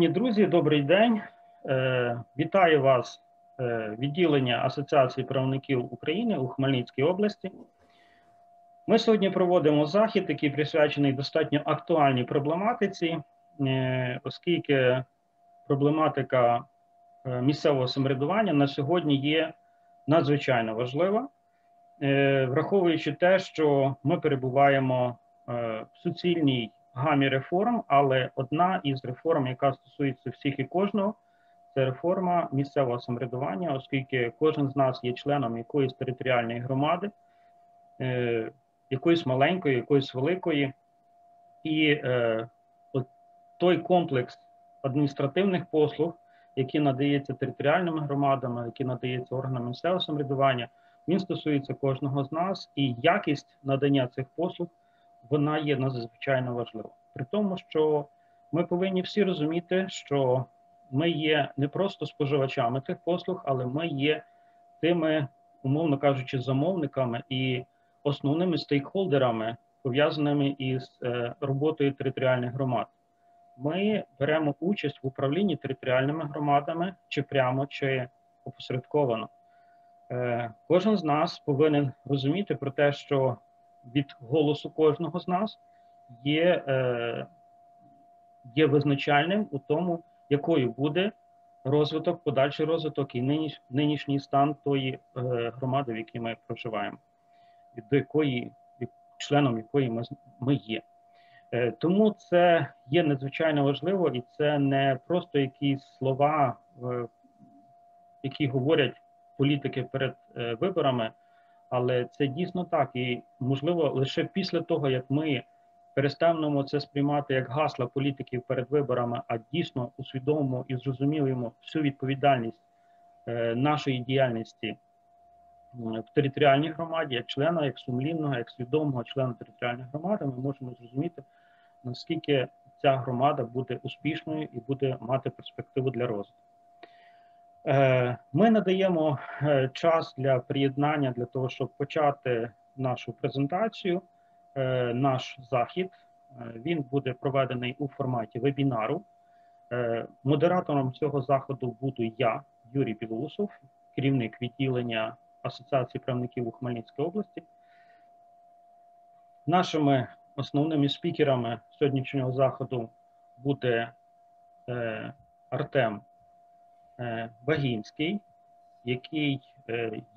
Шановні друзі, добрий день. Е, Вітаю вас е, відділення Асоціації правників України у Хмельницькій області. Ми сьогодні проводимо захід, який присвячений достатньо актуальній проблематиці, е, оскільки проблематика е, місцевого самоврядування на сьогодні є надзвичайно важлива, враховуючи те, що ми перебуваємо в суцільній гамі реформ, але одна із реформ, яка стосується всіх і кожного, це реформа місцевого самоврядування, оскільки кожен з нас є членом якоїсь територіальної громади, е, якоїсь маленької, якоїсь великої, і е, от той комплекс адміністративних послуг, які надається територіальними громадами, які надається органам місцевого самоврядування, він стосується кожного з нас, і якість надання цих послуг вона є надзвичайно важлива. При тому, що ми повинні всі розуміти, що ми є не просто споживачами цих послуг, але ми є тими, умовно кажучи, замовниками і основними стейкхолдерами, пов'язаними із е, роботою територіальних громад. Ми беремо участь в управлінні територіальними громадами, чи прямо, чи опосередковано. Е, Кожен з нас повинен розуміти про те, що від голосу кожного з нас є, е, є визначальним у тому, якою буде розвиток, подальший розвиток і ниніш, нинішній стан тої е, громади, в якій ми проживаємо, до якої членом якої ми, ми є. Е, тому це є надзвичайно важливо, і це не просто якісь слова, е, які говорять політики перед е, виборами, але це дійсно так. І можливо, лише після того, як ми перестанемо це сприймати як гасла політиків перед виборами, а дійсно усвідомимо і зрозуміємо всю відповідальність е, нашої діяльності в територіальній громаді, як члена, як сумлінного, як свідомого члена територіальної громади, ми можемо зрозуміти, наскільки ця громада буде успішною і буде мати перспективу для розвитку. Ми надаємо час для приєднання для того, щоб почати нашу презентацію. Наш захід він буде проведений у форматі вебінару. Модератором цього заходу буду я, Юрій Білоусов, керівник відділення Асоціації правників у Хмельницькій області. Нашими основними спікерами сьогоднішнього заходу буде Артем Багінський, який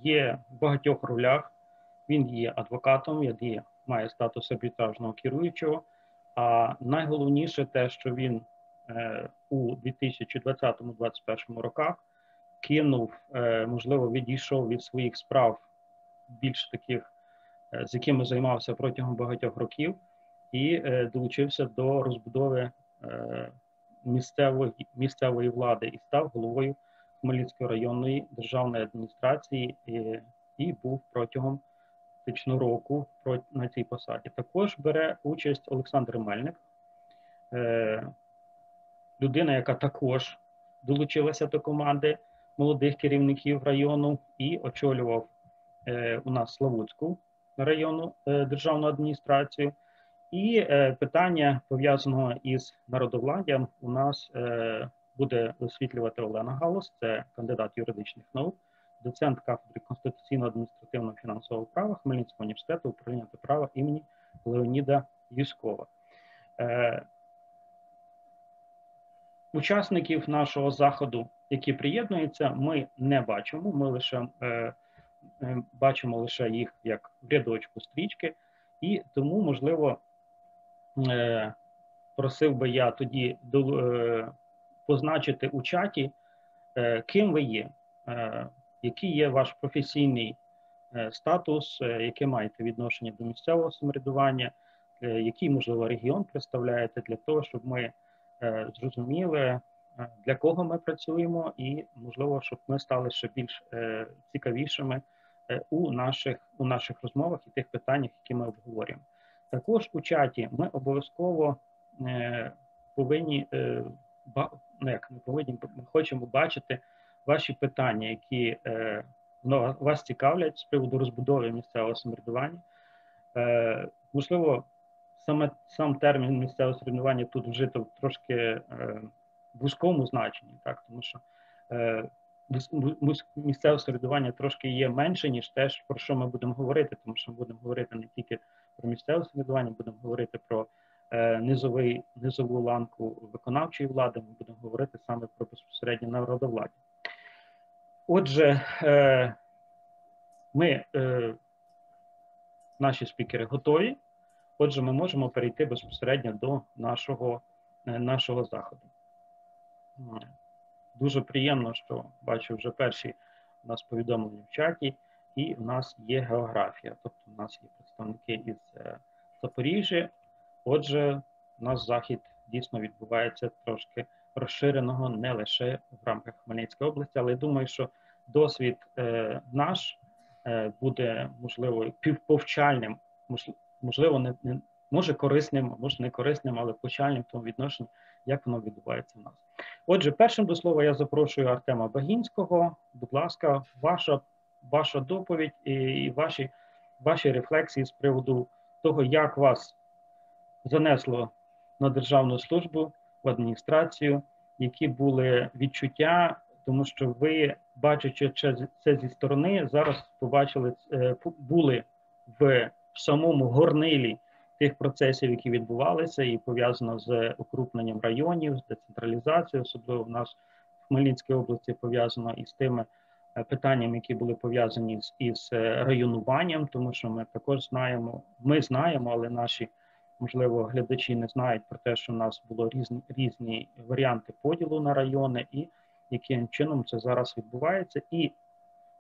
є в багатьох ролях. Він є адвокатом, він має статус арбітражного керуючого. А найголовніше те, що він у 2020-2021 роках кинув, можливо, відійшов від своїх справ більш таких, з якими займався протягом багатьох років, і долучився до розбудови місцевої місцевої влади і став головою Хмельницької районної державної адміністрації і, і був протягом фактично року на цій посаді. Також бере участь Олександр Мельник, е, людина, яка також долучилася до команди молодих керівників району і очолював е, у нас Славутську районну е, державну адміністрацію. І е, питання пов'язаного із народовладдям у нас е, буде освітлювати Олена Галус, це кандидат юридичних наук, доцент кафедри конституційно адміністративного фінансового права Хмельницького університету управління та права імені Леоніда Юськова. Е, учасників нашого заходу, які приєднуються, ми не бачимо. Ми лише е, бачимо лише їх як рядочку стрічки, і тому можливо. Е, просив би я тоді е, позначити у чаті, е, ким ви є, який є ваш професійний статус, яке маєте відношення до місцевого самоврядування, який, можливо, регіон представляєте для того, щоб ми зрозуміли, для кого ми працюємо, і можливо, щоб ми стали ще більш цікавішими у наших у наших розмовах і тих питаннях, які ми обговорюємо. Також у чаті ми обов'язково е, повинні е, ну як ми повинні, ми хочемо бачити ваші питання, які е, ну, вас цікавлять з приводу розбудови місцевого самоврядування. Можливо, саме сам термін місцевого самоврядування тут вжито трошки е, вузькому значенні, так тому що е, місцеве середування трошки є менше, ніж те, про що ми будемо говорити, тому що ми будемо говорити не тільки про місцеве середування, будемо говорити про е, низовий, низову ланку виконавчої влади, ми будемо говорити саме про безпосередньо народовладдя. Отже, е, ми, е, наші спікери, готові. Отже, ми можемо перейти безпосередньо до нашого, нашого заходу. Дуже приємно, що бачу вже перші у нас повідомлення в чаті, і у нас є географія. Тобто, у нас є представники із е, Запоріжжя. Отже, у нас захід дійсно відбувається трошки розширеного не лише в рамках Хмельницької області, але я думаю, що досвід е, наш е, буде можливо півповчальним, можливо, не, не може корисним, може не корисним, але повчальним в тому відношенні, як воно відбувається в нас. Отже, першим до слова я запрошую Артема Багінського. Будь ласка, ваша ваша доповідь і ваші ваші рефлексії з приводу того, як вас занесло на державну службу в адміністрацію, які були відчуття, тому що ви, бачачи це зі сторони, зараз побачили е, були в самому горнилі тих процесів, які відбувалися, і пов'язано з укрупненням районів, з децентралізацією, особливо в нас в Хмельницькій області пов'язано із тими е, питаннями, які були пов'язані з із е, районуванням, тому що ми також знаємо, ми знаємо, але наші можливо глядачі не знають про те, що в нас було різні різні варіанти поділу на райони, і яким чином це зараз відбувається, і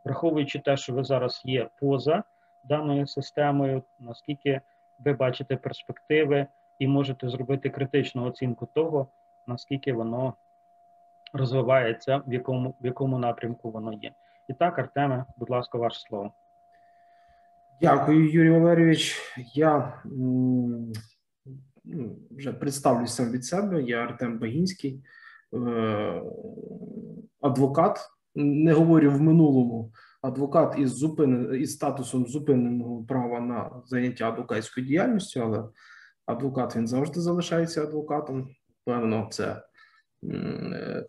враховуючи те, що ви зараз є поза даною системою, наскільки ви бачите перспективи і можете зробити критичну оцінку того, наскільки воно розвивається, в якому в якому напрямку воно є. І так, Артеме, будь ласка, ваше слово. Дякую, Юрій Валерійович. Я ну, вже представлюся від себе. Я Артем Багінський, е, адвокат. Не говорю в минулому, адвокат із зупинен із статусом зупиненого права на заняття адвокатською діяльністю, але адвокат він завжди залишається адвокатом. Певно, це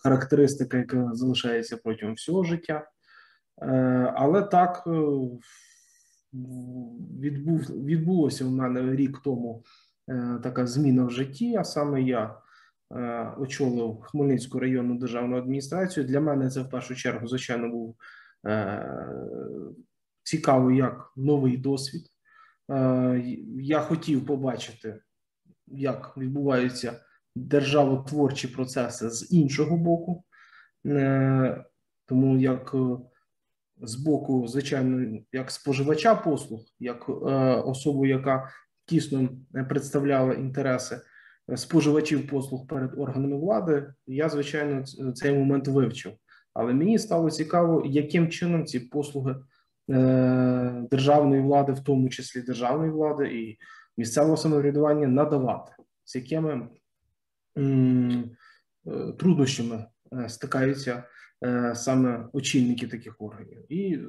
характеристика, яка залишається протягом всього життя. Е, але так е, відбув, відбулося в мене рік тому е, така зміна в житті. А саме я очолив Хмельницьку районну державну адміністрацію. Для мене це в першу чергу, звичайно, був цікаво як новий досвід. Я хотів побачити, як відбуваються державотворчі процеси з іншого боку, тому як з боку, звичайно, як споживача послуг, як особу, яка тісно представляла інтереси споживачів послуг перед органами влади, я звичайно цей момент вивчив. Але мені стало цікаво, яким чином ці послуги е, державної влади, в тому числі державної влади і місцевого самоврядування, надавати, з якими м, е, труднощами е, стикаються е, саме очільники таких органів. І е,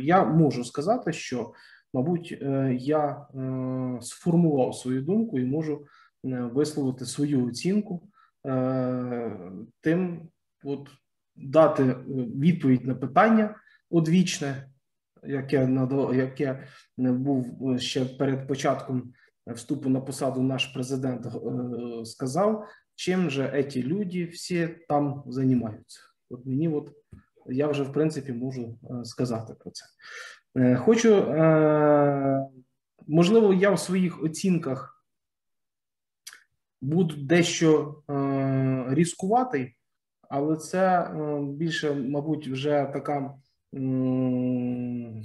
я можу сказати, що, мабуть, е, я е, сформував свою думку і можу е, висловити свою оцінку е, тим, от дати е, відповідь на питання одвічне, яке яке був е, ще перед початком вступу на посаду наш президент е, сказав, чим же ці люди всі там займаються. От мені, от я вже в принципі можу сказати про це. Хочу, можливо, я в своїх оцінках буду дещо різкуватий, але це е, більше, мабуть, вже така ну,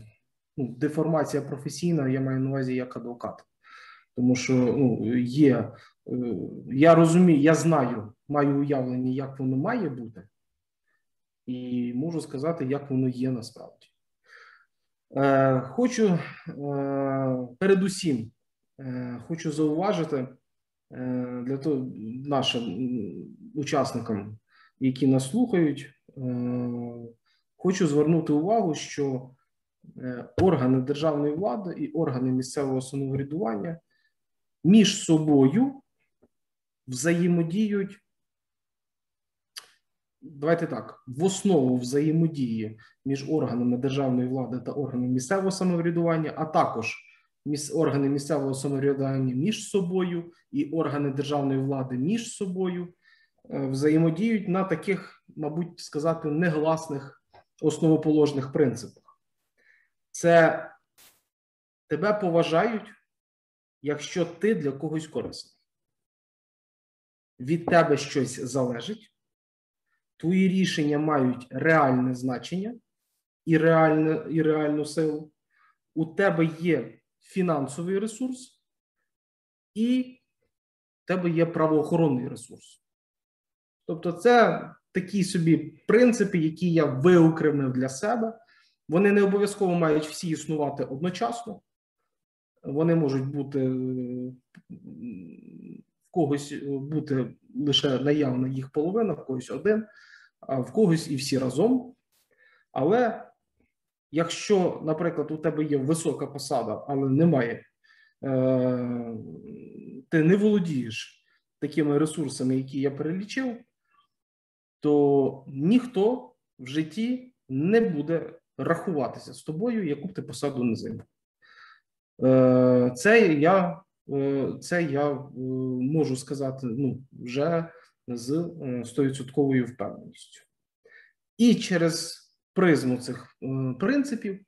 деформація професійна, я маю на увазі як адвокат. Тому що ну, є, е, я розумію, я знаю, маю уявлення, як воно має бути, і можу сказати, як воно є насправді. Е, Хочу е, передусім, е, хочу зауважити для того нашим учасникам які нас слухають, хочу звернути увагу, що органи державної влади і органи місцевого самоврядування між собою взаємодіють давайте так: в основу взаємодії між органами державної влади та органами місцевого самоврядування, а також органи місцевого самоврядування між собою і органи державної влади між собою е, взаємодіють на таких, мабуть, сказати, негласних основоположних принципах. Це тебе поважають, якщо ти для когось корисний. Від тебе щось залежить, твої рішення мають реальне значення і, реальне, і реальну силу. У тебе є фінансовий ресурс, і в тебе є правоохоронний ресурс. Тобто, це такі собі принципи, які я виокремив для себе. Вони не обов'язково мають всі існувати одночасно. Вони можуть бути в когось бути лише наявна їх половина, в когось один, в когось і всі разом. Але якщо, наприклад, у тебе є висока посада, але немає, е, ти не володієш такими ресурсами, які я перелічив, то ніхто в житті не буде рахуватися з тобою, яку б ти посаду не займав. Е, це я е, це я можу сказати ну, вже з 100% впевненістю. І через призму цих принципів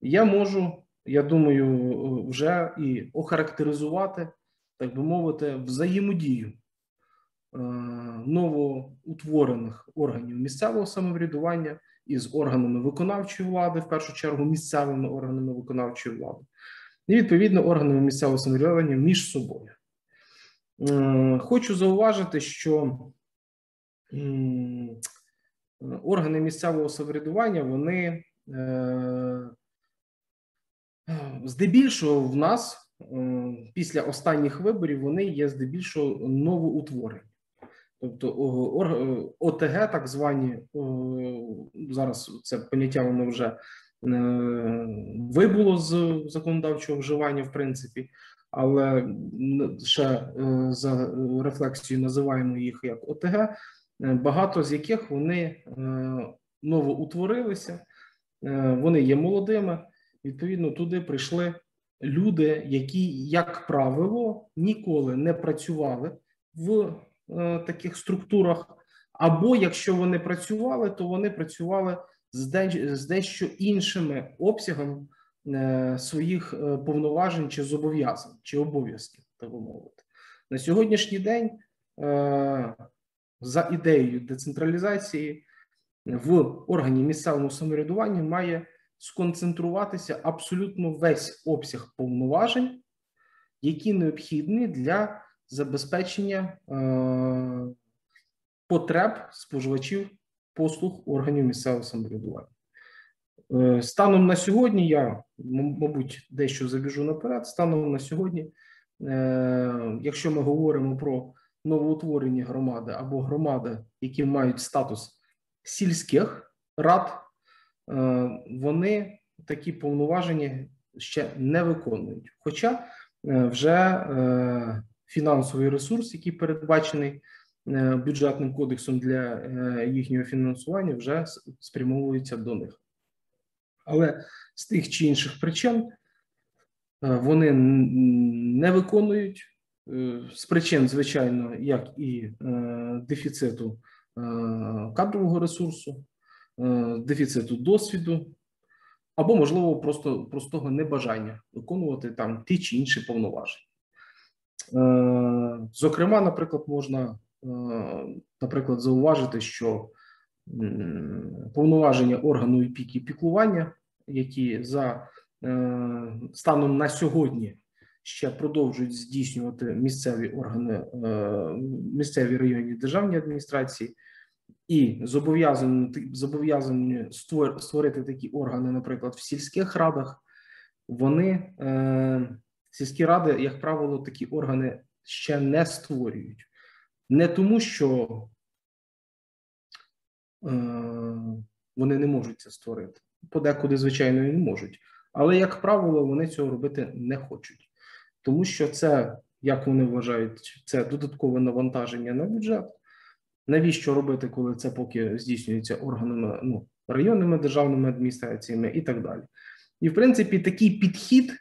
я можу, я думаю, вже і охарактеризувати, так би мовити, взаємодію новоутворених органів місцевого самоврядування із органами виконавчої влади, в першу чергу місцевими органами виконавчої влади, і відповідно органами місцевого самоврядування між собою. Хочу зауважити, що органи місцевого самоврядування, вони е, здебільшого в нас після останніх виборів вони є здебільшого новоутворені. Тобто ОТГ, так звані, зараз це поняття воно вже е, вибуло з законодавчого вживання, в принципі, але ще е, за рефлексією називаємо їх як ОТГ, е, багато з яких вони новоутворилися, вони є молодими. Відповідно, туди прийшли люди, які, як правило, ніколи не працювали в Е, таких структурах, або якщо вони працювали, то вони працювали з дещо іншими обсягами. е, своїх е, повноважень чи зобов'язань чи обов'язків, так мовити. На сьогоднішній день за ідеєю децентралізації в органі місцевого самоврядування має сконцентруватися абсолютно весь обсяг повноважень, які необхідні для забезпечення е, потреб споживачів послуг органів місцевого самоврядування. Е, станом на сьогодні, я, мабуть, дещо забіжу наперед. Станом на сьогодні, е, якщо ми говоримо про новоутворені громади або громади, які мають статус сільських рад, вони такі повноваження ще не виконують. Хоча вже фінансовий ресурс, який передбачений е, бюджетним кодексом для е, їхнього фінансування, вже спрямовується до них. Але з тих чи інших причин е, вони не виконують з причин, звичайно, як і дефіциту кадрового ресурсу, дефіциту досвіду. Або, можливо, просто простого небажання виконувати там ті чи інші повноваження. Е, зокрема, наприклад, можна е, наприклад, зауважити, що повноваження органу опіки піклування, які за е, станом на сьогодні ще продовжують здійснювати місцеві органи, місцеві районні державні адміністрації, і зобов'язані зобов'язані створити такі органи, наприклад, в сільських радах, вони Сільські ради, як правило, такі органи ще не створюють. Не тому, що е, вони не можуть це створити. Подекуди, звичайно, і не можуть. Але, як правило, вони цього робити не хочуть. Тому що це, як вони вважають, це додаткове навантаження на бюджет. Навіщо робити, коли це поки здійснюється органами ну, районними державними адміністраціями і так далі. І, в принципі, такий підхід,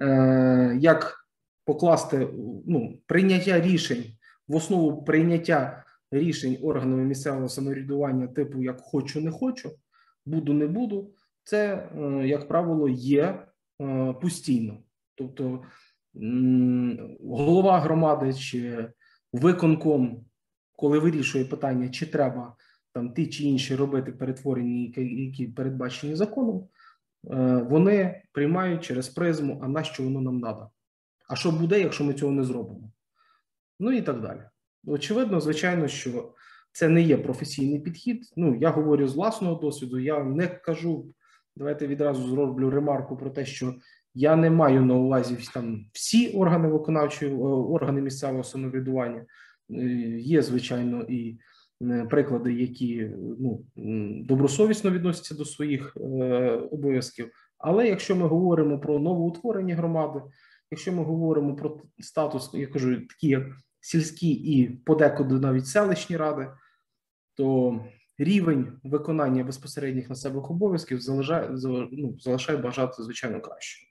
е, як покласти ну, прийняття рішень в основу прийняття рішень органами місцевого самоврядування, типу як хочу, не хочу, буду, не буду, це, е, як правило, є е, постійно. Тобто голова громади чи виконком, коли вирішує питання, чи треба там ті чи інші робити перетворення, які передбачені законом, е, вони приймають через призму, а на що воно нам треба? А що буде, якщо ми цього не зробимо? Ну і так далі. Очевидно, звичайно, що це не є професійний підхід. Ну, я говорю з власного досвіду, я не кажу, давайте відразу зроблю ремарку про те, що я не маю на увазі там всі органи виконавчої е, органи місцевого самоврядування. Е, є, звичайно, і Е, приклади, які ну добросовісно відносяться до своїх е, обов'язків. Але якщо ми говоримо про новоутворені громади, якщо ми говоримо про статус, я кажу, такі як сільські і подекуди навіть селищні ради, то рівень виконання безпосередніх на себе обов'язків залишає, ну, залишає бажати звичайно краще.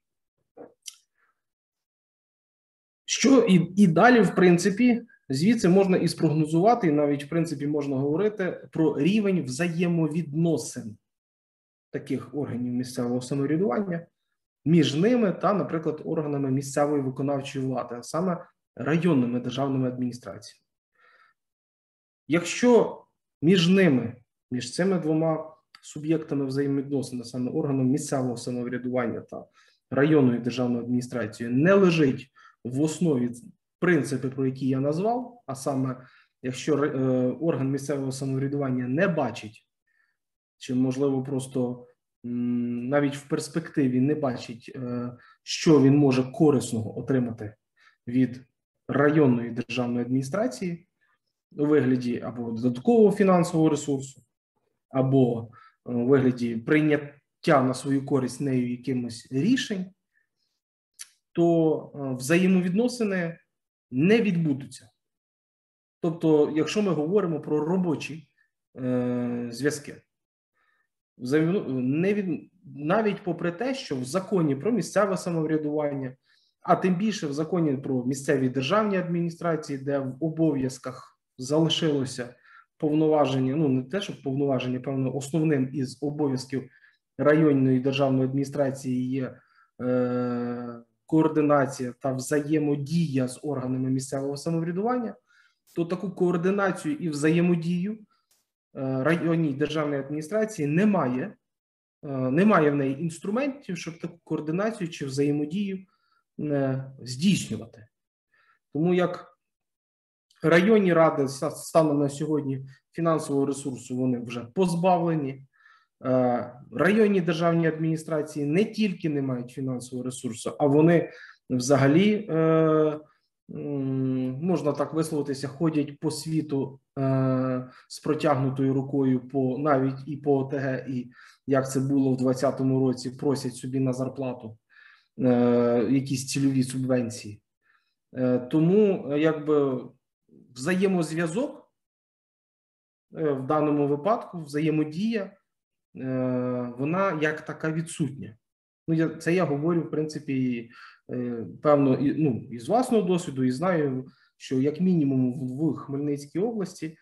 Що і, і далі, в принципі, Звідси можна і спрогнозувати, і навіть в принципі можна говорити про рівень взаємовідносин таких органів місцевого самоврядування між ними та, наприклад, органами місцевої виконавчої влади, а саме районними державними адміністраціями. Якщо між ними, між цими двома суб'єктами взаємовідносин, саме органом місцевого самоврядування та районною державною адміністрацією, не лежить в основі принципи, про які я назвав, а саме, якщо е, орган місцевого самоврядування не бачить, чи можливо просто навіть в перспективі не бачить, е, що він може корисного отримати від районної державної адміністрації у вигляді або додаткового фінансового ресурсу, або е, у вигляді прийняття на свою користь нею якимось рішень, то взаємовідносини не відбудуться. Тобто, якщо ми говоримо про робочі е, зв'язки, не від, навіть попри те, що в законі про місцеве самоврядування, а тим більше в законі про місцеві державні адміністрації, де в обов'язках залишилося повноваження, ну не те, що повноваження, певно, основним із обов'язків районної державної адміністрації є. Е, координація та взаємодія з органами місцевого самоврядування, то таку координацію і взаємодію е, районній державної адміністрації немає. Е, немає в неї інструментів, щоб таку координацію чи взаємодію здійснювати. Тому як районні ради станом на сьогодні фінансового ресурсу вони вже позбавлені, Е, районні державні адміністрації не тільки не мають фінансового ресурсу, а вони взагалі е, можна так висловитися, ходять по світу е, з протягнутою рукою по навіть і по ОТГ, і як це було в 2020 році, просять собі на зарплату якісь цільові субвенції. Тому якби взаємозв'язок в даному випадку взаємодія. Е, вона як така відсутня. Ну, я це я говорю, в принципі, е, певно, ну, із власного досвіду, і знаю, що як мінімум в Хмельницькій області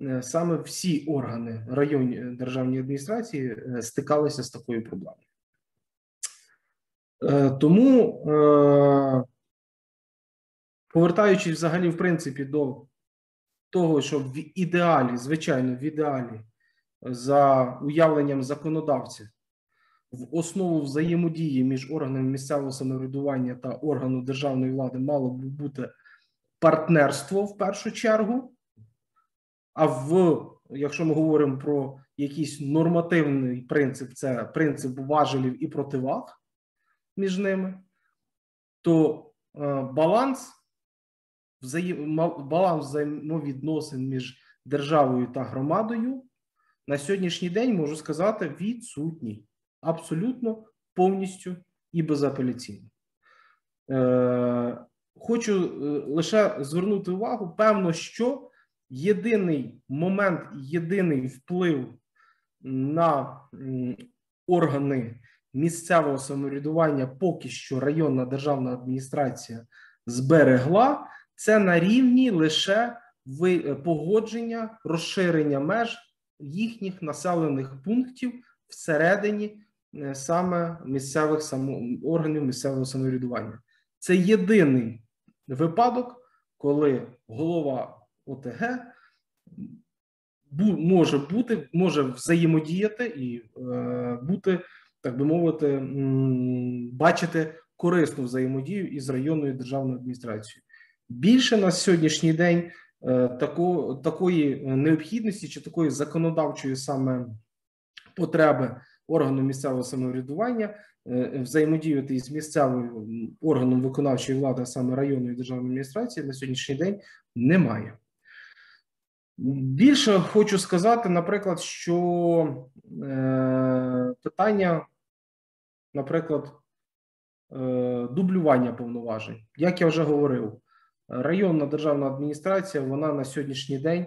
е, саме всі органи районні державної адміністрації стикалися з такою проблемою. Тому, повертаючись взагалі, в принципі, до того, що в ідеалі, звичайно, в ідеалі за уявленням законодавця в основу взаємодії між органами місцевого самоврядування та органу державної влади мало б бути партнерство в першу чергу. А в якщо ми говоримо про якийсь нормативний принцип, це принцип важелів і противаг між ними, то е, баланс баланс взаємовідносин між державою та громадою на сьогоднішній день можу сказати відсутній. Абсолютно повністю і безапеляційно. Е, Хочу е, лише звернути увагу, певно, що єдиний момент, єдиний вплив на органи місцевого самоврядування, поки що районна державна адміністрація зберегла, це на рівні лише погодження розширення меж їхніх населених пунктів всередині е, саме місцевих само... органів місцевого самоврядування. Це єдиний випадок, коли голова ОТГ може бути, може взаємодіяти і е, бути, так би мовити, бачити корисну взаємодію із районною державною адміністрацією. Більше на сьогоднішній день е, тако, такої необхідності чи такої законодавчої саме потреби органу місцевого самоврядування е, взаємодіяти із місцевим органом виконавчої влади, саме районної державної адміністрації, на сьогоднішній день немає. Більше хочу сказати, наприклад, що е, питання, наприклад, е, дублювання повноважень, як я вже говорив, районна державна адміністрація вона на сьогоднішній день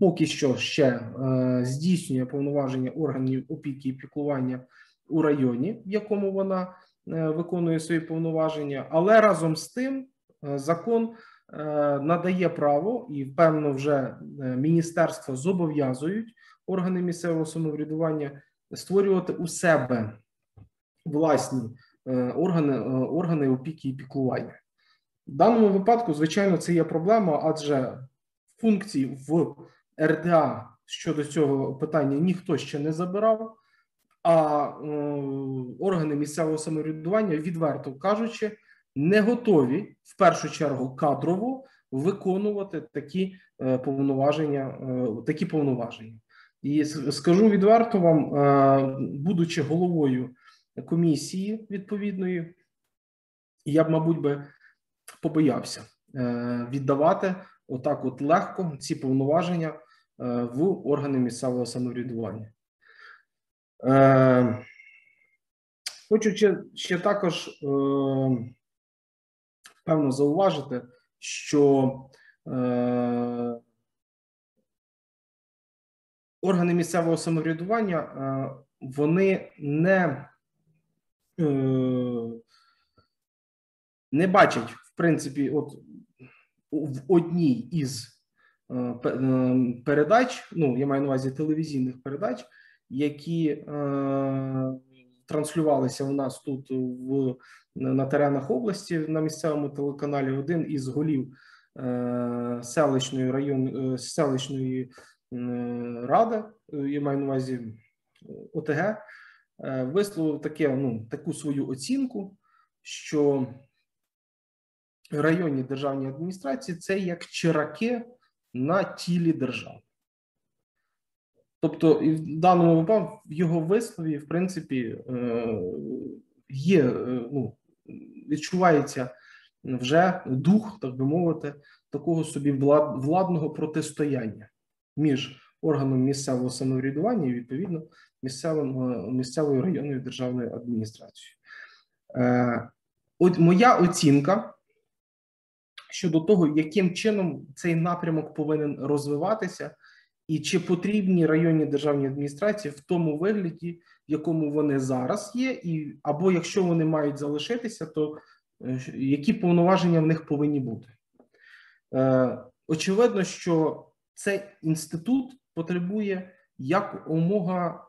поки що ще е, здійснює повноваження органів опіки і піклування у районі, в якому вона е, виконує свої повноваження, але разом з тим е, закон надає право і певно вже е, міністерства зобов'язують органи місцевого самоврядування створювати у себе власні е, органи, органи опіки і піклування. В даному випадку, звичайно, це є проблема, адже функцій в РДА щодо цього питання ніхто ще не забирав, а е, органи місцевого самоврядування, відверто кажучи, не готові в першу чергу кадрово виконувати такі е, повноваження. Е, такі повноваження. І скажу відверто вам, е, будучи головою комісії відповідної, я б, мабуть, би побоявся віддавати отак, от легко ці повноваження в органи місцевого самоврядування. Хочу ще також певно зауважити, що органи місцевого самоврядування вони не не бачать, в принципі, от в одній із е, е, передач, ну я маю на увазі телевізійних передач, які е, транслювалися у нас тут в на теренах області на місцевому телеканалі. Один із голів е, селищної район е, селищної е, ради, я маю на увазі ОТГ, е, висловив таке ну таку свою оцінку, що районні державні адміністрації це як чираки на тілі держави. Тобто, і в даному випадку в його вислові, в принципі, е, є, е, ну, відчувається вже дух, так би мовити, такого собі владного протистояння між органом місцевого самоврядування і відповідно місцевим, е, місцевою районною державною адміністрацією. От моя оцінка щодо того, яким чином цей напрямок повинен розвиватися, і чи потрібні районні державні адміністрації в тому вигляді, в якому вони зараз є, і або якщо вони мають залишитися, то е, які повноваження в них повинні бути? Е, Очевидно, що цей інститут потребує як умога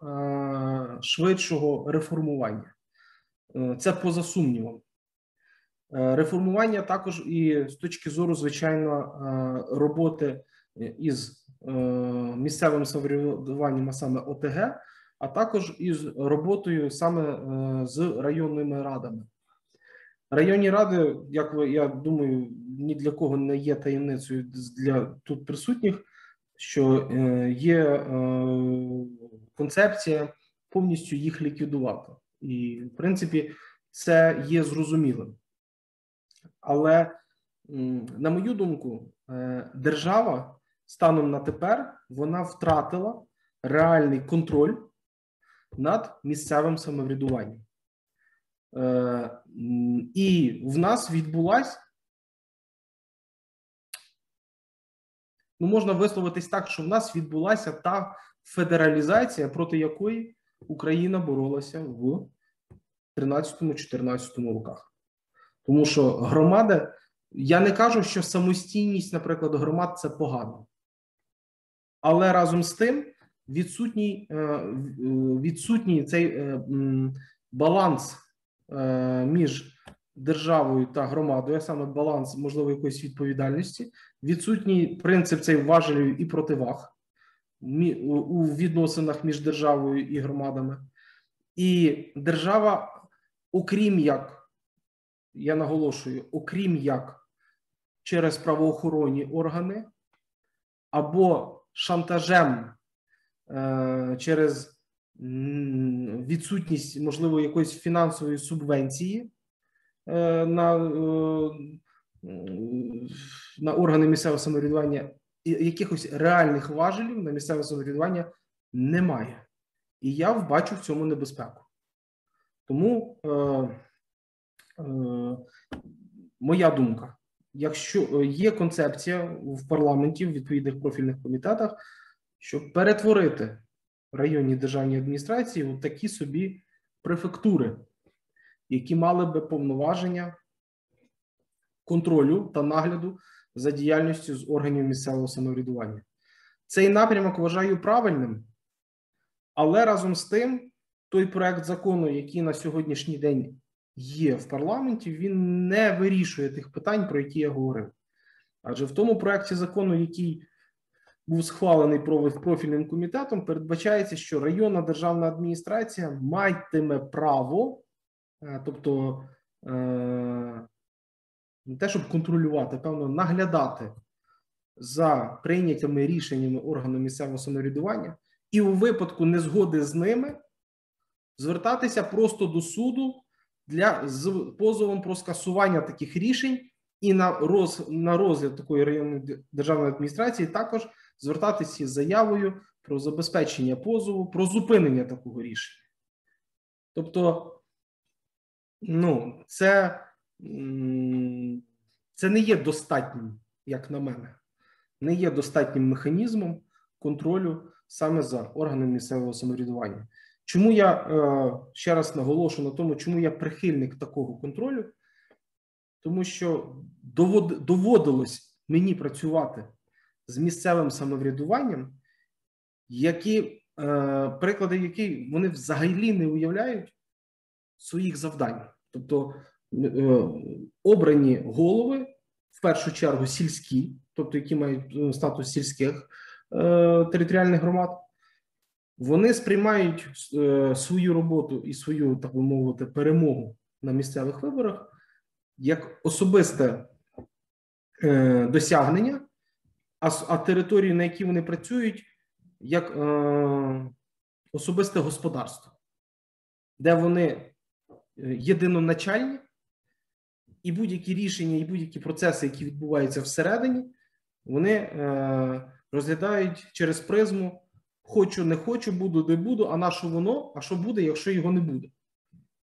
е, швидшого реформування. Це поза сумнівом. Реформування також і з точки зору звичайно роботи із е, місцевим самоврядуванням, а саме ОТГ, а також із роботою саме з районними радами. Районні ради, як ви я думаю, ні для кого не є таємницею для тут присутніх, що є концепція повністю їх ліквідувати, і в принципі це є зрозумілим. Але, на мою думку, е, держава станом на тепер вона втратила реальний контроль над місцевим самоврядуванням. Е, і в нас відбулася ну можна висловитись так, що в нас відбулася та федералізація, проти якої Україна боролася в 13-14 роках. Тому що громади, я не кажу, що самостійність, наприклад, громад це погано. Але разом з тим відсутній е, відсутній цей е, баланс е, між державою та громадою, саме баланс, можливо, якоїсь відповідальності, відсутній принцип цей важелів і противаг у відносинах між державою і громадами. І держава, окрім як, я наголошую, окрім як через правоохоронні органи або шантажем е, через відсутність, можливо, якоїсь фінансової субвенції е, на е, на органи місцевого самоврядування, якихось реальних важелів на місцеве самоврядування немає. І я бачу в цьому небезпеку. Тому е, е, моя думка: якщо є концепція в парламенті в відповідних профільних комітетах, щоб перетворити районні державні адміністрації у такі собі префектури, які мали би повноваження контролю та нагляду за діяльністю з органів місцевого самоврядування. Цей напрямок вважаю правильним, але разом з тим, той проект закону, який на сьогоднішній день є в парламенті, він не вирішує тих питань, про які я говорив. Адже в тому проекті закону, який був схвалений профільним комітетом, передбачається, що районна державна адміністрація матиме право, е, тобто е, не те, щоб контролювати, певно, наглядати за прийнятими рішеннями органу місцевого самоврядування, і у випадку незгоди з ними звертатися просто до суду для з позовом про скасування таких рішень і на роз, на розгляд такої районної державної адміністрації також звертатися з заявою про забезпечення позову, про зупинення такого рішення. Тобто, ну, це, це не є достатнім, як на мене, не є достатнім механізмом контролю саме за органами місцевого самоврядування. Чому я е, ще раз наголошу на тому, чому я прихильник такого контролю? Тому що доводилось мені працювати з місцевим самоврядуванням, які е, приклади, які вони взагалі не уявляють своїх завдань, тобто е, обрані голови в першу чергу сільські, тобто які мають статус сільських територіальних громад. Вони сприймають е, свою роботу і свою, так би мовити, перемогу на місцевих виборах як особисте е, досягнення, а а території, на які вони працюють, як е, особисте господарство, де вони е, єдиноначальні, і будь-які рішення, і будь-які процеси, які відбуваються всередині, вони е, розглядають через призму. Хочу, не хочу, буду, не буду, а на що воно, а що буде, якщо його не буде.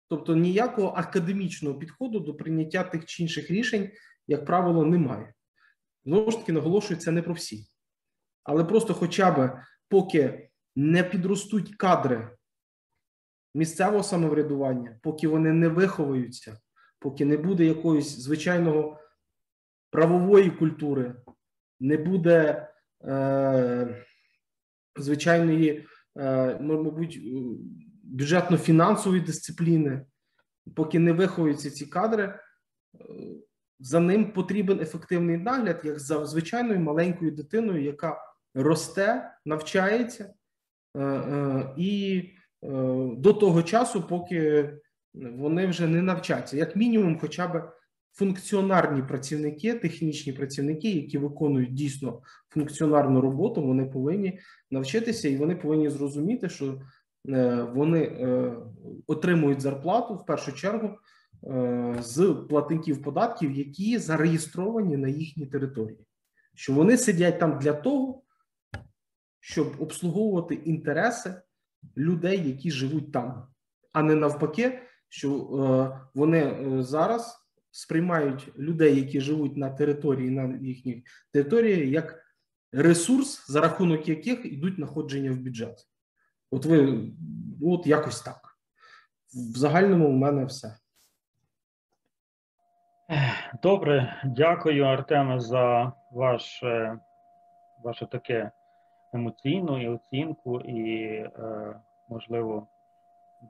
Тобто ніякого академічного підходу до прийняття тих чи інших рішень, як правило, немає. Знову ж таки, наголошую, це не про всі. Але просто, хоча б поки не підростуть кадри місцевого самоврядування, поки вони не виховуються, поки не буде якоїсь звичайного правової культури, не буде е, звичайної, е, мабуть, бюджетно-фінансової дисципліни, поки не виховуються ці кадри, е, за ним потрібен ефективний нагляд, як за звичайною маленькою дитиною, яка росте, навчається е, і до того часу, поки вони вже не навчаться, як мінімум, хоча б функціонарні працівники, технічні працівники, які виконують дійсно функціонарну роботу, вони повинні навчитися і вони повинні зрозуміти, що Е, вони е, отримують зарплату в першу чергу е, з платників податків, які зареєстровані на їхній території, що вони сидять там для того, щоб обслуговувати інтереси людей, які живуть там, а не навпаки, що вони зараз сприймають людей, які живуть на території на їхній території, як ресурс, за рахунок яких йдуть находження в бюджет. От ви от якось так. В загальному в мене все. Добре, дякую, Артеме, за ваше, ваше таке емоційну і оцінку, і, е, можливо,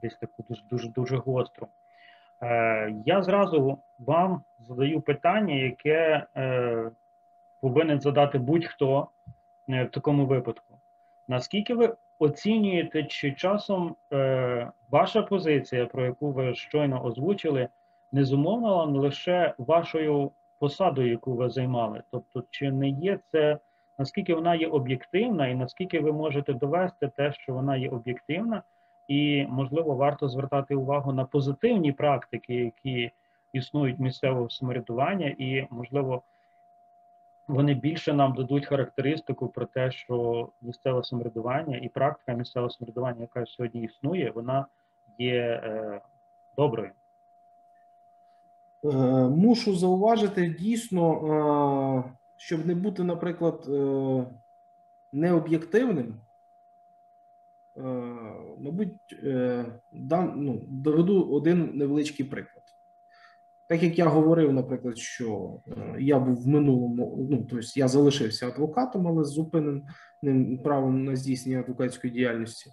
десь таку дуже дуже дуже гостру. Е, Я зразу вам задаю питання, яке е, повинен задати будь-хто е, в такому випадку. Наскільки ви оцінюєте, чи часом ваша позиція, про яку ви щойно озвучили, не зумовлена лише вашою посадою, яку ви займали? Тобто, чи не є це, наскільки вона є об'єктивна, і наскільки ви можете довести те, що вона є об'єктивна, і, можливо, варто звертати увагу на позитивні практики, які існують місцевого самоврядування, і, можливо, вони більше нам дадуть характеристику про те, що місцеве самоврядування і практика місцевого самоврядування, яка сьогодні існує, вона є е, доброю. Е, мушу зауважити дійсно, е, щоб не бути, наприклад, е, необ'єктивним, мабуть, дам, ну, доведу один невеличкий приклад. Так як я говорив, наприклад, що я був в минулому, ну тобто я залишився адвокатом, але з зупиненим правом на здійснення адвокатської діяльності.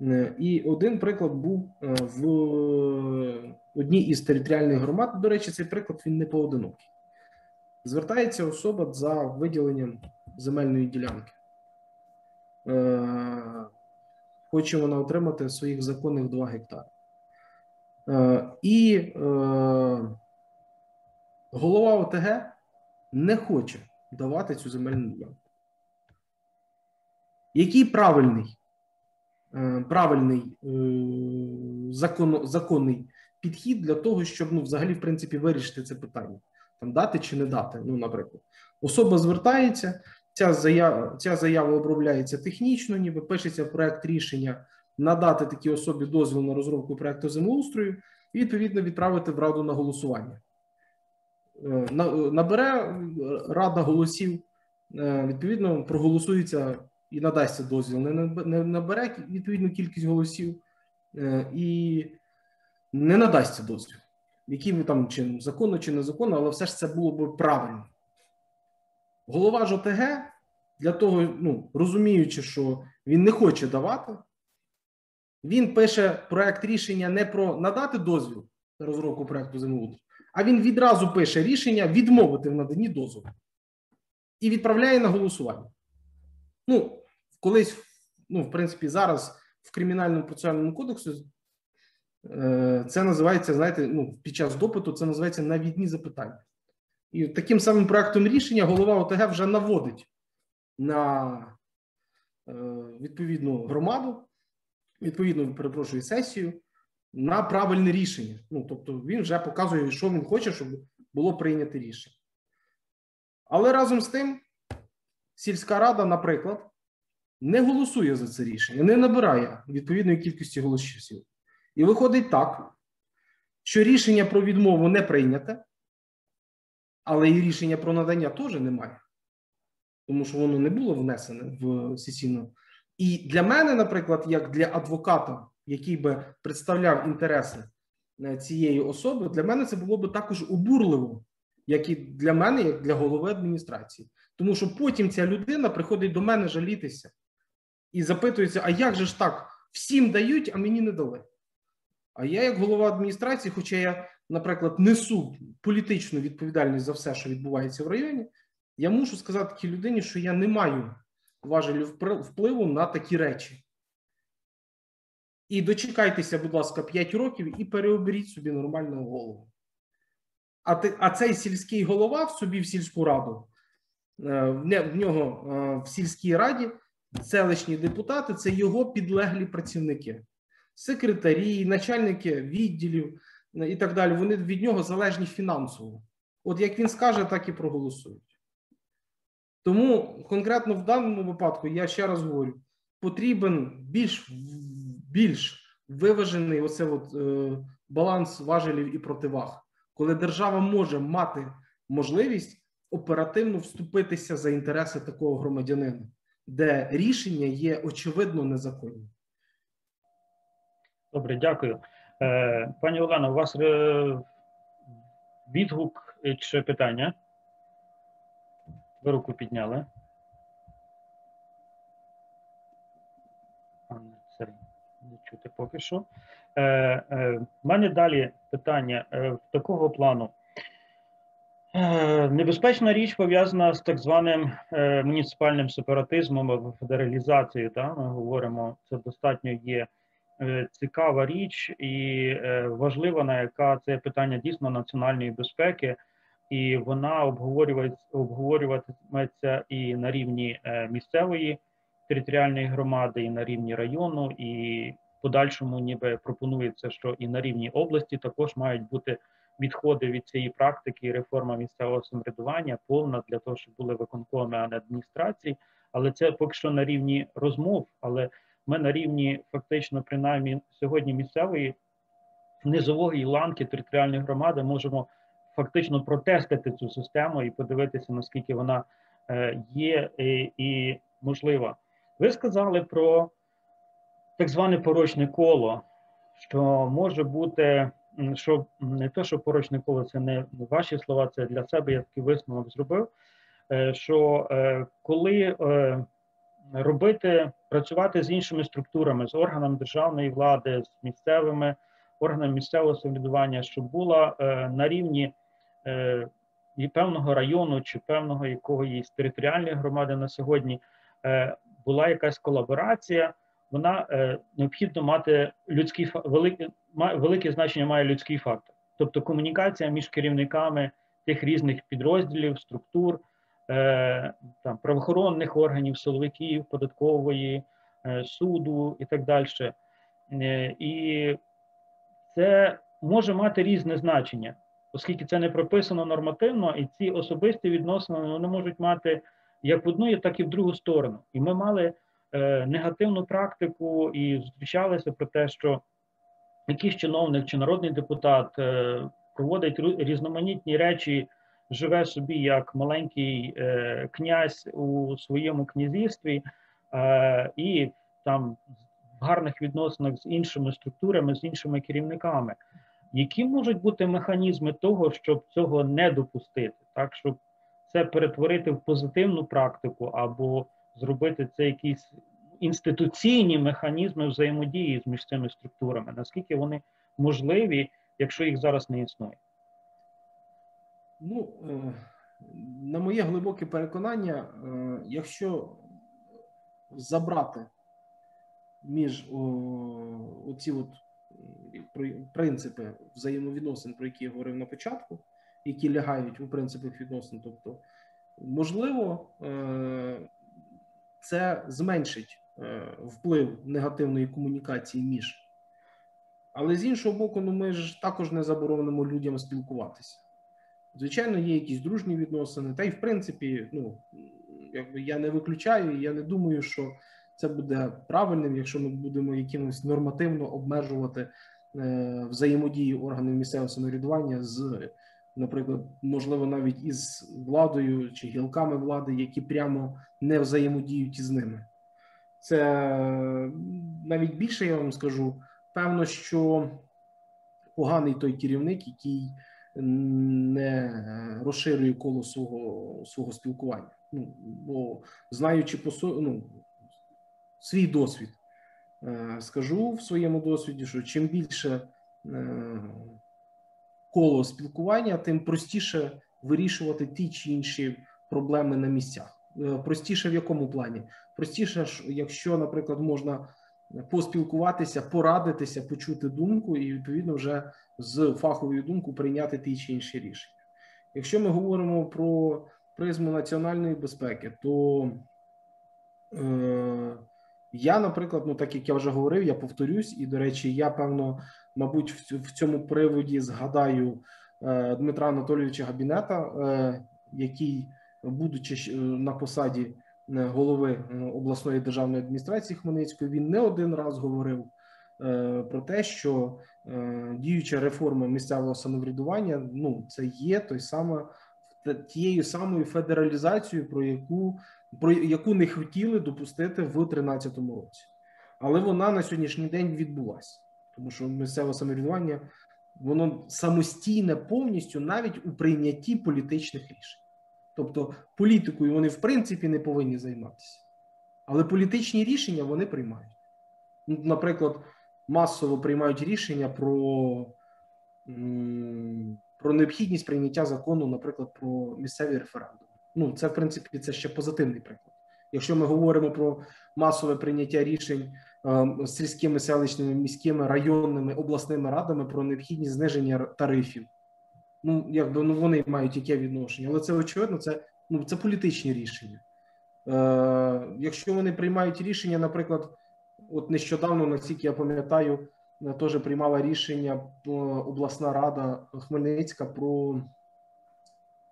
Е, і один приклад був е, в одній із територіальних громад. До речі, цей приклад він не поодинокий. Звертається особа за виділенням земельної ділянки. Е, хоче вона отримати своїх законних 2 гектари. І голова ОТГ не хоче давати цю земельну ділянку. Який правильний Е, правильний е, закон, законний підхід для того, щоб ну, взагалі, в принципі, вирішити це питання, там дати чи не дати. Ну, наприклад, особа звертається, ця заява, ця заява обробляється технічно, ніби пишеться проект рішення надати такій особі дозвіл на розробку проекту землеустрою і відповідно відправити в раду на голосування. Е, набере рада голосів, відповідно, проголосується і надасться дозвіл, не набере відповідну кількість голосів е, і не надасться дозвіл, яким там чи законно, чи незаконно, але все ж це було б правильно. Голова ж ОТГ для того, ну розуміючи, що він не хоче давати, він пише проект рішення не про надати дозвіл на розробку проекту землеустрою, а він відразу пише рішення відмовити в наданні дозволу і відправляє на голосування. Ну, колись, ну, в принципі, зараз в кримінальному процесуальному кодексі е, це називається, знаєте, ну, під час допиту це називається навідні запитання. І таким самим проектом рішення голова ОТГ вже наводить на е, відповідну громаду, відповідну, перепрошую, сесію на правильне рішення. Ну, тобто, він вже показує, що він хоче, щоб було прийнято рішення. Але разом з тим, сільська рада, наприклад, не голосує за це рішення, не набирає відповідної кількості голосів. І виходить так, що рішення про відмову не прийняте, але і рішення про надання теж немає, тому що воно не було внесене в сесійну. І для мене, наприклад, як для адвоката, який би представляв інтереси е, цієї особи, для мене це було би також обурливо, як і для мене, як для голови адміністрації. Тому що потім ця людина приходить до мене жалітися і запитується: а як же ж так? Всім дають, а мені не дали. А я, як голова адміністрації, хоча я, наприклад, несу політичну відповідальність за все, що відбувається в районі, я мушу сказати такій людині, що я не маю важелю впливу на такі речі. І дочекайтеся, будь ласка, 5 років і переоберіть собі нормального голову. А ти, а цей сільський голова в собі в сільську раду, е, в нього е, в сільській раді селищні депутати це його підлеглі працівники, секретарі, начальники відділів і так далі. Вони від нього залежні фінансово. От як він скаже, так і проголосують. Тому конкретно в даному випадку я ще раз говорю: потрібен більш більш виважений оце от, е, баланс важелів і противаг, коли держава може мати можливість оперативно вступитися за інтереси такого громадянина, де рішення є очевидно незаконні. Добре, дякую. Е, пані Олена, у вас відгук чи питання? Ви руку підняли. Не чути поки що. Е, е, У мене далі питання е, такого плану. Е, небезпечна річ пов'язана з так званим е, муніципальним сепаратизмом або федералізацією. Ми говоримо, це достатньо є е, цікава річ і е, важлива, на яка це питання дійсно національної безпеки, і вона обговорюватиметься і на рівні е, місцевої територіальної громади, і на рівні району, і подальшому ніби пропонується, що і на рівні області також мають бути відходи від цієї практики реформа місцевого самоврядування повна для того, щоб були виконкоми, а не адміністрації. Але це поки що на рівні розмов. Але ми на рівні фактично, принаймні сьогодні місцевої низової ланки територіальної громади можемо фактично протестити цю систему і подивитися, наскільки вона е, є і, і можлива. Ви сказали про так зване порочне коло, що може бути, що не те, що порочне коло, це не ваші слова, це для себе я такий висновок зробив. Е, що е, коли е, робити, працювати з іншими структурами, з органами державної влади, з місцевими органами місцевого самоврядування, щоб була на рівні і певного району чи певного якоїсь територіальної громади на сьогодні була якась колаборація, вона е, необхідно мати людський велике, велике значення має людський фактор, тобто комунікація між керівниками тих різних підрозділів, структур, е, там правоохоронних органів, силовиків, податкової, е, суду і так далі. Е, і це може мати різне значення, оскільки це не прописано нормативно, і ці особисті відносини вони можуть мати як в одну, так і в другу сторону. І ми мали е, негативну практику і зустрічалися про те, що якийсь чиновник чи народний депутат е, проводить різноманітні речі, живе собі як маленький е, князь у своєму князівстві е, і там в гарних відносинах з іншими структурами, з іншими керівниками. Які можуть бути механізми того, щоб цього не допустити, так щоб це перетворити в позитивну практику або зробити це якісь інституційні механізми взаємодії з між цими структурами, наскільки вони можливі, якщо їх зараз не існує? Ну, е, на моє глибоке переконання, е, якщо забрати між оці от принципи взаємовідносин, про які я говорив на початку, які лягають у принципах відносин. Тобто, можливо, е, це зменшить вплив негативної комунікації між. Але з іншого боку, ну ми ж також не заборонимо людям спілкуватися. Звичайно, є якісь дружні відносини, та й в принципі, ну якби я не виключаю, я не думаю, що це буде правильним, якщо ми будемо якимось нормативно обмежувати е, взаємодію органів місцевого самоврядування з наприклад, можливо, навіть із владою чи гілками влади, які прямо не взаємодіють із ними. Це навіть більше я вам скажу. Певно, що поганий той керівник, який не розширює коло свого свого спілкування. Ну, Бо знаючи по ну, свій досвід, е, скажу в своєму досвіді, що чим більше е, коло спілкування, тим простіше вирішувати ті чи інші проблеми на місцях. Е, простіше в якому плані? Простіше, якщо, наприклад, можна поспілкуватися, порадитися, почути думку, і відповідно вже з фаховою думкою прийняти ті чи інші рішення. Якщо ми говоримо про призму національної безпеки, то е, я, наприклад, ну так як я вже говорив, я повторюсь, і до речі, я певно мабуть, в цьому приводі згадаю е, Дмитра Анатолійовича Габінета, е, який, будучи на посаді е, голови обласної державної адміністрації Хмельницької, він не один раз говорив про те, що діюча реформа місцевого самоврядування ну це є той саме тією самою федералізацією, про яку про яку не хотіли допустити в 2013 році. Але вона на сьогоднішній день відбулася, тому що місцеве самоврядування воно самостійне повністю навіть у прийнятті політичних рішень. Тобто політикою вони в принципі не повинні займатися, але політичні рішення вони приймають. Ну, Наприклад, масово приймають рішення про, про необхідність прийняття закону, наприклад, про місцеві референдуми. Ну, це в принципі це ще позитивний приклад. Якщо ми говоримо про масове прийняття рішень е, сільськими селищними міськими районними обласними радами про необхідність зниження тарифів, ну якби ну вони мають яке відношення, але це очевидно, це ну це політичні рішення. Е, Якщо вони приймають рішення, наприклад, от нещодавно, наскільки я пам'ятаю, теж приймала рішення обласна рада Хмельницька про,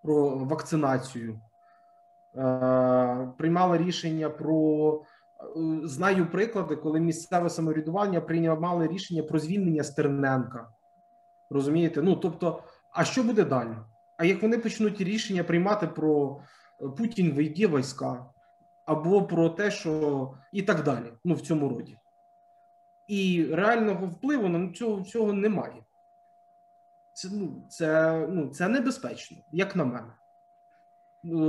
про вакцинацію. Приймала рішення про знаю приклади, коли місцеве самоврядування приймали рішення про звільнення Стерненка. Розумієте? Ну тобто, а що буде далі? А як вони почнуть рішення приймати про Путін вийде війська, або про те, що і так далі, ну в цьому роді, і реального впливу на цього цього немає. Це ну, це, ну, це небезпечно, як на мене.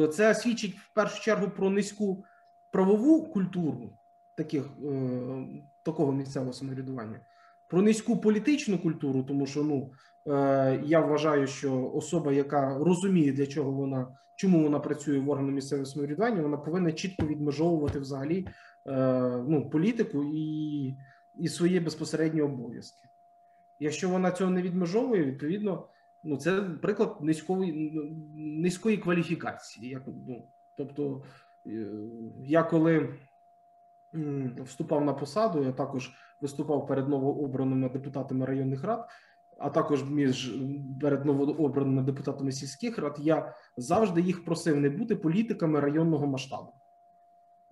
Це свідчить в першу чергу про низьку правову культуру таких, е, такого місцевого самоврядування, про низьку політичну культуру, тому що ну, е, я вважаю, що особа, яка розуміє, для чого вона, чому вона працює в органі місцевого самоврядування, вона повинна чітко відмежовувати взагалі е, ну, політику і, і свої безпосередні обов'язки. Якщо вона цього не відмежовує, відповідно. Ну, це приклад низької низької кваліфікації. Як, ну, Тобто, я коли вступав на посаду, я також виступав перед новообраними депутатами районних рад, а також між перед новообраними депутатами сільських рад, я завжди їх просив не бути політиками районного масштабу.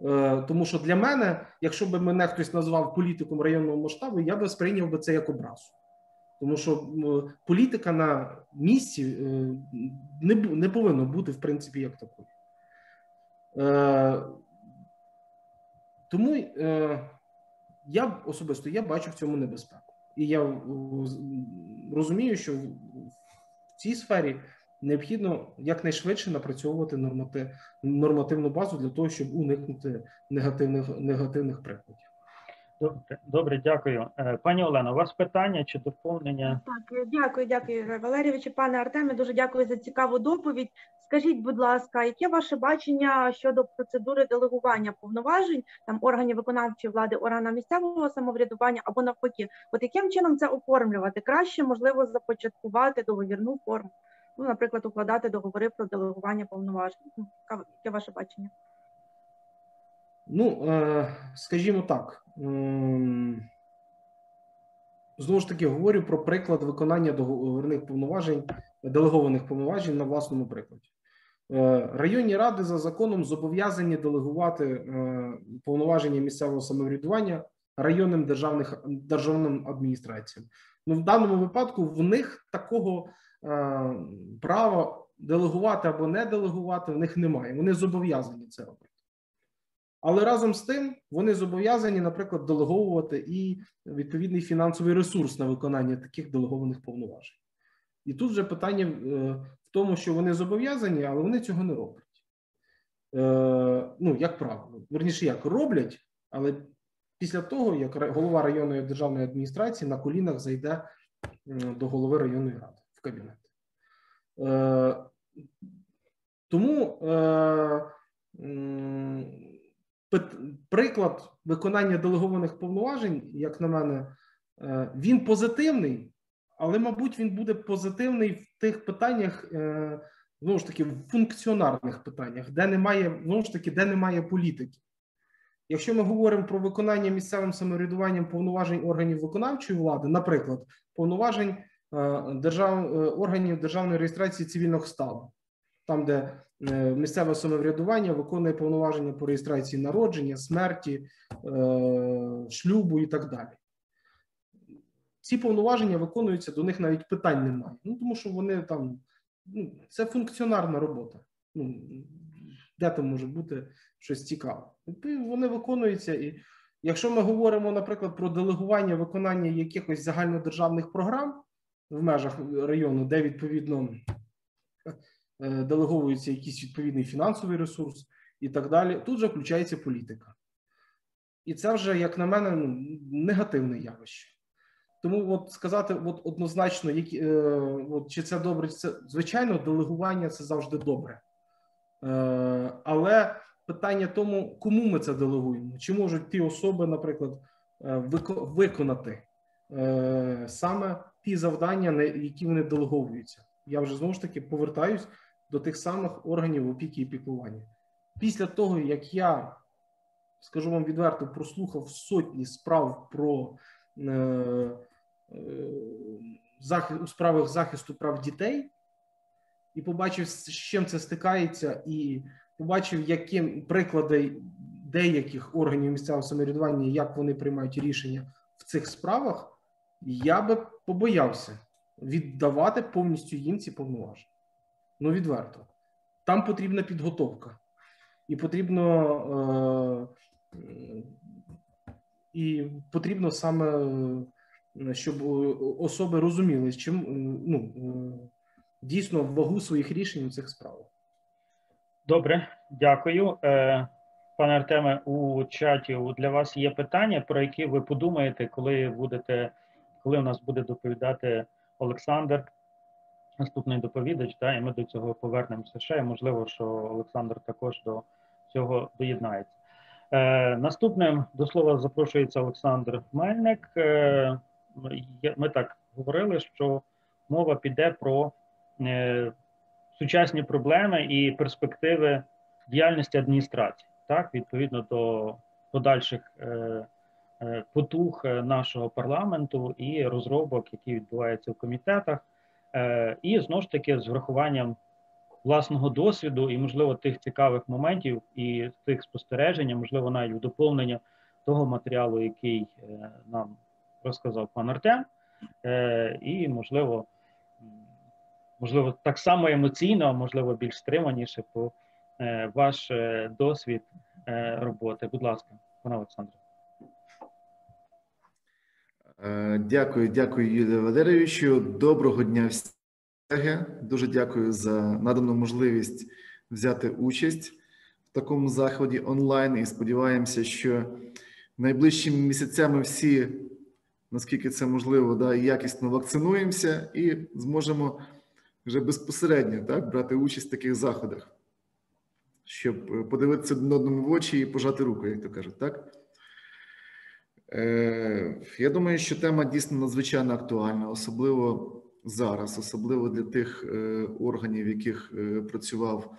Е, тому що для мене, якщо б мене хтось назвав політиком районного масштабу, я би сприйняв би це як образу. Тому що політика на місці е, не не повинна бути, в принципі, як такою. Е, тому я особисто я бачу в цьому небезпеку. І я розумію, що в цій сфері необхідно якнайшвидше напрацьовувати норматив, нормативну базу для того, щоб уникнути негативних негативних прикладів. Добре, добре, дякую. Е, пані Олено, у вас питання чи доповнення? Так, е, дякую, дякую, Валерійовичу. Пане Артеме, дуже дякую за цікаву доповідь. Скажіть, будь ласка, яке ваше бачення щодо процедури делегування повноважень там органів виконавчої влади, органам місцевого самоврядування або навпаки? От яким чином це оформлювати? Краще можливо започаткувати договірну форму? Ну, наприклад, укладати договори про делегування повноважень. Ну, яке ваше бачення? Ну, е, скажімо так, знову ж таки говорю про приклад виконання договірних повноважень, делегованих повноважень на власному прикладі. Е, районні ради за законом зобов'язані делегувати е, повноваження місцевого самоврядування районним державних державним адміністраціям. Ну, в даному випадку в них такого права делегувати або не делегувати в них немає. Вони зобов'язані це робити. Але разом з тим вони зобов'язані, наприклад, делеговувати і відповідний фінансовий ресурс на виконання таких делегованих повноважень. І тут вже питання е, тому, що вони зобов'язані, але вони цього не роблять. Е, ну, як правило, верніше, як роблять, але після того, як голова районної державної адміністрації на колінах зайде до голови районної ради в кабінет. Е, тому приклад виконання делегованих повноважень, як на мене, е, він позитивний, але, мабуть, він буде позитивний в тих питаннях, е, знову ж таки, в функціонарних питаннях, де немає, знову ж таки, де немає політики. Якщо ми говоримо про виконання місцевим самоврядуванням повноважень органів виконавчої влади, наприклад, повноважень е, держав, органів державної реєстрації цивільного стану, там, де е, місцеве самоврядування виконує повноваження по реєстрації народження, смерті, е, шлюбу і так далі. Ці повноваження виконуються, до них навіть питань немає. Ну тому що вони там ну, це функціонарна робота. Ну, де там може бути щось цікаве? Вони виконуються. І якщо ми говоримо, наприклад, про делегування виконання якихось загальнодержавних програм в межах району, де відповідно е, делеговується якийсь відповідний фінансовий ресурс і так далі, тут вже включається політика. І це вже, як на мене, ну, негативне явище. Тому от сказати от однозначно, які, е, от, чи це добре, чи це звичайно, делегування це завжди добре. Е, але питання тому, кому ми це делегуємо, чи можуть ті особи, наприклад, е, виконати е, саме ті завдання, на які вони делеговуються. Я вже знову ж таки повертаюсь до тих самих органів опіки і піклування. Після того, як я скажу вам відверто, прослухав сотні справ про е, у справах захисту прав дітей і побачив, з чим це стикається, і побачив, яким приклади деяких органів місцевого самоврядування, як вони приймають рішення в цих справах, я би побоявся віддавати повністю їм ці повноваження. Ну, відверто. Там потрібна підготовка. І потрібно е, і потрібно саме, щоб особи розуміли, чим ну, дійсно вагу своїх рішень у цих справах. Добре, дякую. Е, Пане Артеме, у чаті для вас є питання, про які ви подумаєте, коли будете, коли у нас буде доповідати Олександр, наступний доповідач, та, і ми до цього повернемося ще. Можливо, що Олександр також до цього доєднається. Е, Наступним до слова запрошується Олександр Мельник. Е, Ми так говорили, що мова піде про е, сучасні проблеми і перспективи діяльності адміністрації, так, відповідно до подальших е, е, потуг нашого парламенту і розробок, які відбуваються в комітетах, і знову ж таки з врахуванням власного досвіду і, можливо, тих цікавих моментів і тих спостережень, можливо, навіть доповнення того матеріалу, який нам розказав пан Артем, е, і, можливо, можливо, так само емоційно, а можливо, більш стриманіше по е, ваш досвід роботи. Будь ласка, пане Олександре. Дякую, дякую, Юрію Валерійовичу. Доброго дня всім. Дуже дякую за надану можливість взяти участь в такому заході онлайн. І сподіваємося, що найближчими місяцями всі, наскільки це можливо, да, якісно вакцинуємося і зможемо вже безпосередньо так, брати участь в таких заходах, щоб подивитися один одному в очі і пожати руку, як то кажуть, так. Е, Я думаю, що тема дійсно надзвичайно актуальна, особливо зараз, особливо для тих е, органів, в яких е, працював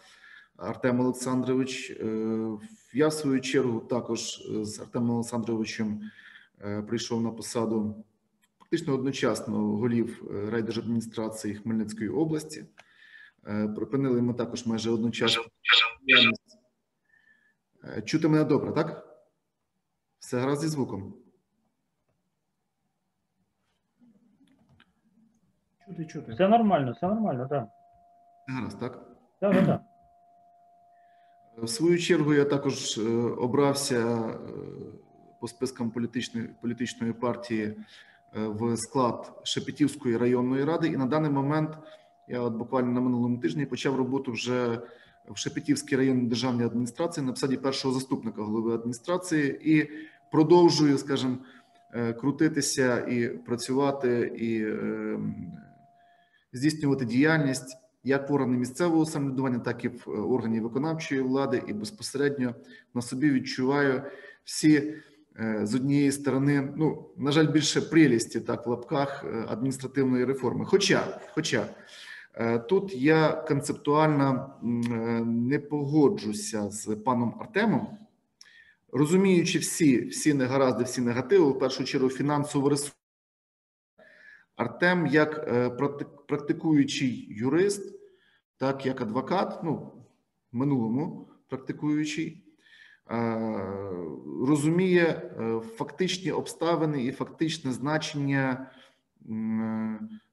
Артем Олександрович. Е, я в свою чергу також з Артемом Олександровичем прийшов на посаду фактично одночасно голів райдержадміністрації Хмельницької області. Припинили ми також майже одночасно. Чути мене добре, так? Все гаразд зі звуком. Чути, чути. Все нормально, все нормально, так. Гаразд, так? Так, так, так. В свою чергу я також е, обрався е, по спискам політичної політичної партії е, в склад Шепетівської районної ради, і на даний момент я от буквально на минулому тижні почав роботу вже в Шепетівській районній державній адміністрації на посаді першого заступника голови адміністрації і продовжую, скажімо, крутитися і працювати і ем, здійснювати діяльність як в органи місцевого самоврядування, так і в е, органі виконавчої влади, і безпосередньо на собі відчуваю всі е, з однієї сторони, ну на жаль, більше прелісті так в лапках е, адміністративної реформи. Хоча, хоча тут я концептуально не погоджуся з паном Артемом. Розуміючи всі всі негаразди, всі негативи, в першу чергу фінансовий ресурс, Артем, як е, практикуючий юрист, так як адвокат, ну в минулому практикуючий, е, розуміє е, фактичні обставини і фактичне значення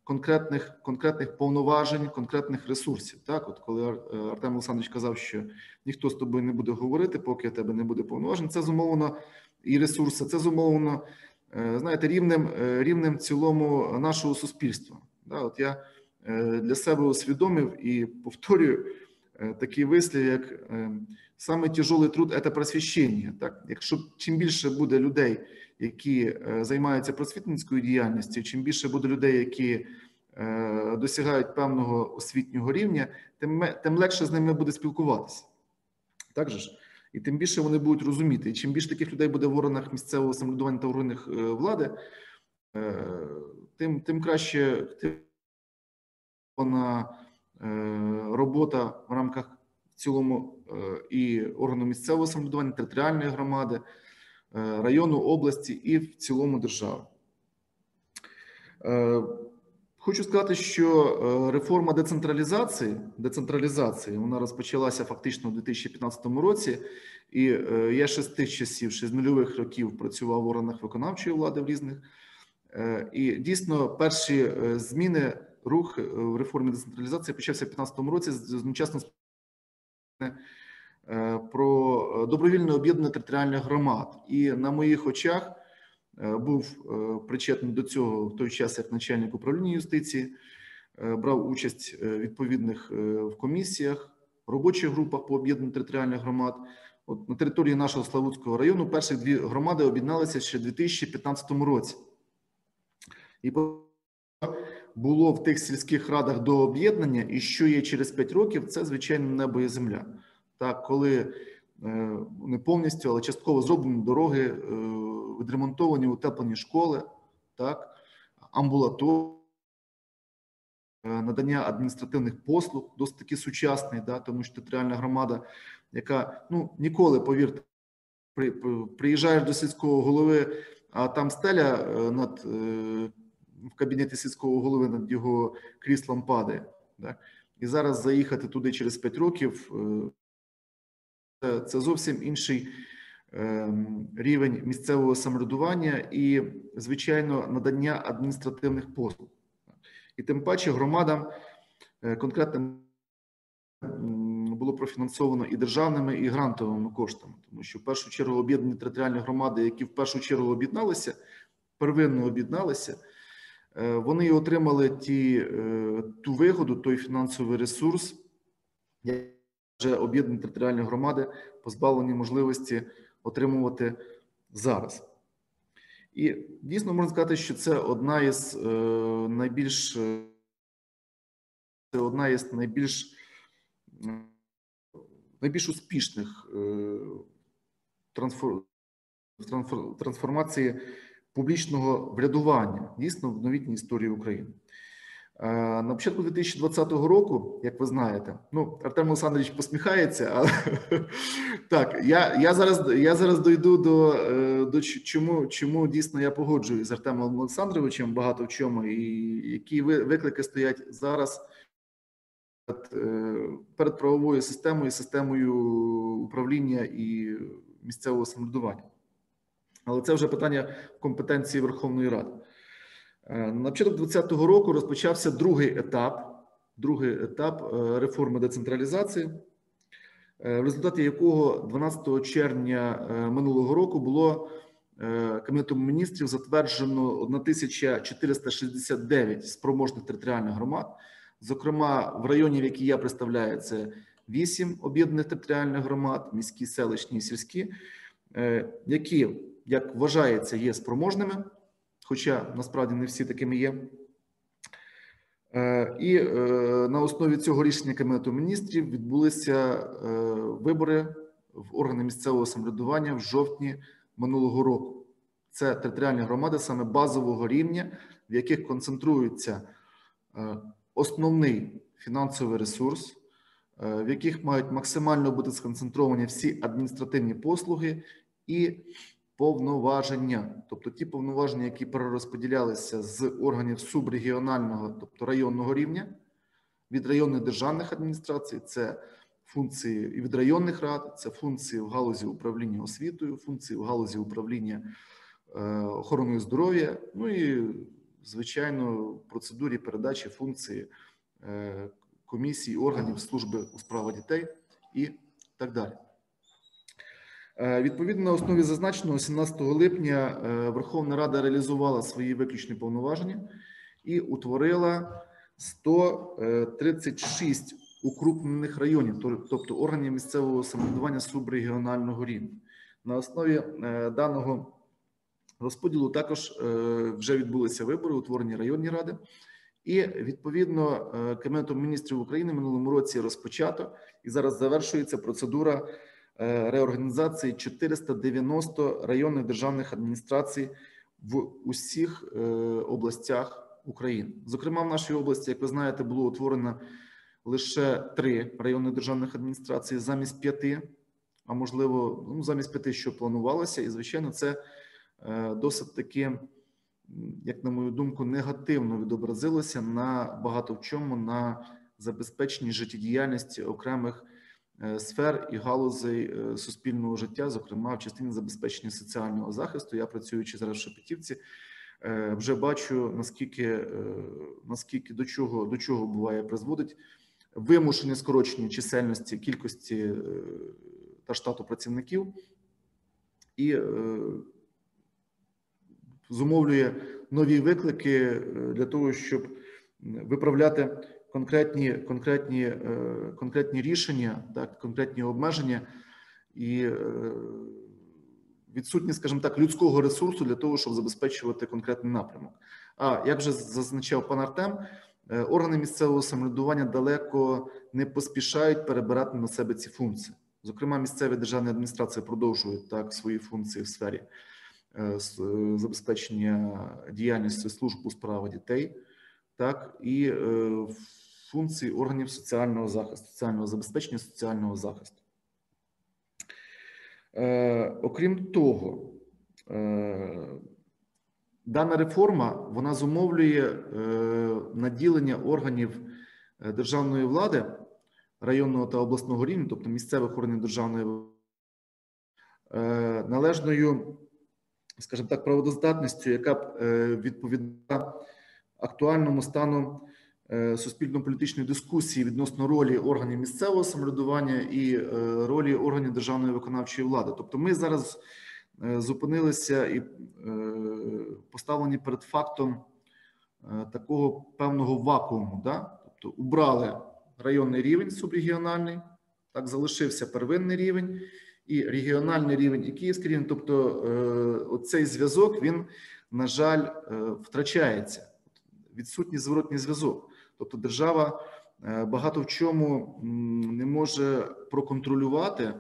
конкретних конкретних повноважень, конкретних ресурсів. Так, от коли Ар- е, Артем Олександрович казав, що ніхто з тобою не буде говорити, поки тебе не буде повноважень, це зумовлено і ресурси, це зумовлено, е, знаєте, рівнем е, рівнем цілому нашого суспільства. Да, от я е, для себе усвідомив і повторюю е, такий вислів, як е, саме тяжелий труд це просвіщення. Так, якщо чим більше буде людей, які е, займаються просвітницькою діяльністю, чим більше буде людей, які е, досягають певного освітнього рівня, тим, тим легше з ними буде спілкуватися. Так же ж? І тим більше вони будуть розуміти. І чим більше таких людей буде в органах місцевого самоврядування та органах е, влади, тим, тим краще тим робота в рамках в цілому е, і органу місцевого самоврядування, територіальної громади, е, району, області і в цілому держави. Е, Хочу сказати, що реформа децентралізації, децентралізації вона розпочалася фактично у 2015 році, і я ще з тих часів, ще з нульових років працював в органах виконавчої влади в різних. І дійсно перші зміни, рух в реформі децентралізації почався в 2015 році з одночасно про добровільне об'єднання територіальних громад. І на моїх очах е, був е, причетний до цього в той час як начальник управління юстиції, е, брав участь е, відповідних е, в комісіях, робочих групах по об'єднанню територіальних громад. От на території нашого Славутського району перші дві громади об'єдналися ще в 2015 році. І було в тих сільських радах до об'єднання, і що є через 5 років, це звичайно небо і земля. Так, коли не повністю, але частково зроблені дороги, е, відремонтовані, утеплені школи, так, амбулаторії, е, надання адміністративних послуг, досить таки сучасний, да, тому що територіальна громада, яка ну ніколи, повірте, при, при- приїжджаєш до сільського голови, а там стеля е, над в кабінеті сільського голови над його кріслом падає. Да? І зараз заїхати туди через 5 років е, це, зовсім інший ем, рівень місцевого самоврядування і, звичайно, надання адміністративних послуг. І тим паче громадам е, конкретно було профінансовано і державними, і грантовими коштами, тому що в першу чергу об'єднані територіальні громади, які в першу чергу об'єдналися, первинно об'єдналися, вони і отримали ті, е, ту вигоду, той фінансовий ресурс, вже об'єднані територіальні громади позбавлені можливості отримувати зараз. І дійсно можна сказати, що це одна із е, найбільш е, це одна із найбільш е, найбільш успішних е, трансфор- трансфор- трансформації публічного врядування дійсно в новітній історії України. Е, На початку 2020 року, як ви знаєте, ну Артем Олександрович посміхається, але так я, я зараз я зараз дойду до, е, до чому, чому дійсно я погоджуюсь з Артемом Олександровичем багато в чому, і які виклики стоять зараз перед, е, правовою системою, системою управління і місцевого самоврядування. Але це вже питання компетенції Верховної Ради. Е, На початок 2020 року розпочався другий етап, другий етап е, реформи децентралізації, е, в результаті якого 12 червня минулого року було Кабінетом міністрів затверджено 1469 спроможних територіальних громад. Зокрема, в районі, в який я представляю, це 8 об'єднаних територіальних громад, міські, селищні і сільські, які, як вважається, є спроможними хоча насправді не всі такими є. Е, І е, на основі цього рішення Кабінету міністрів відбулися е, вибори в органи місцевого самоврядування в жовтні минулого року. Це територіальні громади саме базового рівня, в яких концентрується е, основний фінансовий ресурс, е, в яких мають максимально бути сконцентровані всі адміністративні послуги і повноваження, тобто ті повноваження, які перерозподілялися з органів субрегіонального, тобто районного рівня, від районних державних адміністрацій, це функції і від районних рад, це функції в галузі управління освітою, функції в галузі управління е, охороною здоров'я, ну і звичайно, процедурі передачі функції е, комісій, органів служби у справах дітей і так далі. Е, Відповідно на основі зазначеного 17 липня е, Верховна Рада реалізувала свої виключні повноваження і утворила 136 укрупнених районів, то- тобто органів місцевого самоврядування субрегіонального рівня. На основі е, даного розподілу також е, вже відбулися вибори, утворені районні ради. І відповідно е, Кабінетом міністрів України минулому році розпочато і зараз завершується процедура е, реорганізації 490 районних державних адміністрацій в усіх е, областях України. Зокрема, в нашій області, як ви знаєте, було утворено лише три районних державних адміністрації замість п'яти, а можливо, ну замість п'яти, що планувалося, і звичайно, це е, досить таки, як на мою думку, негативно відобразилося на багато в чому на забезпеченні життєдіяльності окремих е, сфер і галузей е, суспільного життя, зокрема в частині забезпечення соціального захисту. Я працюючи зараз в Шепетівці, е, вже бачу наскільки е, наскільки до чого до чого буває призводить вимушене скорочення чисельності кількості е, та штату працівників і е, зумовлює нові виклики е, для того, щоб виправляти конкретні конкретні е, конкретні рішення, так конкретні обмеження і е, відсутність, скажімо так, людського ресурсу для того, щоб забезпечувати конкретний напрямок. А як вже зазначав пан Артем, е, органи місцевого самоврядування далеко не поспішають перебирати на себе ці функції. Зокрема, місцеві державні адміністрації продовжують так свої функції в сфері забезпечення діяльності служб у справах дітей, так і е, функції органів соціального захисту, соціального забезпечення соціального захисту. Е, окрім того, е, дана реформа вона зумовлює е, наділення органів е, державної влади районного та обласного рівня, тобто місцевих органів державної влади, е, належною, скажімо так, праводоздатністю, яка б е, відповідала актуальному стану суспільно-політичної дискусії відносно ролі органів місцевого самоврядування і е, ролі органів державної виконавчої влади. Тобто, ми зараз е, зупинилися і е, поставлені перед фактом е, такого певного вакууму. Да? Тобто, убрали районний рівень субрегіональний, так залишився первинний рівень і регіональний рівень, і київський рівень. Тобто, е, оцей зв'язок він, на жаль, е, втрачається. Відсутній зворотній зв'язок. Тобто, держава е, багато в чому не може проконтролювати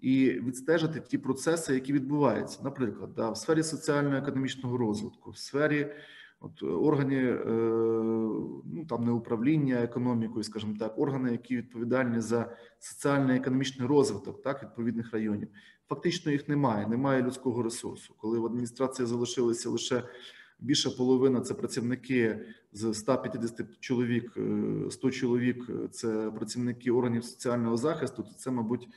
і відстежити ті процеси, які відбуваються. Наприклад, да, в сфері соціально-економічного розвитку, в сфері от, органів е, ну там не управління економікою, скажімо так, органи, які відповідальні за соціально-економічний розвиток так відповідних районів. Фактично їх немає, немає людського ресурсу. Коли в адміністрації залишилися лише більша половина це працівники з 150 чоловік, е, 100 чоловік це працівники органів соціального захисту, то це, мабуть,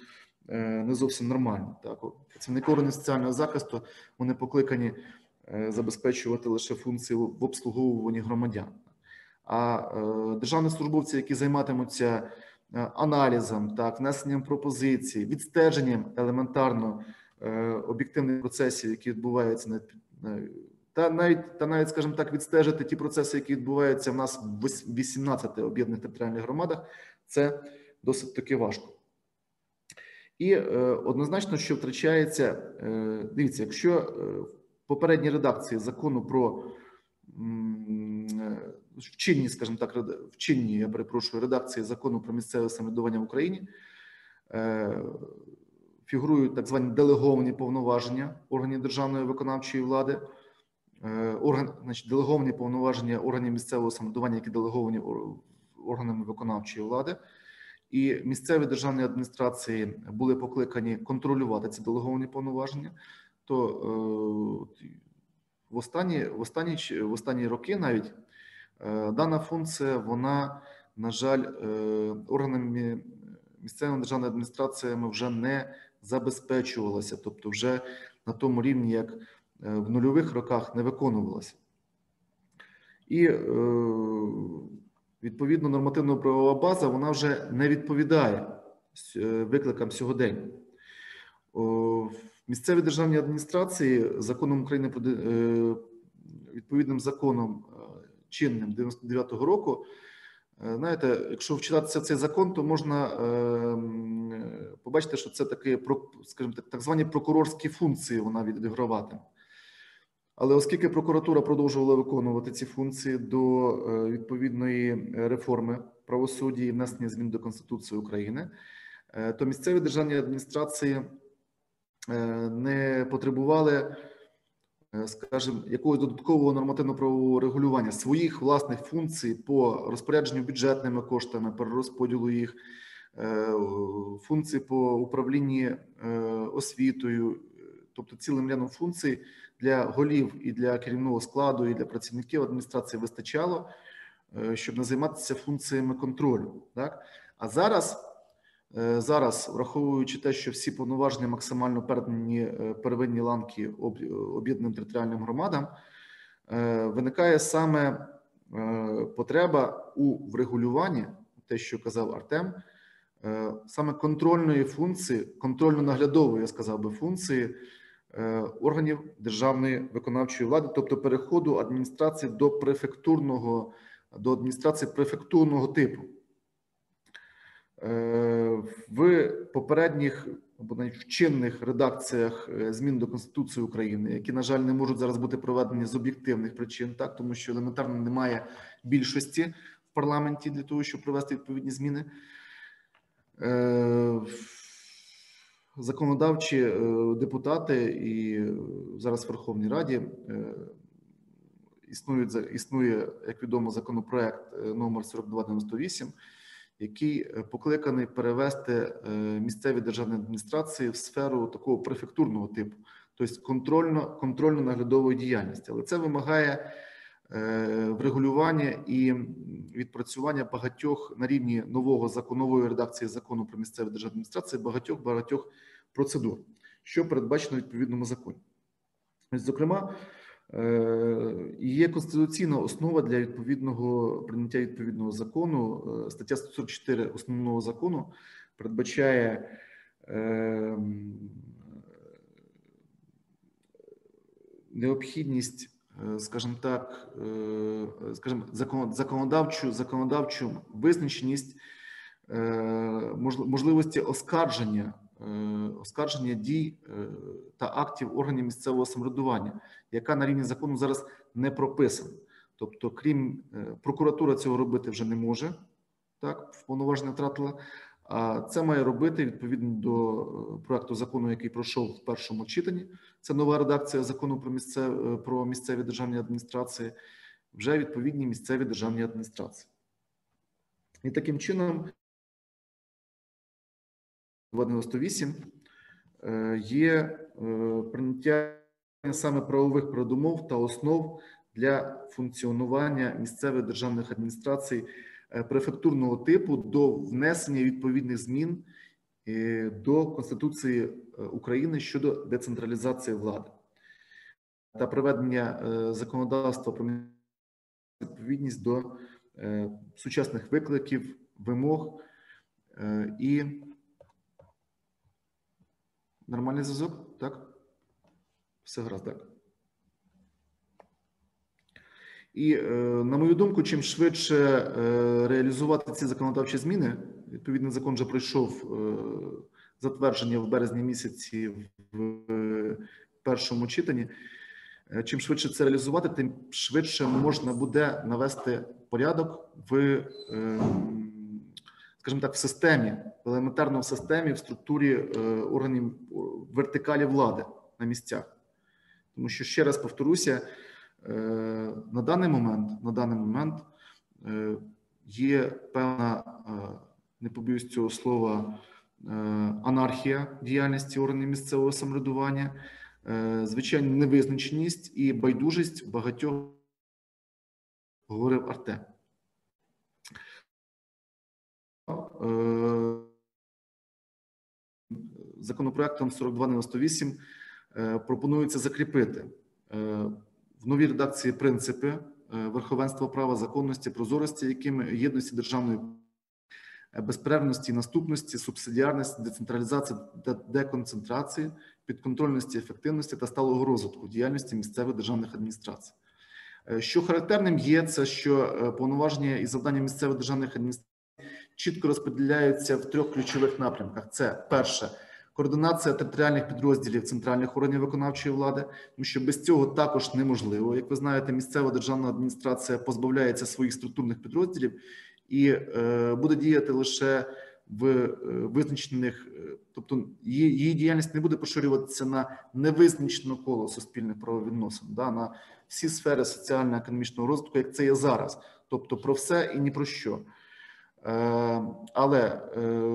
е, не зовсім нормально. Так, працівники органів соціального захисту вони покликані е, забезпечувати лише функції в обслуговуванні громадян. А е, державні службовці, які займатимуться е, аналізом, так, внесенням пропозицій, відстеженням елементарно е, об'єктивних процесів, які відбуваються на- та навіть та навіть, скажімо так, відстежити ті процеси, які відбуваються в нас в 18 об'єднаних територіальних громадах, це досить таки важко. І е, однозначно, що втрачається, е, дивіться, якщо е, в попередній редакції закону про е, в чинній, скажімо так, в чинній, я перепрошую, редакції закону про місцеве самоврядування в Україні е, фігурують так звані делеговані повноваження органів державної виконавчої влади, орган, значить, делеговані повноваження органів місцевого самоврядування, які делеговані органами виконавчої влади. І місцеві державні адміністрації були покликані контролювати ці делеговані повноваження. То е, в останні, в останні, в останні роки навіть е, дана функція, вона, на жаль, е, органами місцевими державними адміністраціями вже не забезпечувалася, тобто вже на тому рівні, як е, в нульових роках, не виконувалася. І е, відповідно нормативно-правова база вона вже не відповідає е, викликам сьогодення. Місцеві державні адміністрації законом України про е, відповідним законом е, чинним 99-го року. е, Знаєте, якщо вчитатися цей закон, то можна е, е, побачити, що це такі, скажімо так, так звані прокурорські функції вона відіграватиме. Але оскільки прокуратура продовжувала виконувати ці функції до е, відповідної реформи правосуддя і внесення змін до Конституції України, е, то місцеві державні адміністрації е, не потребували, е, скажімо, якогось додаткового нормативно-правового регулювання своїх власних функцій по розпорядженню бюджетними коштами, перерозподілу їх, е, функції по управлінні е, освітою, е, тобто цілим рядом функцій для голів і для керівного складу, і для працівників адміністрації вистачало, е, щоб не займатися функціями контролю. Так? А зараз, е, зараз, враховуючи те, що всі повноваження максимально передані е, первинні ланки об'єднаним територіальним громадам, виникає саме потреба у врегулюванні, те, що казав Артем, саме контрольної функції, контрольно-наглядової, я сказав би, функції органів державної виконавчої влади, тобто переходу адміністрації до префектурного до адміністрації префектурного типу. Е, В попередніх або навіть в чинних редакціях е, змін до Конституції України, які, на жаль, не можуть зараз бути проведені з об'єктивних причин, так тому що елементарно немає більшості в парламенті для того, щоб провести відповідні зміни. Законодавчі е, депутати і е, зараз в Верховній Раді е, існують існує, як відомо, законопроект номер 4298, який покликаний перевести місцеві державні адміністрації в сферу такого префектурного типу, тобто контрольно контрольно-наглядової діяльності. Але це вимагає врегулювання і відпрацювання багатьох на рівні нового закону, нової редакції закону про місцеві державні адміністрації багатьох багатьох процедур, що передбачено в відповідному законі. Зокрема, е, є конституційна основа для відповідного прийняття відповідного закону. Е, Стаття 144 основного закону передбачає е, необхідність, е, скажімо так, е, скажімо, законодавчу, законодавчу визначеність е, можливості оскарження, е, оскарження дій е, та актів органів місцевого самоврядування, яка на рівні закону зараз не прописана. Тобто, крім е, прокуратура цього робити вже не може, так повноваження втратила. А це має робити відповідно до е, проекту закону, який пройшов в першому читанні. Це нова редакція закону про місцеві, про місцеві державні адміністрації, вже відповідні місцеві державні адміністрації. І таким чином 298 е, є е, прийняття саме правових передумов та основ для функціонування місцевих державних адміністрацій е, префектурного типу до внесення відповідних змін е, до Конституції е, України щодо децентралізації влади та приведення е, законодавства про відповідність до е, сучасних викликів, вимог е, і нормальний зв'язок, так? Все гаразд, так. І, е, на мою думку, чим швидше е, реалізувати ці законодавчі зміни, відповідний закон вже пройшов е, затвердження в березні місяці в першому читанні. Чим швидше це реалізувати, тим швидше можна буде навести порядок в, скажімо так, в системі, елементарно в системі, в структурі органів вертикалі влади на місцях. Тому що ще раз повторюся, на даний момент, на даний момент е, є певна, е, не побоюсь цього слова, е, анархія діяльності органів місцевого самоврядування, е, звичайно, невизначеність і байдужість багатьох говорив Артем. Е, Законопроектом 4298 е, пропонується закріпити е, в новій редакції принципи верховенства права, законності, прозорості, якими єдності державної е, безперервності, наступності, субсидіарності, децентралізації та деконцентрації, підконтрольності, ефективності та сталого розвитку діяльності місцевих державних адміністрацій. Е, Що характерним є, це що е, повноваження і завдання місцевих державних адміністрацій чітко розподіляються в трьох ключових напрямках: це перше координація територіальних підрозділів центральних органів виконавчої влади, тому що без цього також неможливо. Як ви знаєте, місцева державна адміністрація позбавляється своїх структурних підрозділів і е, буде діяти лише в е, визначених, е, тобто її, її діяльність не буде поширюватися на невизначене коло суспільних правовідносин, да, на всі сфери соціально-економічного розвитку, як це є зараз, тобто про все і ні про що. Е, але е,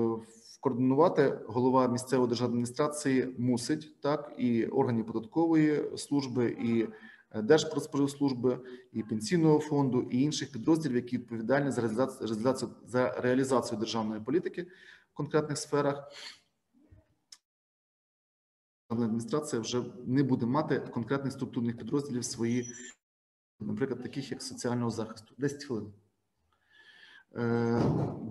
координувати голова місцевої державної адміністрації мусить так і органів податкової служби, і е, Держпродспоживслужби, і пенсійного фонду, і інших підрозділів, які відповідальні за реалізацію, за реалізацію державної політики в конкретних сферах. Адміністрація вже не буде мати конкретних структурних підрозділів свої, наприклад, таких як соціального захисту. 10 хвилин. Е,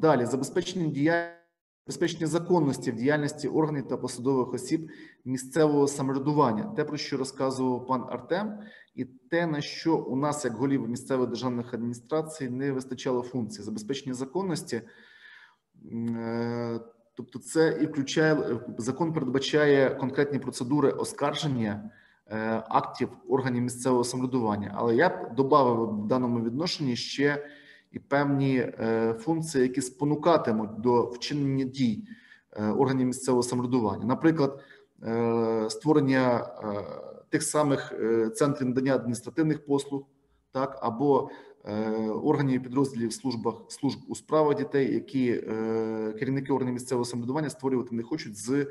Далі забезпечення діяльності. Забезпечення законності в діяльності органів та посадових осіб місцевого самоврядування, те про що розказував пан Артем, і те на що у нас, як голів місцевих державних адміністрацій, не вистачало функцій забезпечення законності. Е, Тобто, це і включає закон, передбачає конкретні процедури оскарження е, актів органів місцевого самоврядування. Але я б додав в даному відношенні ще і певні е, функції, які спонукатимуть до вчинення дій е, органів місцевого самоврядування, наприклад, е, створення тих самих центрів надання адміністративних послуг, так або органів підрозділів службах служб у справах дітей, які керівники органів місцевого самоврядування створювати не хочуть з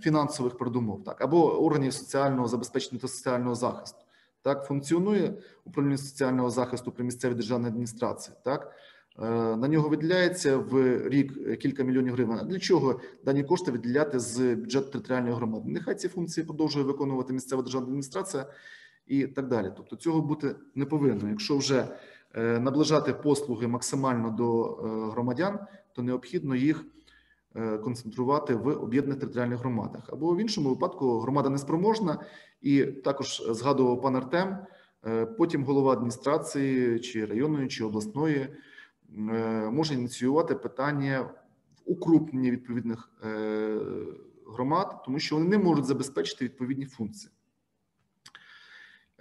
фінансових передумов, так або органів соціального забезпечення та соціального захисту. Так функціонує управління соціального захисту при місцевій державній адміністрації. Так Е, на нього виділяється в рік кілька мільйонів гривень. А для чого дані кошти виділяти з бюджету територіальної громади? Нехай ці функції продовжує виконувати місцева державна адміністрація і так далі. Тобто цього бути не повинно. Якщо вже е, наближати послуги максимально до е, громадян, то необхідно їх концентрувати в об'єднаних територіальних громадах. Або в іншому випадку громада неспроможна, і також згадував пан Артем. е, Потім голова адміністрації чи районної чи обласної е, може ініціювати питання в укрупнення відповідних е, громад, тому що вони не можуть забезпечити відповідні функції.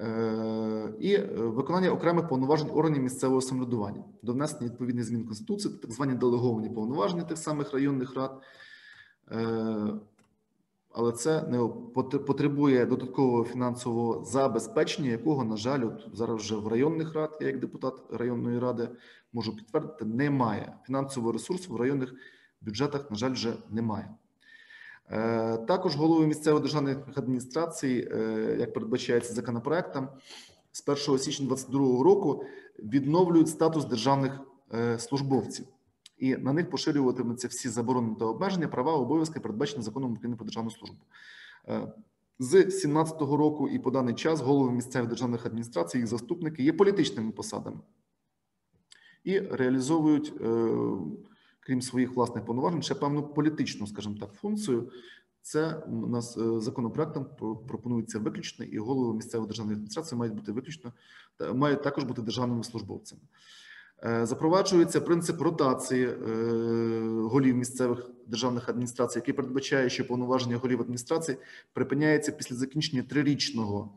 Е, І е, виконання окремих повноважень органів місцевого самоврядування до внесення відповідних змін Конституції, так звані делеговані повноваження тих самих районних рад. Е, Але це не потребує додаткового фінансового забезпечення, якого, на жаль, от зараз вже в районних рад, я як депутат районної ради можу підтвердити, немає. Фінансового ресурсу в районних бюджетах, на жаль, вже немає. Е, Також голови місцевих державних адміністрацій, е, як передбачається законопроектом, з 1 січня 2022 року відновлюють статус державних е, службовців, і на них поширюватимуться всі заборони та обмеження, права, обов'язки, передбачені законом України про державну службу. З 2017 року і по даний час голови місцевих державних адміністрацій, їх заступники є політичними посадами і реалізовують крім своїх власних повноважень, ще певну політичну, скажімо так, функцію. Це у нас е, законопроектом пропонується виключно, і голови місцевої державної адміністрації мають бути виключно мають також бути державними службовцями. Е, Запроваджується принцип ротації е, голів місцевих державних адміністрацій, який передбачає, що повноваження голів адміністрації припиняється після закінчення трирічного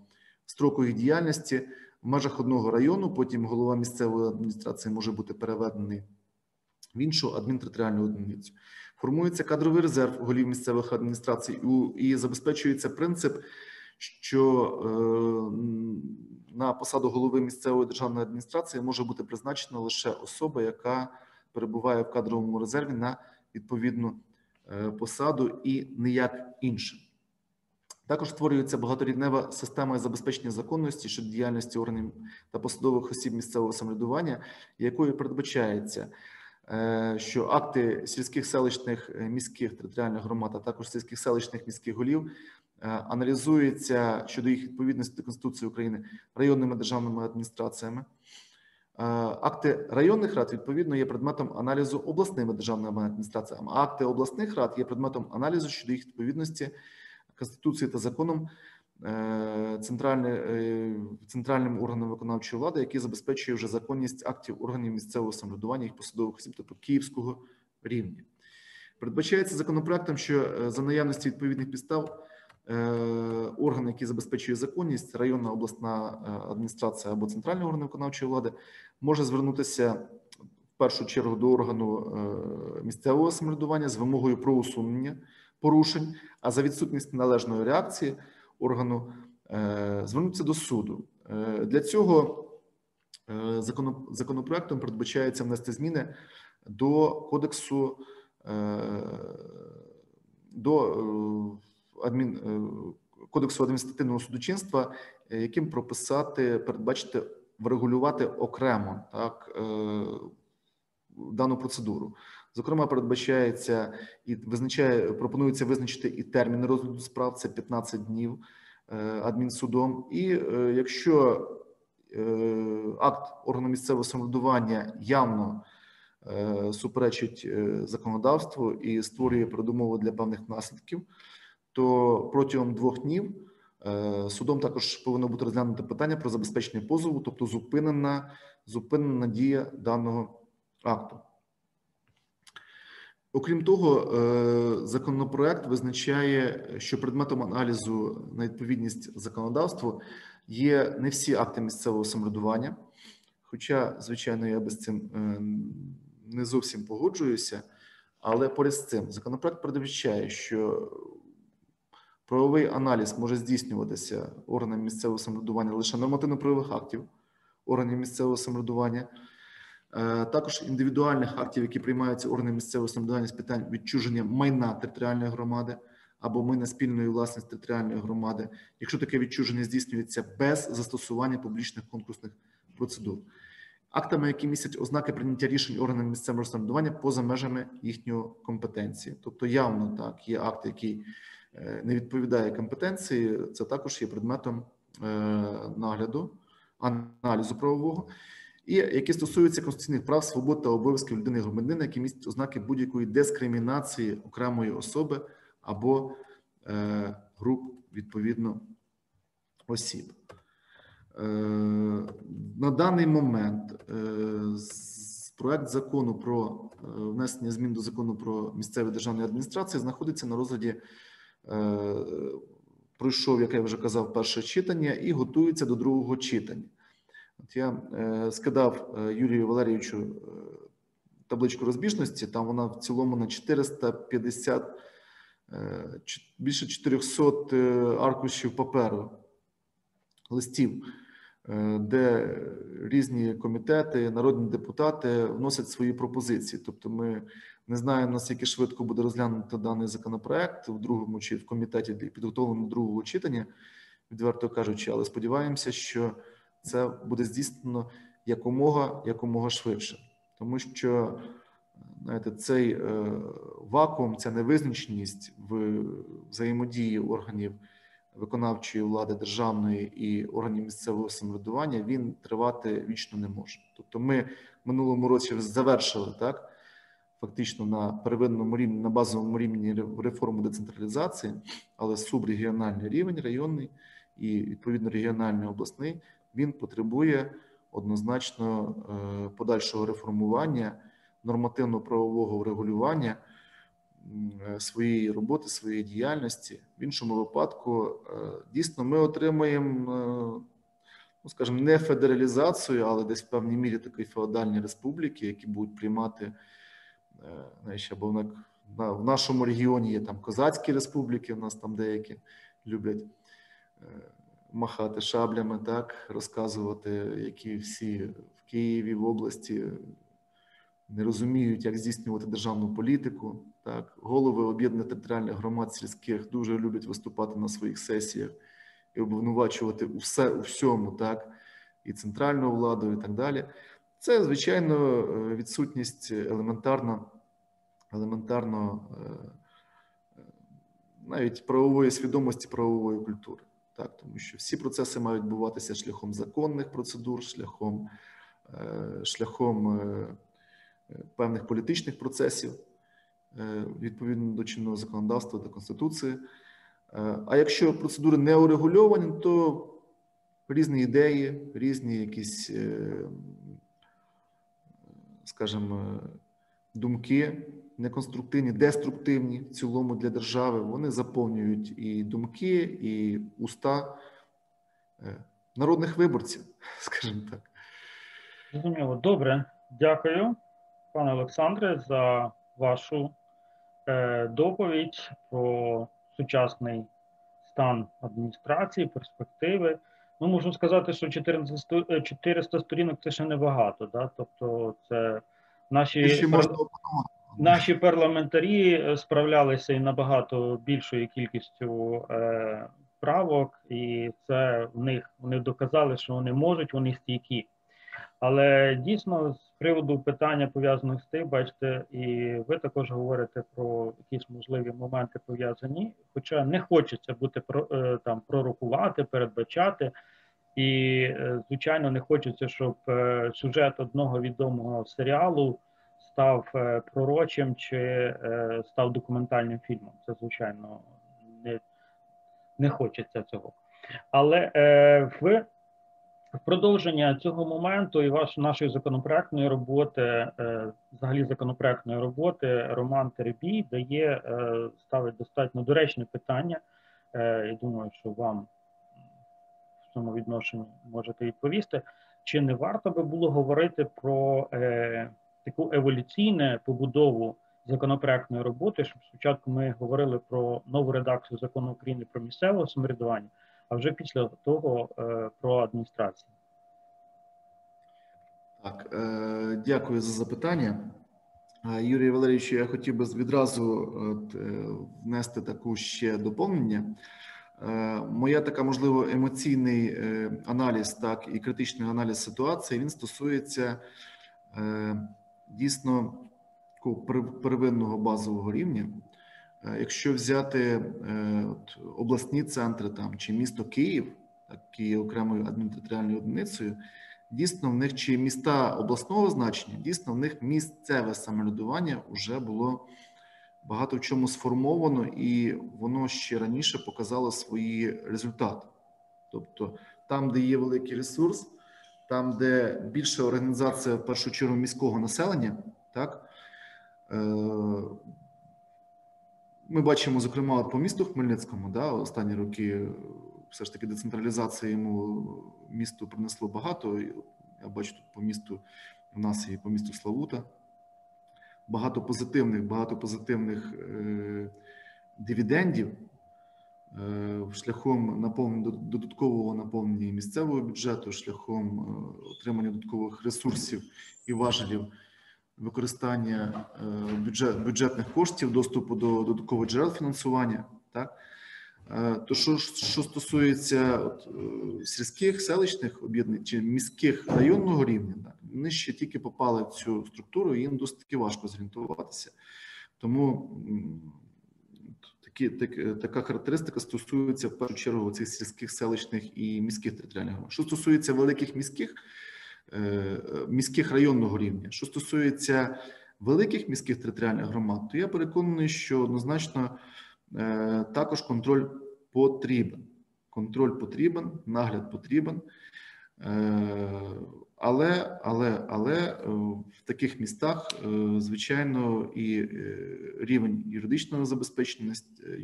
строку їх діяльності в межах одного району. Потім голова місцевої адміністрації може бути переведений в іншу адмінтериторіальну одиницю. Формується кадровий резерв голів місцевих адміністрацій і забезпечується принцип, що е, на посаду голови місцевої державної адміністрації може бути призначена лише особа, яка перебуває в кадровому резерві на відповідну е, посаду і ніяк інше. Також створюється багаторівнева система забезпечення законності щодо діяльності органів та посадових осіб місцевого самоврядування, якою передбачається що акти сільських селищних е, міських територіальних громад, а також сільських селищних міських голів е, аналізуються щодо їх відповідності до Конституції України районними державними адміністраціями. Е, Акти районних рад відповідно є предметом аналізу обласними державними адміністраціями. а Акти обласних рад є предметом аналізу щодо їх відповідності Конституції та законом е, е, центральним органом виконавчої влади, який забезпечує вже законність актів органів місцевого самоврядування їх посадових осіб, тобто київського рівня. Передбачається законопроектом, що е, за наявності відповідних підстав е, орган, який забезпечує законність, районна обласна е, адміністрація або центральний орган виконавчої влади, може звернутися в першу чергу до органу е, місцевого самоврядування з вимогою про усунення порушень, а за відсутність належної реакції органу е, звернутися до суду. Е, Для цього е, законопроектом передбачається внести зміни до кодексу до адмін, кодексу адміністративного судочинства, яким прописати, передбачити, врегулювати окремо так дану процедуру. Зокрема, передбачається і визначає, пропонується визначити і термін розгляду справ це 15 днів е, адмінсудом. І е, якщо е, акт органу місцевого самоврядування явно суперечить законодавству і створює передумови для певних наслідків, то протягом двох днів судом також повинно бути розглянуто питання про забезпечення позову, тобто зупинена, зупинена дія даного акту. Окрім того, е, законопроект визначає, що предметом аналізу на відповідність законодавству є не всі акти місцевого самоврядування. Хоча, звичайно, я без цим е, не зовсім погоджуюся, але поряд з цим законопроект передбачає, що правовий аналіз може здійснюватися органами місцевого самоврядування лише нормативно-правових актів органів місцевого самоврядування. Е, Також індивідуальних актів, які приймаються органами місцевого самоврядування з питань відчуження майна територіальної громади або майна спільної власності територіальної громади, якщо таке відчуження здійснюється без застосування публічних конкурсних процедур, актами, які містять ознаки прийняття рішень органами місцевого самоврядування поза межами їхнього компетенції, тобто явно так є акт, який е, не відповідає компетенції, це також є предметом е, нагляду, аналізу правового і які стосуються конституційних прав, свобод та обов'язків людини громадянина, які містять ознаки будь-якої дискримінації окремої особи або е, груп відповідно осіб. Е, на даний момент е, проект закону про е, внесення змін до закону про місцеві державні адміністрації знаходиться на розгляді. е, Пройшов, як я вже казав, перше читання і готується до другого читання. От я е, скидав е, Юрію Валерійовичу е, табличку розбіжності. Там вона в цілому на 450, е, більше 400 е, аркушів паперу, листів, е, де різні комітети, народні депутати вносять свої пропозиції. Тобто, ми не знаємо, наскільки швидко буде розглянути даний законопроект в другому чи в комітеті для підготовлено другого читання, відверто кажучи, але сподіваємося, що це буде здійснено якомога якомога швидше, тому що знаєте, цей е, вакуум, ця невизначеність в взаємодії органів виконавчої влади державної і органів місцевого самоврядування він тривати вічно не може. Тобто, ми минулому році завершили так. Фактично на первинному рівні, на базовому рівні реформу децентралізації, але субрегіональний рівень, районний і відповідно регіональний обласний він потребує однозначно е, подальшого реформування, нормативно-правового врегулювання е, своєї роботи, своєї діяльності. В іншому випадку, е, дійсно, ми отримаємо, ну скажімо, не федералізацію, але десь в певній мірі такі феодальні республіки, які будуть приймати знаєш, або на, в нашому регіоні є там козацькі республіки, в нас там деякі люблять махати шаблями, так, розказувати, які всі в Києві, в області не розуміють, як здійснювати державну політику. Так, голови об'єднаних територіальних громад сільських дуже люблять виступати на своїх сесіях і обвинувачувати усе у всьому, так, і центральну владу, і так далі. Це, звичайно, е, відсутність елементарно, елементарно е, е, навіть правової свідомості, правової культури. Так, тому що всі процеси мають відбуватися шляхом законних процедур, шляхом, е, шляхом е, е, певних політичних процесів відповідно до чинного законодавства та конституції. А якщо процедури не урегульовані, то різні ідеї, різні якісь, скажімо, думки неконструктивні, деструктивні в цілому для держави, вони заповнюють і думки, і уста е, народних виборців, скажімо так. Зрозуміло. Добре, дякую, пане Олександре, за вашу е, доповідь про сучасний стан адміністрації, перспективи. Ну, можу сказати, що 14 сто- е, 400 сторінок це ще небагато. Да? Тобто, це наші Ще можна. Наші парламентарі е, справлялися і набагато більшою кількістю е, правок, і це в них вони доказали, що вони можуть, вони стійкі. Але дійсно, з приводу питання пов'язаних з тим, бачите, і ви також говорите про якісь можливі моменти пов'язані, хоча не хочеться бути е, там пророкувати, передбачати. І, е, звичайно, не хочеться, щоб сюжет одного відомого серіалу став е, пророчим чи е, став документальним фільмом. Це, звичайно, не, не хочеться цього. Але е, в продовження цього моменту і ваш нашої законопроектної роботи, взагалі законопроектної роботи, Роман Теребій дає ставить достатньо доречне питання. Я думаю, що вам в цьому відношенні можете відповісти. Чи не варто би було говорити про таку еволюційну побудову законопроектної роботи, щоб спочатку ми говорили про нову редакцію закону України про місцеве самоврядування, а вже після того е, про адміністрацію? Так, е, дякую за запитання. Е, Юрій Валерійович, я хотів би відразу е, внести таку ще доповнення. Моя така, можливо, емоційний аналіз, так і критичний аналіз ситуації він стосується дійсно первинного базового рівня. Е, Якщо взяти е, от, обласні центри там чи місто Київ, які є окремою адміністративною одиницею, дійсно в них чи міста обласного значення, дійсно в них місцеве самоврядування вже було багато в чому сформовано, і воно ще раніше показало свої результати. Тобто, там, де є великий ресурс, там, де більша організація в першу чергу міського населення, так? Е, ми бачимо, зокрема, от по місту Хмельницькому, да, останні роки е, все ж таки децентралізація йому місту принесло багато. Я бачу тут по місту у нас і по місту Славута. Багато позитивних, багато позитивних е, дивідендів шляхом наповнення додаткового наповнення місцевого бюджету, шляхом е, отримання додаткових ресурсів і важелів використання е, бюджет, бюджетних коштів, доступу до додаткових джерел фінансування. Так? Е, То що, що стосується от, е, сільських селищних об'єднань чи міських районного рівня, так, вони ще тільки попали в цю структуру, і їм досить таки важко зорієнтуватися. Тому такі, так, така характеристика стосується в першу чергу цих сільських селищних і міських територіальних громад. Що стосується великих міських, е, е, міських районного рівня, що стосується великих міських територіальних громад, то я переконаний, що однозначно е, також контроль потрібен. Контроль потрібен, нагляд потрібен. Е, Але, але, але е, в таких містах, е, звичайно, і рівень юридичного забезпечення, е,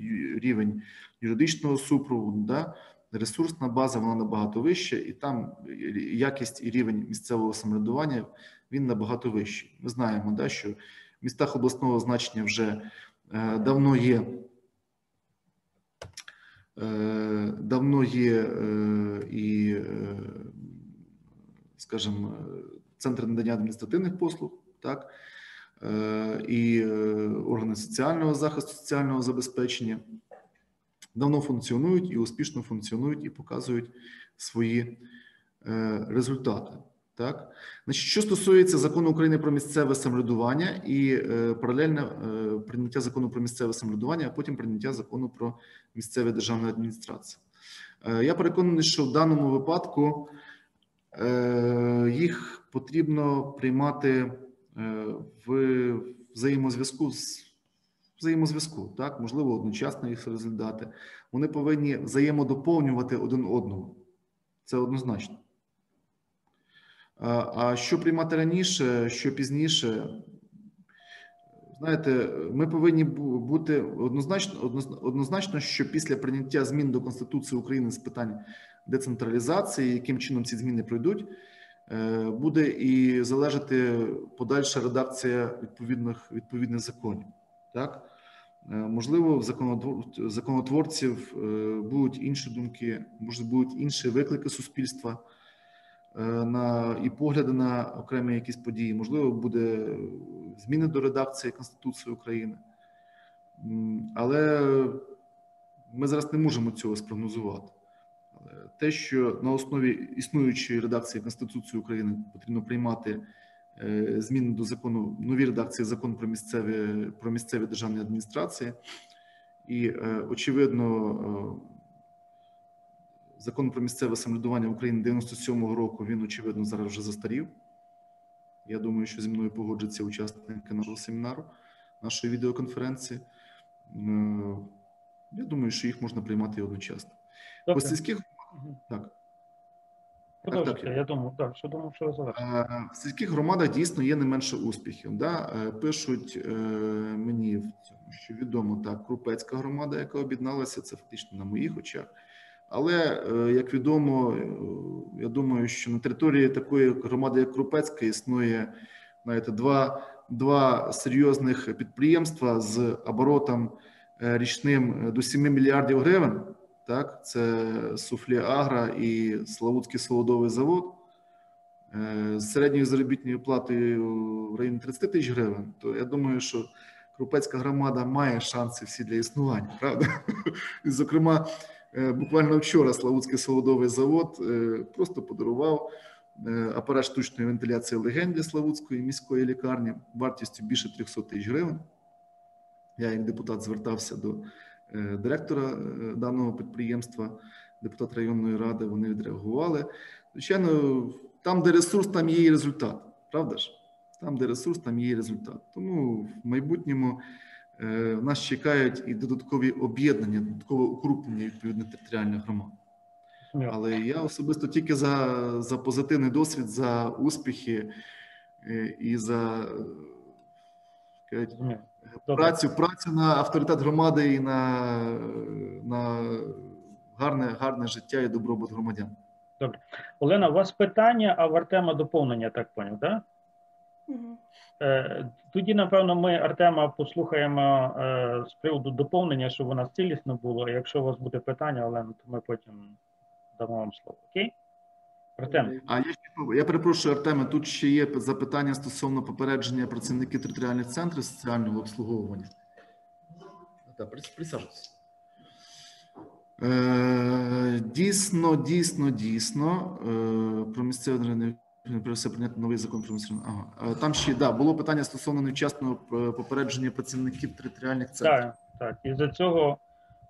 рівень юридичного супроводу, да, ресурсна база вона набагато вища, і там якість і рівень місцевого самоврядування він набагато вищий. Ми знаємо, да, що в містах обласного значення вже давно є. Е, Давно є е, і, е, скажімо, центри надання адміністративних послуг, так, і органи соціального захисту, соціального забезпечення давно функціонують і успішно функціонують і показують свої результати. Так, значить, що стосується закону України про місцеве самоврядування і е, паралельне е, прийняття закону про місцеве самоврядування, а потім прийняття закону про місцеві державні адміністрації. Е, я переконаний, що в даному випадку е, їх потрібно приймати е, в взаємозв'язку з взаємозв'язку, так можливо, одночасно їх розглядати. Вони повинні взаємодоповнювати один одного. Це однозначно. А що приймати раніше, що пізніше, знаєте, ми повинні бути однозначно, однозначно, що після прийняття змін до Конституції України з питань децентралізації, яким чином ці зміни пройдуть, е, буде і залежати подальша редакція відповідних відповідних законів. Так Е, можливо, в законотвор- законотворців е, будуть інші думки, може будуть інші виклики суспільства на і погляди на окремі якісь події. Можливо, буде зміни до редакції Конституції України, але ми зараз не можемо цього спрогнозувати. Те, що на основі існуючої редакції Конституції України потрібно приймати е, зміни до закону, нові редакції закону про місцеві про місцеві державні адміністрації, і е, очевидно, е, закон про місцеве самоврядування України 97-го року він очевидно зараз вже застарів. Я думаю, що зі мною погоджаться учасники нашого семінару, нашої відеоконференції. Е, Я думаю, що їх можна приймати і одночасно. По сільських Мгм. так. Так. я думав, так, що думав, що. Е, В сільських громадах дійсно є не менше успіхів. Да? Е, Пишуть мені що відомо так, Крупецька громада, яка об'єдналася, це фактично на моїх очах. Але е, як відомо, е, я думаю, що на території такої громади, як Крупецька, існує знаєте, два, два серйозних підприємства з оборотом е, річним до 7 мільярдів гривень. Так, це Суфлі Агра і Славутський солодовий завод з середньою заробітною платою в районі 30 тисяч гривень, то я думаю, що Крупецька громада має шанси всі для існування, правда? Зокрема, буквально вчора Славутський солодовий завод е, просто подарував е, апарат штучної вентиляції легенді Славутської міської лікарні вартістю більше 300 тисяч гривень. Я, як депутат, звертався до е, директора е, даного підприємства, депутат районної ради. Вони відреагували. Звичайно, там, де ресурс, там є і результат. Правда ж? Там, де ресурс, там є і результат. Тому в майбутньому е, нас чекають і додаткові об'єднання, додаткове укрупнення відповідних територіальних громад. Але я особисто тільки за, за позитивний досвід, за успіхи е, і за е, кажуть, працю, працю на авторитет громади і на, на гарне, гарне життя і добробут громадян. Добре. Олена, у вас питання, а в Артема доповнення, так поняв, так? Мгм. Е, Тоді, напевно, ми Артема послухаємо е, з приводу доповнення, щоб у нас цілісно було. Якщо у вас буде питання, Олена, то ми потім дамо вам слово. Окей? Артем, А я ще я перепрошую, Артеме. Тут ще є запитання стосовно попередження працівників територіальних центрів соціального обслуговування. Так, присаджуйтесь. Е, дійсно, дійсно, дійсно. Е, про місцеве державне про все прийняти новий закон про. Ага. Е, там ще да, було питання стосовно невчасного е, попередження працівників територіальних центрів. так, так. І за цього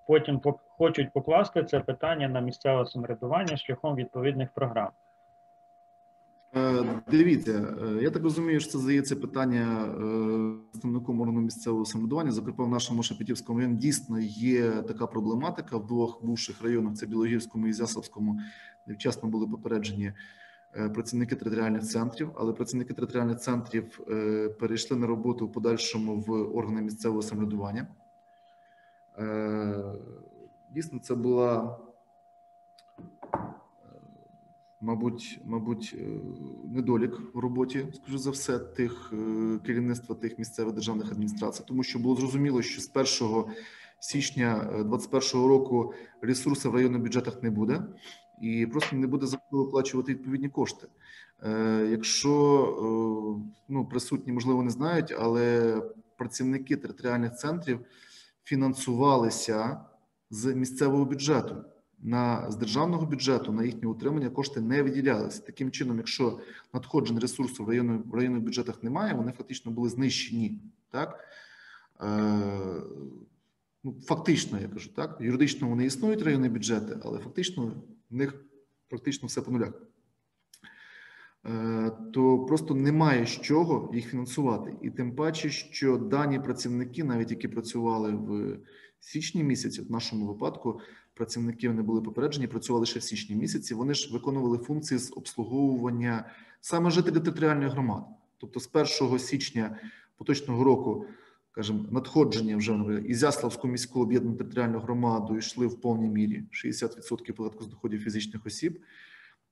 потім хочуть покласти це питання на місцеве самоврядування шляхом відповідних програм. Е, Дивіться, я так розумію, що це здається питання представником органу місцевого самоврядування. Зокрема, в нашому Шепетівському районі дійсно є така проблематика в двох бувших районах: це Білогірському і Зясовському. Невчасно були попереджені працівники територіальних центрів, але працівники територіальних центрів е, перейшли на роботу в подальшому в органи місцевого самоврядування. Е, Дійсно, це була мабуть, мабуть, е, недолік в роботі, скажу за все, тих е, керівництва тих місцевих державних адміністрацій, тому що було зрозуміло, що з 1 січня 2021 року ресурсів в районних бюджетах не буде, і просто не буде за кого виплачувати відповідні кошти. Е, Якщо е, ну присутні, можливо, не знають, але працівники територіальних центрів фінансувалися з місцевого бюджету. на з державного бюджету на їхнє утримання кошти не виділялися. Таким чином, якщо надходжень ресурсу в районних, в районних бюджетах немає, вони фактично були знищені. Так? Е, ну, фактично, я кажу, так, юридично вони існують районні бюджети, але фактично в них практично все по нулях. Е, То просто немає з чого їх фінансувати, і тим паче, що дані працівники, навіть які працювали в січні місяці, в нашому випадку працівники вони були попереджені, працювали ще в січні місяці. Вони ж виконували функції з обслуговування саме жителів територіальних громад. Тобто, з 1 січня поточного року скажімо, надходження вже наприклад, Ізяславську міську об'єднану територіальну громаду йшли в повній мірі 60% податку з доходів фізичних осіб,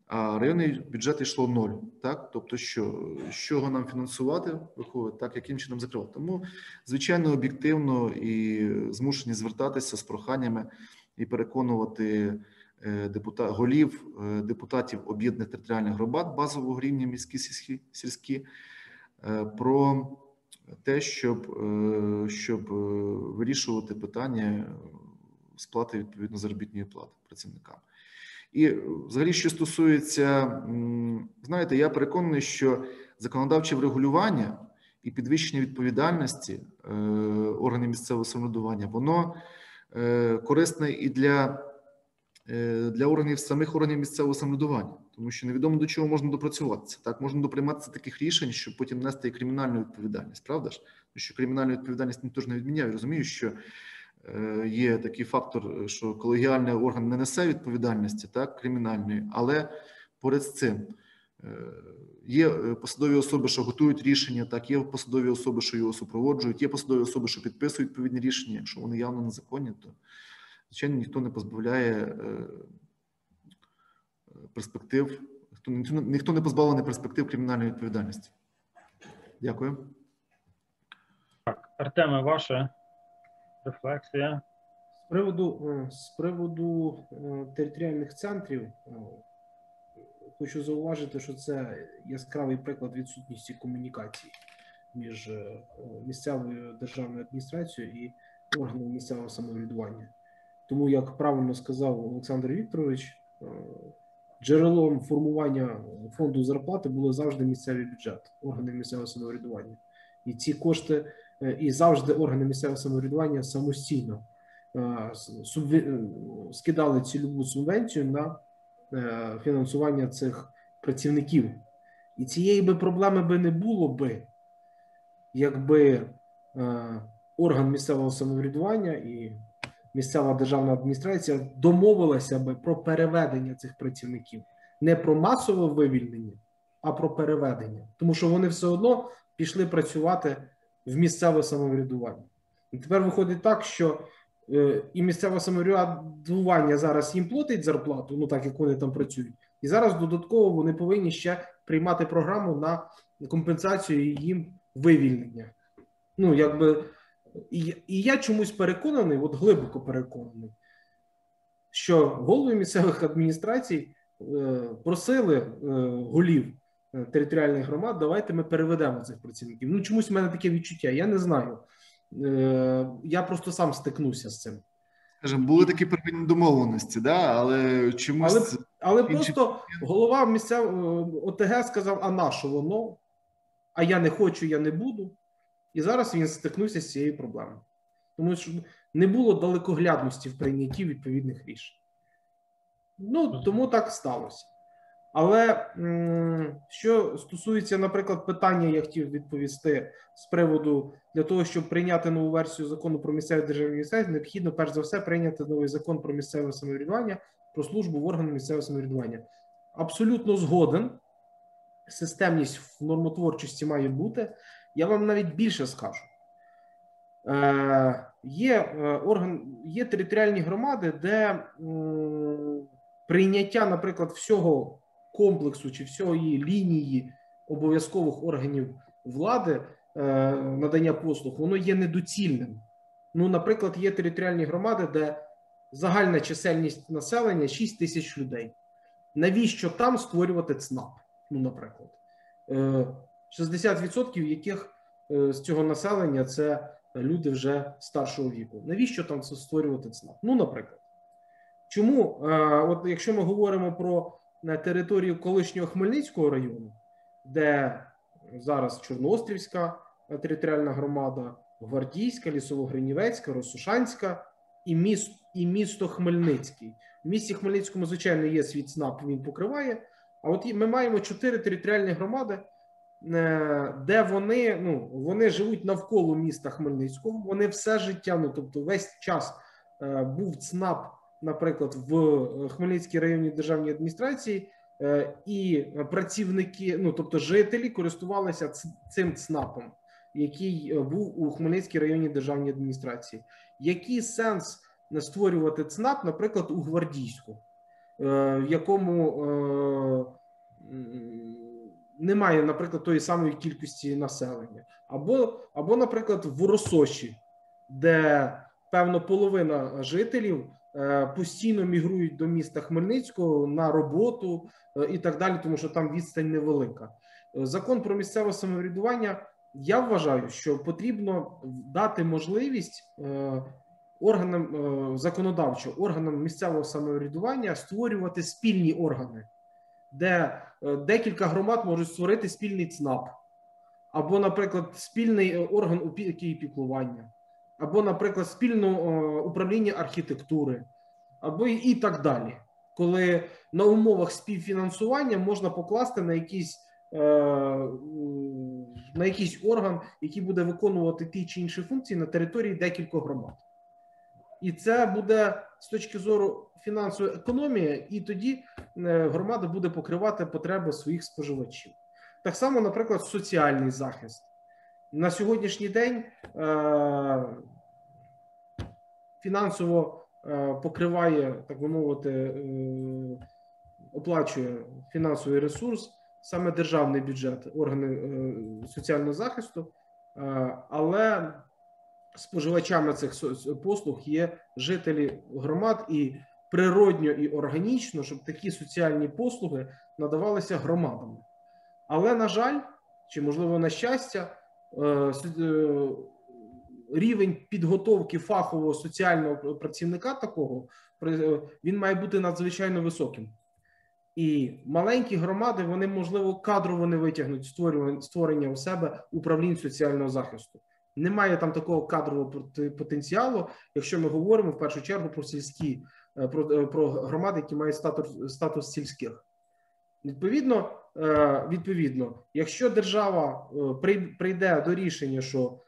а районний бюджет йшло ноль. Так, тобто, що з чого нам фінансувати, виходить, так яким чином закривати. Тому звичайно об'єктивно і змушені звертатися з проханнями і переконувати е, депутат голів е, депутатів об'єднаних територіальних громад базового рівня міські сільські сільські е, про те, щоб, е, щоб е, вирішувати питання сплати відповідно заробітної плати працівникам. І е, взагалі, що стосується, знаєте, я переконаний, що законодавче врегулювання і підвищення відповідальності е, органів місцевого самоврядування, воно е, корисне і для, е, для органів самих органів місцевого самоврядування, тому що невідомо до чого можна допрацюватися. Так можна доприйматися таких рішень, щоб потім нести і кримінальну відповідальність, правда ж? Тому що кримінальну відповідальність ніхто ж не відміняє. Розумію, що е, є такий фактор, що колегіальний орган не несе відповідальності, так кримінальної, але поряд з цим. е, Є е, посадові особи, що готують рішення, так є посадові особи, що його супроводжують, є посадові особи, що підписують відповідні рішення. Якщо вони явно незаконні, то звичайно ніхто не позбавляє е, перспектив, ніхто, не позбавлений перспектив кримінальної відповідальності. Дякую. Так, Артеме, ваша рефлексія. З приводу, е, з приводу е, територіальних центрів, е, хочу зауважити, що це яскравий приклад відсутності комунікації між місцевою державною адміністрацією і органами місцевого самоврядування. Тому, як правильно сказав Олександр Вікторович, джерелом формування фонду зарплати було завжди місцевий бюджет, органи місцевого самоврядування. І ці кошти, е, і завжди органи місцевого самоврядування самостійно е, е, скидали цільову субвенцію на фінансування цих працівників. І цієї би проблеми би не було би, якби орган місцевого самоврядування і місцева державна адміністрація домовилася би про переведення цих працівників, не про масове вивільнення, а про переведення, тому що вони все одно пішли працювати в місцеве самоврядування. І тепер виходить так, що е, і місцеве самоврядування зараз їм платить зарплату, ну так як вони там працюють, і зараз додатково вони повинні ще приймати програму на компенсацію їм вивільнення. Ну, якби і, і я чомусь переконаний, от глибоко переконаний, що голови місцевих адміністрацій е, просили е, голів е, територіальних громад, давайте ми переведемо цих працівників. Ну, чомусь в мене таке відчуття. Я не знаю. Е, я просто сам стикнувся з цим. Скажімо, були такі первинні домовленості, да, але чомусь Але, але Інші- просто голова місцевого ОТГ сказав: а на що воно? А я не хочу, я не буду. І зараз він стикнувся з цією проблемою. Тому що не було далекоглядності в прийнятті відповідних рішень. Ну, тому так сталося. Але що стосується, наприклад, питання, я хотів відповісти з приводу для того, щоб прийняти нову версію закону про місцеві державні адміністрації, необхідно перш за все прийняти новий закон про місцеве самоврядування, про службу в органах місцевого самоврядування. Абсолютно згоден. Системність в нормотворчості має бути. Я вам навіть більше скажу. Е, є, е, орган, є територіальні громади, де прийняття, наприклад, всього комплексу чи всієї лінії обов'язкових органів влади е, надання послуг, воно є недоцільним. Ну, наприклад, є територіальні громади, де загальна чисельність населення 6 тисяч людей. Навіщо там створювати ЦНАП? Ну, наприклад, 60% яких е, з цього населення це люди вже старшого віку. Навіщо там це створювати ЦНАП? Ну, наприклад. Чому, е, от якщо ми говоримо про е, територію колишнього Хмельницького району, де зараз Чорноострівська територіальна громада, Гвардійська, Лісово-Гринівецька, Росошанська і місто, і місто Хмельницький. В місті Хмельницькому, звичайно, є свій ЦНАП, він покриває. А от ми маємо чотири територіальні громади, де вони ну вони живуть навколо міста Хмельницького. Вони все життя, ну тобто весь час е, був ЦНАП, наприклад, в е, Хмельницькій районній державній адміністрації, і працівники, ну тобто жителі, користувалися цим ЦНАПом, який був у Хмельницькій районній державній адміністрації. Який сенс створювати ЦНАП, наприклад, у Гвардійську, в якому немає, наприклад, тої самої кількості населення, або, або наприклад, в Росоші, де певно половина жителів е, постійно мігрують до міста Хмельницького на роботу е, і так далі, тому що там відстань невелика. Закон про місцеве самоврядування. Я вважаю, що потрібно дати можливість е, органам законодавчо органам місцевого самоврядування створювати спільні органи де е, декілька громад можуть створити спільний ЦНАП, або, наприклад, спільний е, орган опіки і піклування, або, наприклад, спільне управління архітектури, або і так далі, коли на умовах співфінансування можна покласти на якийсь е, на якийсь орган, який буде виконувати ті чи інші функції на території декількох громад. І це буде з точки зору фінансової економії, і тоді е, громада буде покривати потреби своїх споживачів. Так само, наприклад, соціальний захист на сьогоднішній день е, фінансово е, покриває, так би мовити, оплачує фінансовий ресурс, саме державний бюджет, органи соціального захисту, але споживачами цих послуг є жителі громад, і природньо і органічно, щоб такі соціальні послуги надавалися громадами. Але, на жаль, чи можливо на щастя, е, е, рівень підготовки фахового соціального працівника такого е, він має бути надзвичайно високим. І маленькі громади вони можливо кадрово не витягнуть створення у себе управлінь соціального захисту. Немає там такого кадрового потенціалу, якщо ми говоримо в першу чергу про сільські е, про, е, про громади, які мають статус статус сільських. Відповідно, е, відповідно, якщо держава прийде до рішення, що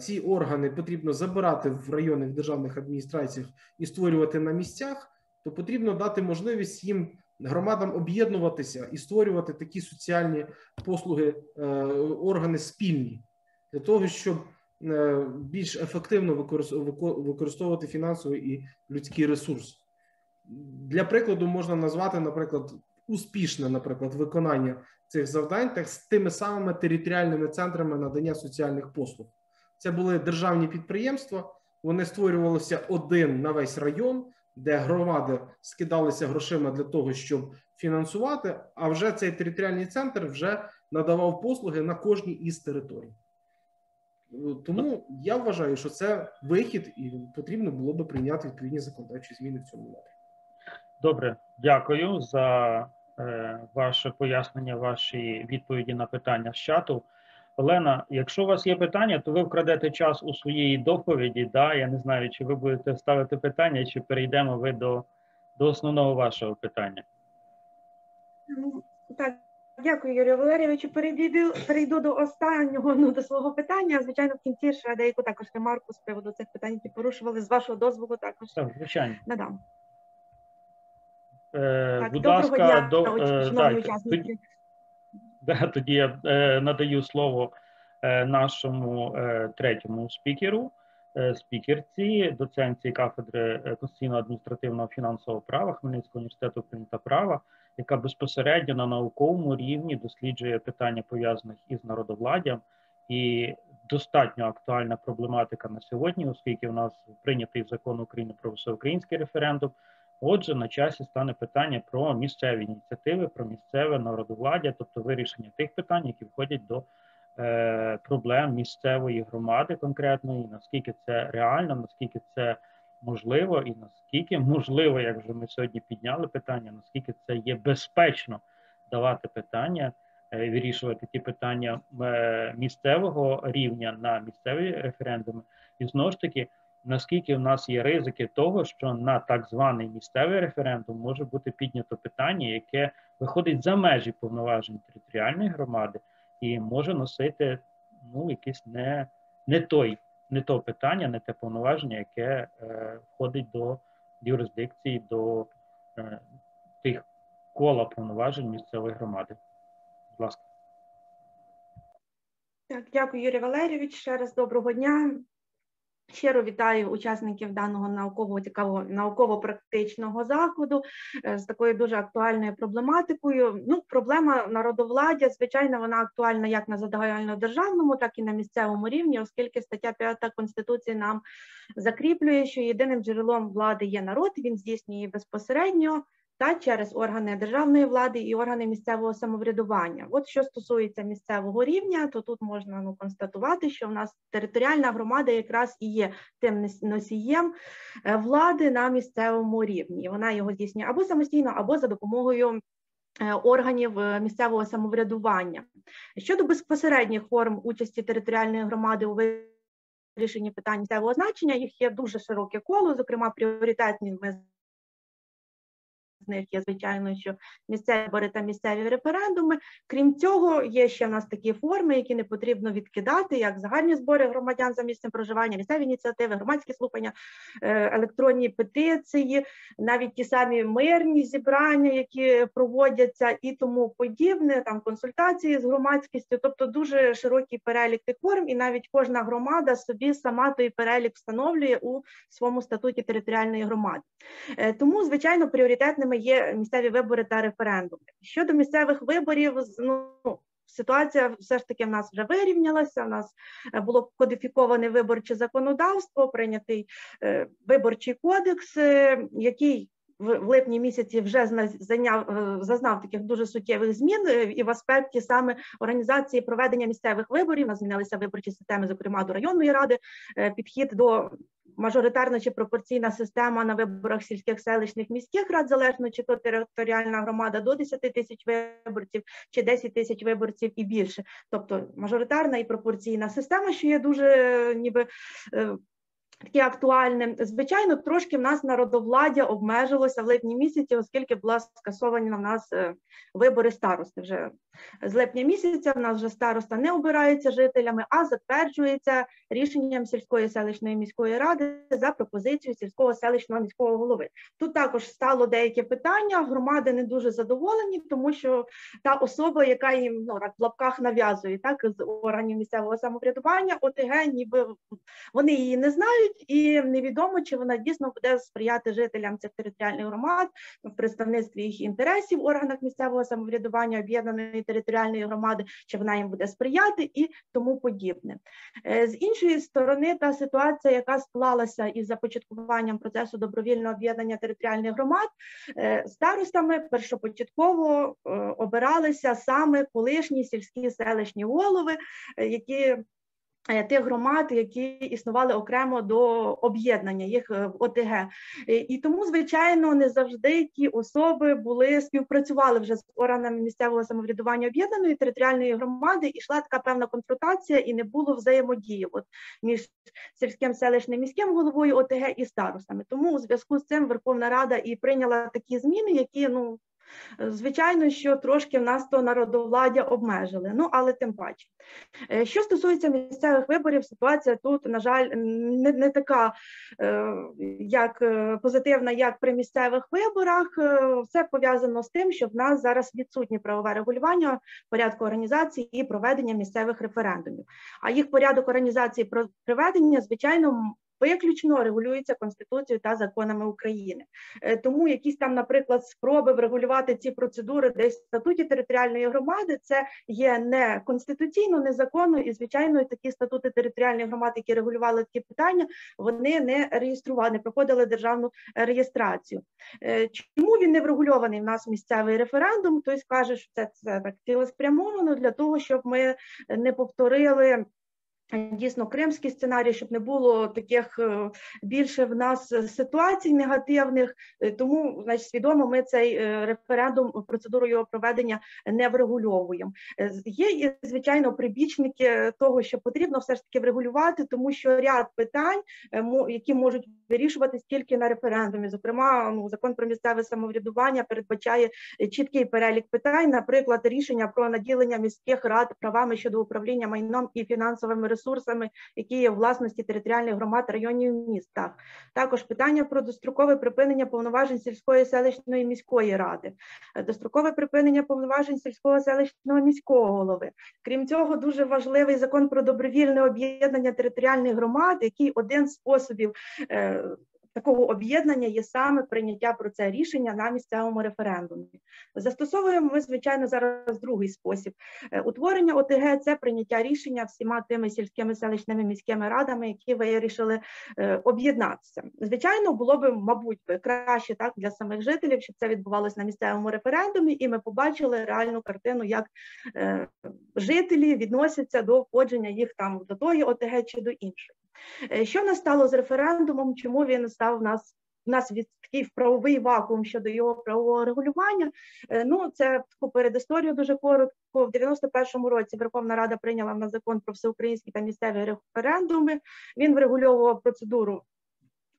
ці органи потрібно забирати в районних державних адміністраціях і створювати на місцях, то потрібно дати можливість їм громадам об'єднуватися і створювати такі соціальні послуги, органи спільні для того, щоб більш ефективно використовувати фінансовий і людський ресурс. Для прикладу можна назвати, наприклад, успішне, наприклад, виконання цих завдань так з тими самими територіальними центрами надання соціальних послуг. Це були державні підприємства, вони створювалися один на весь район, де громади скидалися грошима для того, щоб фінансувати. А вже цей територіальний центр вже надавав послуги на кожній із територій. Тому я вважаю, що це вихід, і потрібно було би прийняти відповідні законодавчі зміни в цьому напрямку. Добре, дякую за е, ваше пояснення, ваші відповіді на питання з чату. Олена, якщо у вас є питання, то ви вкрадете час у своїй доповіді. Да, Я не знаю, чи ви будете ставити питання, чи перейдемо ви до, до основного вашого питання. Ну, так, Дякую, Юрію Валерійовичу. Перейду, перейду до останнього ну, до свого питання. Звичайно, в кінці ще деяку також ремарку з приводу цих питань, які порушували з вашого дозволу, також так, звичайно. надам. Е, так, Будь ласка, дня, до, е, тоді, да, тоді я е, надаю слово е, нашому е, третьому спікеру, е, спікерці, доценції кафедри конституційного адміністративного фінансового права Хмельницького університету права яка безпосередньо на науковому рівні досліджує питання пов'язаних із народовладдям, і достатньо актуальна проблематика на сьогодні, оскільки в нас прийнятий закон України про всеукраїнський референдум. Отже, на часі стане питання про місцеві ініціативи, про місцеве народовладдя, тобто вирішення тих питань, які входять до е, проблем місцевої громади конкретної, наскільки це реально, наскільки це можливо і наскільки можливо, як вже ми сьогодні підняли питання, наскільки це є безпечно давати питання, е, вирішувати ті питання е, місцевого рівня на місцеві референдуми, і знову ж таки, наскільки в нас є ризики того, що на так званий місцевий референдум може бути піднято питання, яке виходить за межі повноважень територіальної громади, і може носити ну якийсь не, не той не то питання, не те повноваження, яке е, входить до юрисдикції, до е, тих кола повноважень місцевої громади. Будь ласка. Так, дякую, Юрій Валерійович. Ще раз доброго дня. Щиро вітаю учасників даного наукового цікавого науково-практичного заходу е, з такою дуже актуальною проблематикою. Ну, проблема народовладдя, звичайно, вона актуальна як на загальнодержавному, так і на місцевому рівні, оскільки стаття 5 Конституції нам закріплює, що єдиним джерелом влади є народ, він здійснює безпосередньо та через органи державної влади і органи місцевого самоврядування. От що стосується місцевого рівня, то тут можна ну, констатувати, що в нас територіальна громада якраз і є тим носієм е, влади на місцевому рівні. Вона його здійснює або самостійно, або за допомогою. Е, органів е, місцевого самоврядування щодо безпосередніх форм участі територіальної громади у вирішенні питань місцевого значення, їх є дуже широке коло. Зокрема, пріоритетні ми з них є, звичайно, що місцеві вибори та місцеві референдуми. Крім цього, є ще в нас такі форми, які не потрібно відкидати, як загальні збори громадян за місцем проживання, місцеві ініціативи, громадські слухання, е, електронні петиції, навіть ті самі мирні зібрання, які проводяться, і тому подібне, там консультації з громадськістю, тобто дуже широкий перелік тих форм, і навіть кожна громада собі сама той перелік встановлює у своєму статуті територіальної громади. Е, тому, звичайно, пріоритетними є місцеві вибори та референдуми. Щодо місцевих виборів, ну ситуація все ж таки в нас вже вирівнялася. У нас е, було кодифіковане виборче законодавство, прийнятий е, виборчий кодекс, е, який в липні місяці вже зайняв зазнав таких дуже суттєвих змін і в аспекті саме організації проведення місцевих виборів. У нас змінилися виборчі системи, зокрема до районної ради, підхід до мажоритарна чи пропорційна система на виборах сільських селищних міських рад, залежно чи то територіальна громада до 10 тисяч виборців, чи 10 тисяч виборців і більше. Тобто мажоритарна і пропорційна система, що є дуже ніби. Таке актуальне, звичайно, трошки в нас народовладдя обмежилося в липні місяці, оскільки була скасована в нас е, вибори старости вже з липня місяця в нас вже староста не обирається жителями, а затверджується рішенням сільської селищної міської ради за пропозицією сільського селищного міського голови. Тут також стало деяке питання. Громади не дуже задоволені, тому що та особа, яка їм ну, в лапках нав'язує, так з органів місцевого самоврядування, ОТГ, ніби вони її не знають, і невідомо, чи вона дійсно буде сприяти жителям цих територіальних громад в представництві їх інтересів в органах місцевого самоврядування об'єднаної територіальної громади, чи вона їм буде сприяти і тому подібне. Е, з іншої сторони, та ситуація, яка склалася із започаткуванням процесу добровільного об'єднання територіальних громад, е, старостами першопочатково е, обиралися саме колишні сільські селищні голови, які тих громад, які існували окремо до об'єднання їх в ОТГ, е, і тому, звичайно, не завжди ті особи були співпрацювали вже з органами місцевого самоврядування об'єднаної територіальної громади, і йшла така певна конфронтація, і не було взаємодії от між сільським селищним міським головою ОТГ і старостами. Тому у зв'язку з цим Верховна Рада і прийняла такі зміни, які ну Звичайно, що трошки в нас то народовладдя обмежили, ну але тим паче. Е, що стосується місцевих виборів, ситуація тут, на жаль, не не така е, як е, позитивна, як при місцевих виборах. Все пов'язано з тим, що в нас зараз відсутнє правове регулювання порядку організації і проведення місцевих референдумів. А їх порядок організації проведення, звичайно, виключно регулюється конституцією та законами України. Е, тому якісь там, наприклад, спроби врегулювати ці процедури десь в статуті територіальної громади, це є не конституційно, незаконно, і звичайно, такі статути територіальної громади, які регулювали такі питання, вони не реєстрували, не проходили державну реєстрацію. Е, чому він не врегульований в нас місцевий референдум? Хтось каже, що це, це так цілеспрямовано для того, щоб ми не повторили. Дійсно, кримський сценарій, щоб не було таких е, більше в нас ситуацій негативних, е, тому значить, свідомо ми цей е, референдум процедуру його проведення не врегульовуємо. Є звичайно прибічники того, що потрібно все ж таки врегулювати, тому що ряд питань, які можуть вирішуватись тільки на референдумі. Зокрема, ну закон про місцеве самоврядування передбачає чіткий перелік питань, наприклад, рішення про наділення міських рад правами щодо управління майном і фінансовими ресурсами ресурсами, які є в власності територіальних громад районів містах. Також питання про дострокове припинення повноважень сільської селищної міської ради, дострокове припинення повноважень сільського селищного міського голови. Крім цього, дуже важливий закон про добровільне об'єднання територіальних громад, який один з способів. Такого об'єднання є саме прийняття про це рішення на місцевому референдумі. Застосовуємо ми, звичайно, зараз другий спосіб. Е, утворення ОТГ це прийняття рішення всіма тими сільськими селищними міськими радами, які вирішили е, об'єднатися. Звичайно, було б, мабуть, краще так для самих жителів, щоб це відбувалося на місцевому референдумі, і ми побачили реальну картину, як е, жителі відносяться до входження їх там до тої ОТГ чи до іншої. Е, що настало з референдумом? Чому він став в нас? У нас від такий правовий вакуум щодо його правового регулювання. Е, ну це таку передісторію дуже коротко. В 91-му році Верховна Рада прийняла на закон про всеукраїнські та місцеві референдуми. Він врегульовував процедуру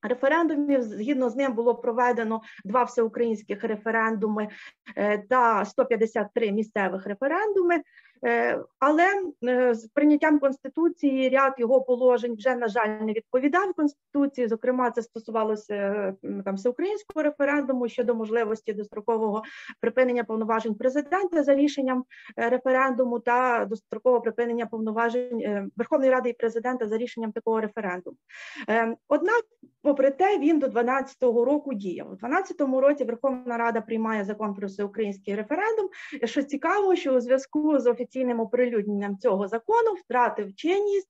референдумів. Згідно з ним було проведено два всеукраїнських референдуми е, та 153 місцевих референдуми. Е, але е, з прийняттям конституції ряд його положень вже на жаль не відповідав конституції. Зокрема, це стосувалося там всеукраїнського референдуму щодо можливості дострокового припинення повноважень президента за рішенням референдуму та дострокового припинення повноважень Верховної Ради і президента за рішенням такого референдуму. Однак Попри те, він до 12 року діяв. У 12 році Верховна Рада приймає закон про всеукраїнський референдум. Що цікаво, що у зв'язку з офіційним оприлюдненням цього закону втратив чинність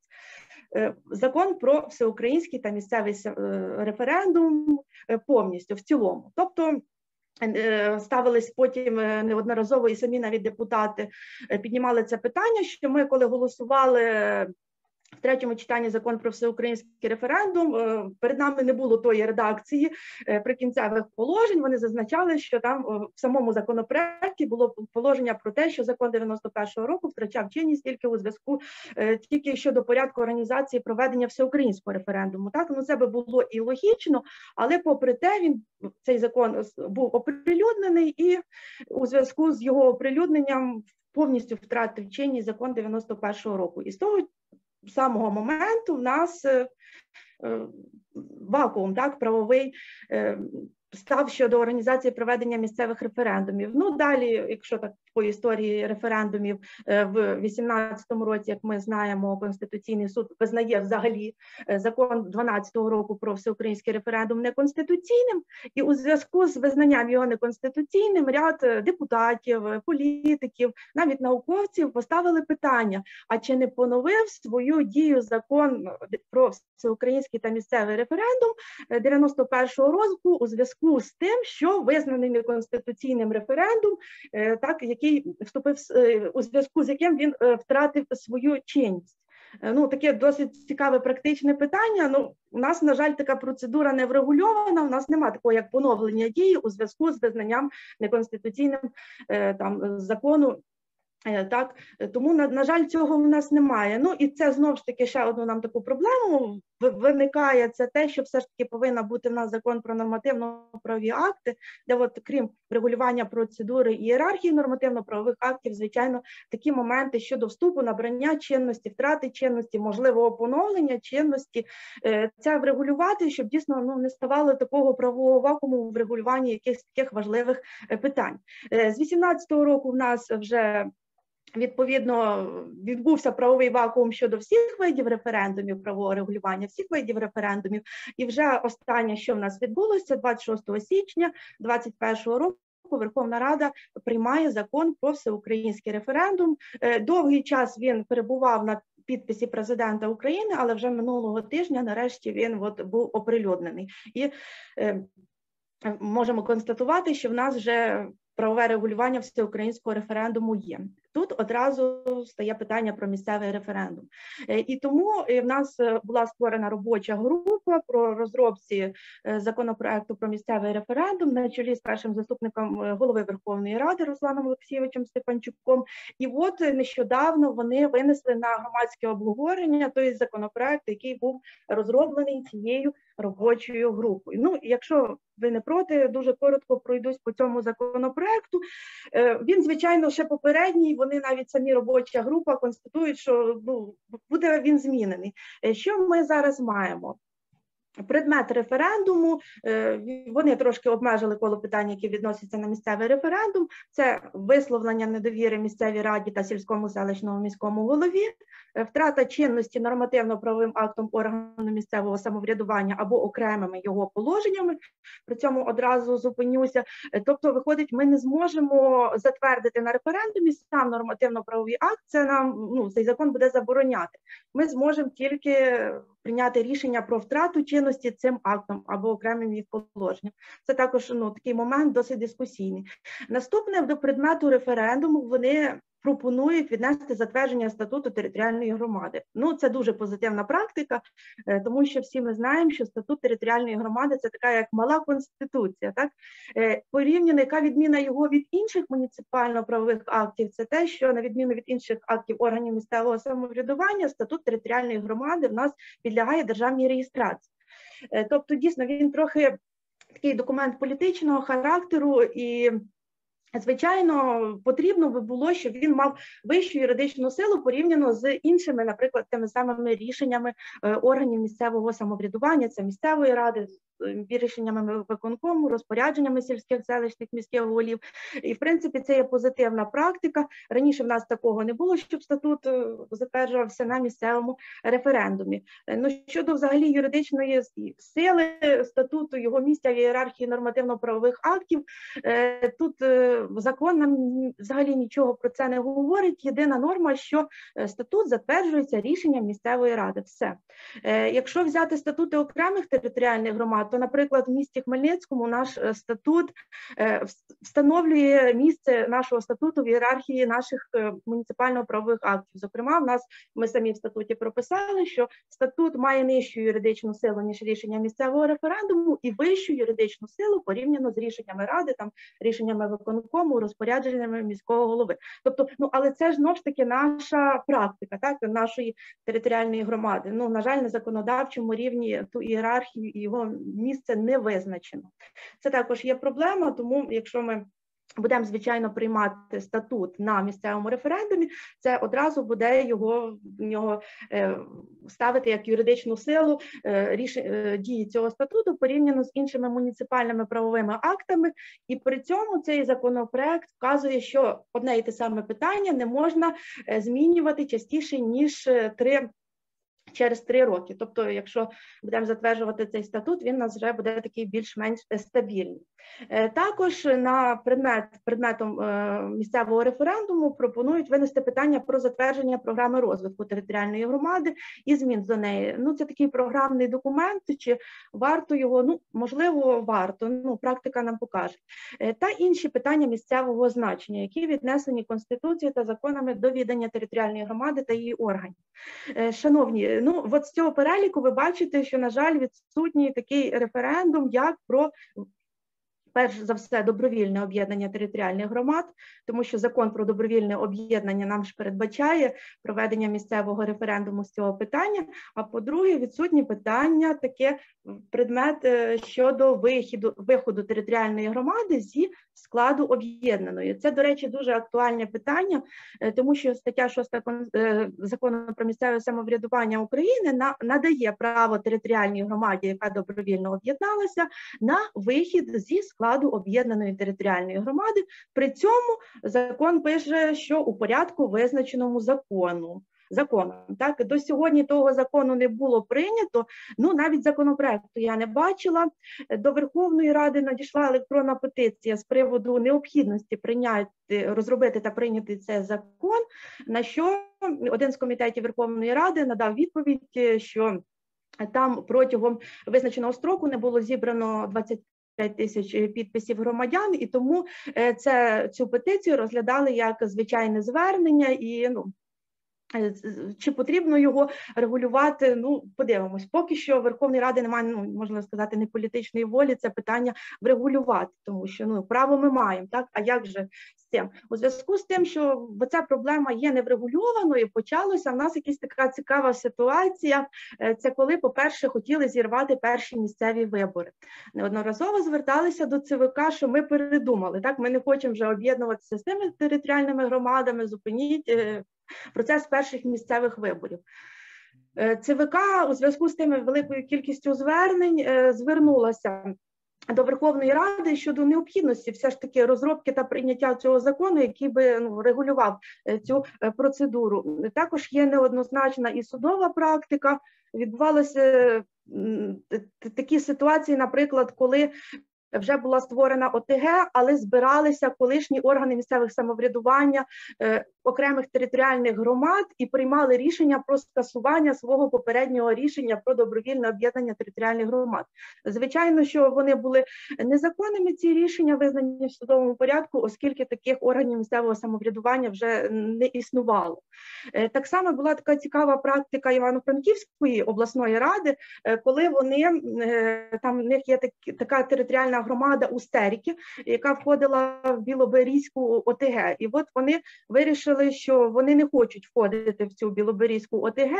е, закон про всеукраїнський та місцевий е, референдум е, повністю в цілому. Тобто Ставились потім неодноразово і самі навіть депутати піднімали це питання. Що ми, коли голосували в третьому читанні закон про всеукраїнський референдум е, перед нами не було тої редакції е, прикінцевих положень. Вони зазначали, що там в самому законопроекті було положення про те, що закон 91-го року втрачав чинність тільки у зв'язку е, тільки щодо порядку організації проведення всеукраїнського референдуму. Так ну це би було і логічно, але попри те, він цей закон був оприлюднений, і у зв'язку з його оприлюдненням повністю втратив чинність закон 91-го року. І з того самого моменту в нас е, е, вакуум, так, правовий е, став щодо організації проведення місцевих референдумів. Ну далі, якщо так по історії референдумів е, в 18-му році, як ми знаємо, конституційний суд визнає взагалі е, закон 12-го року про всеукраїнський референдум неконституційним, і у зв'язку з визнанням його неконституційним ряд е, депутатів, політиків, навіть науковців поставили питання: а чи не поновив свою дію закон про всеукраїнський та місцевий референдум 91-го року у зв'язку з тим, що визнаний неконституційним референдум, так який вступив е, у зв'язку з яким він е, втратив свою чинність. Е, ну, таке досить цікаве практичне питання. Ну, у нас, на жаль, така процедура не врегульована. У нас немає такого як поновлення дії у зв'язку з визнанням неконституційним там закону Е, так, е, тому на, на жаль, цього в нас немає. Ну і це знову ж таки ще одну нам таку проблему виникає. Це те, що все ж таки повинна бути в нас закон про нормативно-правові акти, де, от крім регулювання процедури і ієрархії нормативно-правових актів, звичайно, такі моменти щодо вступу, набрання чинності, втрати чинності, можливого поновлення чинності, е, це врегулювати, щоб дійсно ну не ставало такого правового вакууму в регулюванні якихось таких важливих питань. З 18-го року в нас вже Відповідно, відбувся правовий вакуум щодо всіх видів референдумів, правового регулювання всіх видів референдумів. І вже останнє, що в нас відбулося, 26 січня 2021 року. Верховна Рада приймає закон про всеукраїнський референдум. Е, довгий час він перебував на підписі президента України, але вже минулого тижня, нарешті, він от був оприлюднений і. Е, можемо констатувати, що в нас вже правове регулювання всеукраїнського референдуму є. Тут одразу стає питання про місцевий референдум, Е, і тому е, в нас е, була створена робоча група про розробці законопроекту про місцевий референдум на чолі з першим заступником голови Верховної Ради Русланом Олексійовичем Степанчуком. І от нещодавно вони винесли на громадське обговорення той законопроект, який був розроблений цією робочою групою. Ну, якщо ви не проти, дуже коротко пройдусь по цьому законопроекту. Він, звичайно, ще попередній. Вони навіть самі робоча група констатують, що ну буде він змінений. Е, Що ми зараз маємо? Предмет референдуму е, вони трошки обмежили коло питань, які відносяться на місцевий референдум. Це висловлення недовіри місцевій раді та сільському селищному міському голові, е, втрата чинності нормативно-правовим актом органу місцевого самоврядування або окремими його положеннями. При цьому одразу зупинюся. Е, Тобто, виходить, ми не зможемо затвердити на референдумі сам нормативно-правовий акт. Це нам ну цей закон буде забороняти. Ми зможемо тільки прийняти рішення про втрату чинності цим актом або окремим їх положенням. Це також ну такий момент досить дискусійний. Наступне до предмету референдуму вони пропонують віднести затвердження статуту територіальної громади. Ну це дуже позитивна практика, е, тому що всі ми знаємо, що статут територіальної громади це така як мала конституція. Так Е, порівняно, яка відміна його від інших муніципально-правових актів, це те, що на відміну від інших актів органів місцевого самоврядування, статут територіальної громади в нас підлягає державній реєстрації. Е, Тобто, дійсно, він трохи такий документ політичного характеру і. Звичайно, потрібно би було, щоб він мав вищу юридичну силу порівняно з іншими, наприклад, тими самими рішеннями е, органів місцевого самоврядування, це місцевої ради, е, рішеннями виконкому, розпорядженнями сільських селищних міських голів. І в принципі це є позитивна практика. Раніше в нас такого не було, щоб статут е, затверджувався на місцевому референдумі. Ну щодо взагалі юридичної сили статуту, його місця в ієрархії нормативно-правових актів, тут закон нам взагалі нічого про це не говорить. Єдина норма, що е, статут затверджується рішенням місцевої ради. Все. Е, Якщо взяти статути окремих територіальних громад, то, наприклад, в місті Хмельницькому наш е, статут встановлює місце нашого статуту в ієрархії наших муніципально-правових актів. Зокрема, в нас ми самі в статуті прописали, що статут має нижчу юридичну силу ніж рішення місцевого референдуму, і вищу юридичну силу порівняно з рішеннями ради, там рішеннями виконкому, розпорядженнями міського голови. Тобто, ну але це ж знов ж таки наша практика, так нашої територіальної громади. Ну на жаль, на законодавчому рівні ту ієрархію і його місце не визначено. Це також є проблема, тому якщо ми Будемо звичайно приймати статут на місцевому референдумі. Це одразу буде його в нього е, ставити як юридичну силу е, ріш, е, дії цього статуту порівняно з іншими муніципальними правовими актами. І при цьому цей законопроект вказує, що одне і те саме питання не можна змінювати частіше ніж три. Через три роки, тобто, якщо будемо затверджувати цей статут, він у нас вже буде такий більш-менш е, стабільний. Е, Також на предмет предметом е, місцевого референдуму пропонують винести питання про затвердження програми розвитку територіальної громади і змін до неї. Ну це такий програмний документ. Чи варто його? Ну можливо, варто. Ну практика нам покаже. Та інші питання місцевого значення, які віднесені конституцією та законами до відання територіальної громади та її органів. Шановні, ну от з цього переліку ви бачите, що на жаль відсутній такий референдум, як про перш за все добровільне об'єднання територіальних громад, тому що закон про добровільне об'єднання нам ж передбачає проведення місцевого референдуму з цього питання. А по-друге, відсутні питання таке предмет е, щодо вихіду виходу територіальної громади зі складу об'єднаної. Це, до речі, дуже актуальне питання, е, тому що стаття 6 е, закону про місцеве самоврядування України на- надає право територіальній громаді, яка добровільно об'єдналася, на вихід зі складу об'єднаної територіальної громади. При цьому закон пише, що у порядку визначеному закону. Законом так до сьогодні того закону не було прийнято. Ну навіть законопроекту я не бачила. До Верховної Ради надійшла електронна петиція з приводу необхідності прийняти розробити та прийняти цей закон. На що один з комітетів Верховної Ради надав відповідь, що там протягом визначеного строку не було зібрано 20 тисяч підписів громадян, і тому це цю петицію розглядали як звичайне звернення і ну. Чи потрібно його регулювати? Ну, подивимось. Поки що Верховної Ради немає, ну можна сказати, не політичної волі це питання врегулювати, тому що ну право ми маємо, так а як же з цим? У зв'язку з тим, що ця проблема є неврегульованою, почалося в нас якась така цікава ситуація. Це коли, по-перше, хотіли зірвати перші місцеві вибори. Неодноразово зверталися до ЦВК, що ми передумали. Так, ми не хочемо вже об'єднуватися з тими територіальними громадами. Зупиніть процес перших місцевих виборів. ЦВК у зв'язку з тими великою кількістю звернень звернулася до Верховної Ради щодо необхідності все ж таки розробки та прийняття цього закону, який би ну, регулював цю процедуру. Також є неоднозначна і судова практика. Відбувалися такі ситуації, наприклад, коли вже була створена ОТГ, але збиралися колишні органи місцевих самоврядування е, окремих територіальних громад і приймали рішення про скасування свого попереднього рішення про добровільне об'єднання територіальних громад. Звичайно, що вони були незаконними. Ці рішення визнані в судовому порядку, оскільки таких органів місцевого самоврядування вже не існувало. Е, так само була така цікава практика Івано-Франківської обласної ради, е, коли вони е, там в них є така територіальна громада Устеріки, яка входила в Білоберізьку ОТГ. І от вони вирішили, що вони не хочуть входити в цю Білоберізьку ОТГ,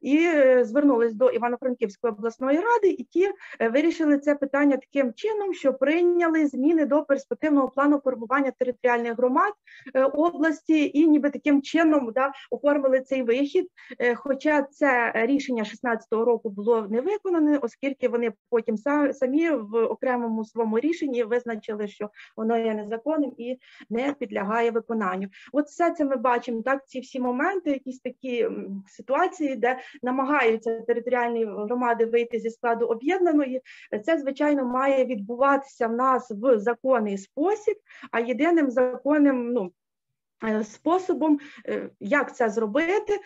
і е, звернулись до Івано-Франківської обласної ради, і ті е, вирішили це питання таким чином, що прийняли зміни до перспективного плану формування територіальних громад е, області, і ніби таким чином да, оформили цей вихід. Хоча це рішення 16-го року було не виконане, оскільки вони потім самі в окремому своєму своєму рішенні визначили, що воно є незаконним і не підлягає виконанню. От все це ми бачимо. Так, ці всі моменти, якісь такі ситуації, де намагаються територіальні громади вийти зі складу об'єднаної. Це звичайно має відбуватися в нас в законний спосіб, а єдиним законним, ну. Е, способом, е, як це зробити,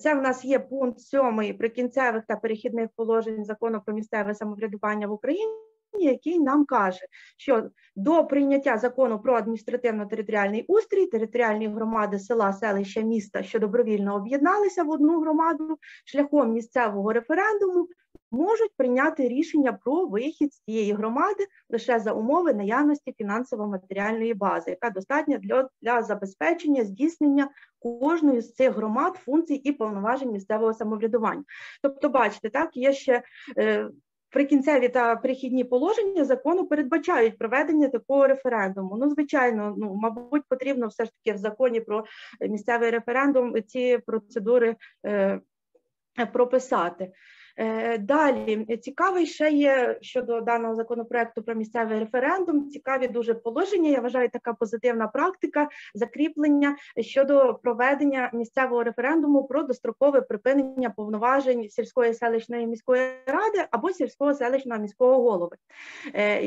це в нас є пункт 7 прикінцевих та перехідних положень закону про місцеве самоврядування в Україні який нам каже, що до прийняття закону про адміністративно-територіальний устрій територіальні громади села, селища, міста, що добровільно об'єдналися в одну громаду шляхом місцевого референдуму, можуть прийняти рішення про вихід з цієї громади лише за умови наявності фінансово-матеріальної бази, яка достатня для, для забезпечення здійснення кожної з цих громад функцій і повноважень місцевого самоврядування. Тобто, бачите, так є ще. Е, Прикінцеві та прихідні положення закону передбачають проведення такого референдуму. Ну, звичайно, ну мабуть, потрібно все ж таки в законі про місцевий референдум ці процедури е, прописати. Е, далі цікавий ще є щодо даного законопроекту про місцевий референдум. Цікаві дуже положення. Я вважаю, така позитивна практика закріплення щодо проведення місцевого референдуму про дострокове припинення повноважень сільської селищної міської ради або сільського селищного міського голови. Е,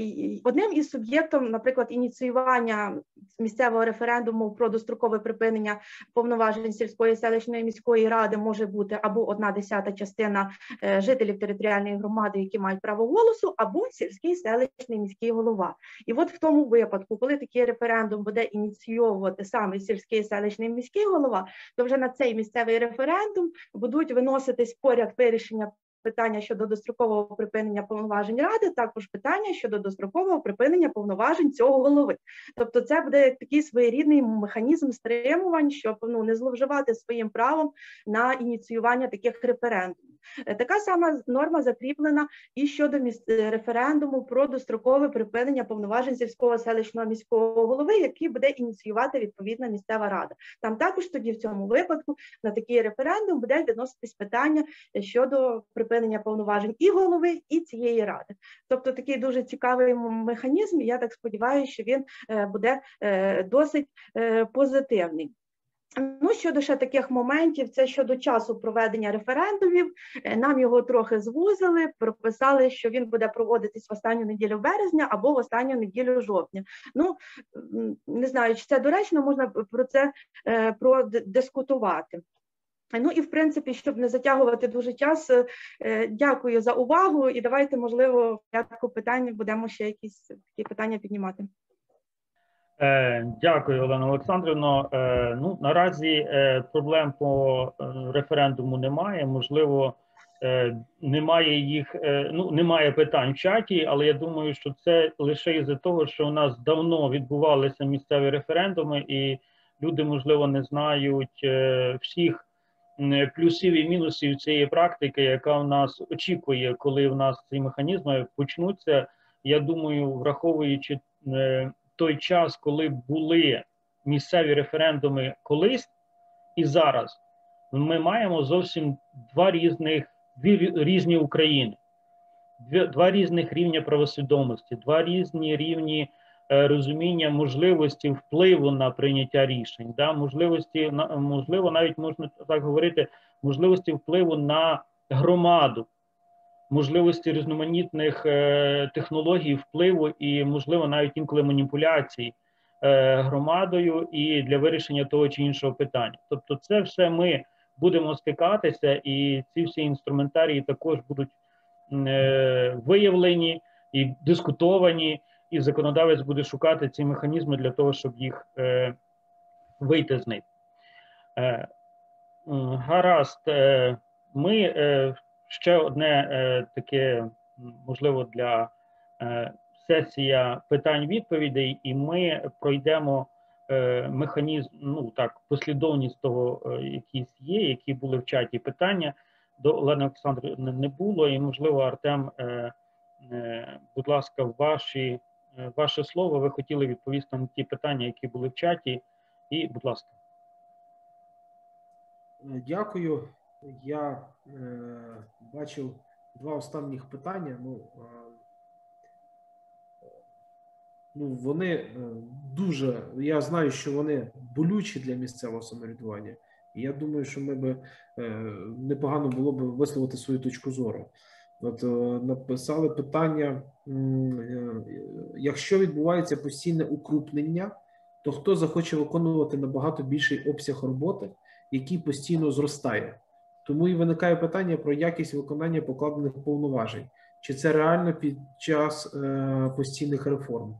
одним із суб'єктом, наприклад, ініціювання місцевого референдуму про дострокове припинення повноважень сільської селищної міської ради може бути або одна десята частина. Жителів територіальної громади, які мають право голосу, або сільський селищний міський голова. І от в тому випадку, коли такий референдум буде ініційовувати саме сільський селищний міський голова, то вже на цей місцевий референдум будуть виноситись поряд вирішення питання щодо дострокового припинення повноважень ради, також питання щодо дострокового припинення повноважень цього голови. Тобто, це буде такий своєрідний механізм стримувань, щоб ну не зловживати своїм правом на ініціювання таких референдумів. Е, така сама норма закріплена і щодо міс... Е, референдуму про дострокове припинення повноважень сільського селищного міського голови, який буде ініціювати відповідна місцева рада. Там також тоді в цьому випадку на такий референдум буде відноситись питання щодо припинення припинення повноважень і голови, і цієї ради. Тобто такий дуже цікавий механізм. і Я так сподіваюся, що він е, буде е, досить е, позитивний. Ну, щодо ще таких моментів, це щодо часу проведення референдумів. Нам його трохи звузили, прописали, що він буде проводитись в останню неділю березня або в останню неділю жовтня. Ну не знаю, чи це доречно, можна про це продискутувати. Ну і в принципі, щоб не затягувати дуже час, е, дякую за увагу. І давайте, можливо, в порядку питань будемо ще якісь такі питання піднімати. Е, дякую, Олена Олександрівно. Е, ну наразі проблем по референдуму немає. Можливо, немає їх, ну немає питань в чаті, але я думаю, що це лише із-за того, що у нас давно відбувалися місцеві референдуми, і люди, можливо, не знають всіх плюсів і мінусів цієї практики, яка в нас очікує, коли в нас ці механізми почнуться. Я думаю, враховуючи е, той час, коли були місцеві референдуми колись і зараз, ми маємо зовсім два різних дві різні України, два різних рівня правосвідомості, два різні рівні розуміння можливості впливу на прийняття рішень, да, можливості можливо, навіть можна так говорити, можливості впливу на громаду, можливості різноманітних е, технологій впливу і, можливо, навіть інколи маніпуляцій е, громадою і для вирішення того чи іншого питання. Тобто, це все ми будемо стикатися, і ці всі інструментарії також будуть е, виявлені і дискутовані і законодавець буде шукати ці механізми для того, щоб їх е, вийти з них. Е, Гаразд, е, ми е, ще одне е, таке, можливо, для е, сесія питань-відповідей, і ми пройдемо е, механізм, ну так, послідовність того, е, якісь є, які були в чаті питання. До Олени Олександрівни не було, і можливо, Артем, е, е, будь ласка, ваші ваше слово. Ви хотіли відповісти на ті питання, які були в чаті. І, будь ласка. Е, дякую. Я е, бачив два останніх питання. Ну, е, ну, вони е, дуже. Я знаю, що вони болючі для місцевого самоврядування. Я думаю, що ми би е, непогано було б висловити свою точку зору. От е, написали питання: е, якщо відбувається постійне укрупнення, то хто захоче виконувати набагато більший обсяг роботи, який постійно зростає? Тому і виникає питання про якість виконання покладених повноважень, чи це реально під час е, постійних реформ?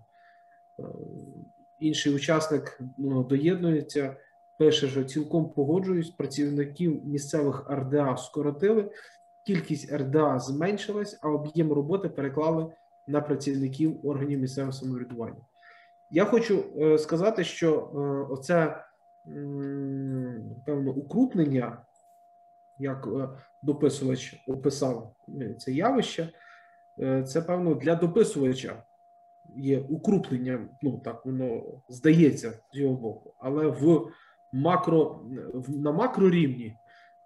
Інший учасник ну, доєднується, пише, що цілком погоджуюсь, працівників місцевих РДА скоротили кількість РДА зменшилась, а об'єм роботи переклали на працівників органів місцевого самоврядування. Я хочу е, сказати, що е, оце певно укрупнення, як е, дописувач описав це явище, це певно для дописувача є укрупнення, ну так воно здається з його боку, але в макро на макрорівні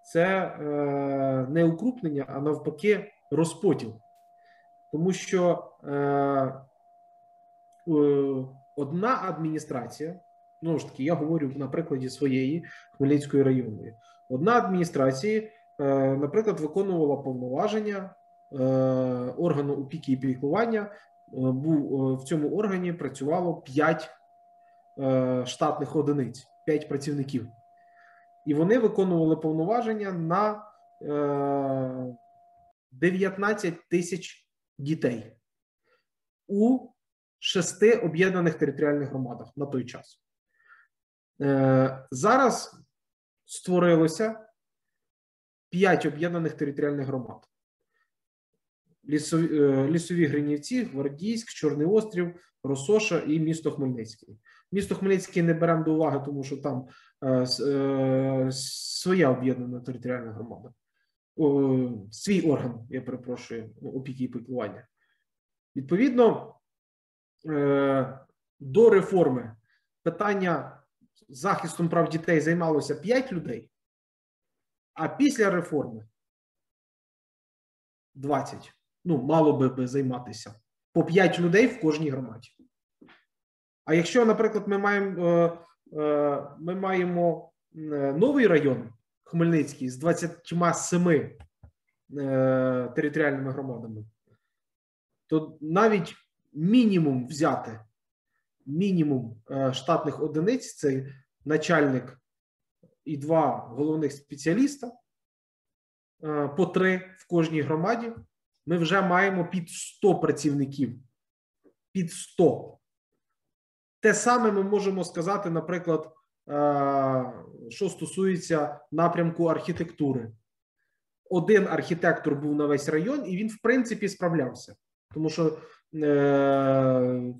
це е, не укрупнення, а навпаки, розподіл. Тому що е, одна адміністрація, ну ж таки, я говорю на прикладі своєї Хмельницької районної, одна адміністрація, е, наприклад, виконувала повноваження органу опіки і піклування. Був в цьому органі працювало 5 е, штатних одиниць, 5 працівників і вони виконували повноваження на 19 е, тисяч дітей у шести об'єднаних територіальних громадах на той час. Е, зараз створилося 5 об'єднаних територіальних громад. Лісові, е, лісові Гринівці, Гвардійськ, Чорний Острів, Росоша і місто Хмельницький. Місто Хмельницький не беремо до уваги, тому що там своя об'єднана територіальна громада, свій орган, я перепрошую, опіки і піклування. Відповідно е, до реформи питання захистом прав дітей займалося 5 людей, а після реформи 20. Ну, мало би, займатися по 5 людей в кожній громаді. А якщо, наприклад, ми маємо е, е, ми маємо е, новий район Хмельницький з 27 територіальними громадами, то навіть мінімум взяти мінімум штатних одиниць це начальник і два головних спеціаліста е, по три в кожній громаді. Ми вже маємо під 100 працівників. Під 100. Те саме ми можемо сказати, наприклад, е, що стосується напрямку архітектури. Один архітектор був на весь район, і він, в принципі, справлявся. Тому що, е,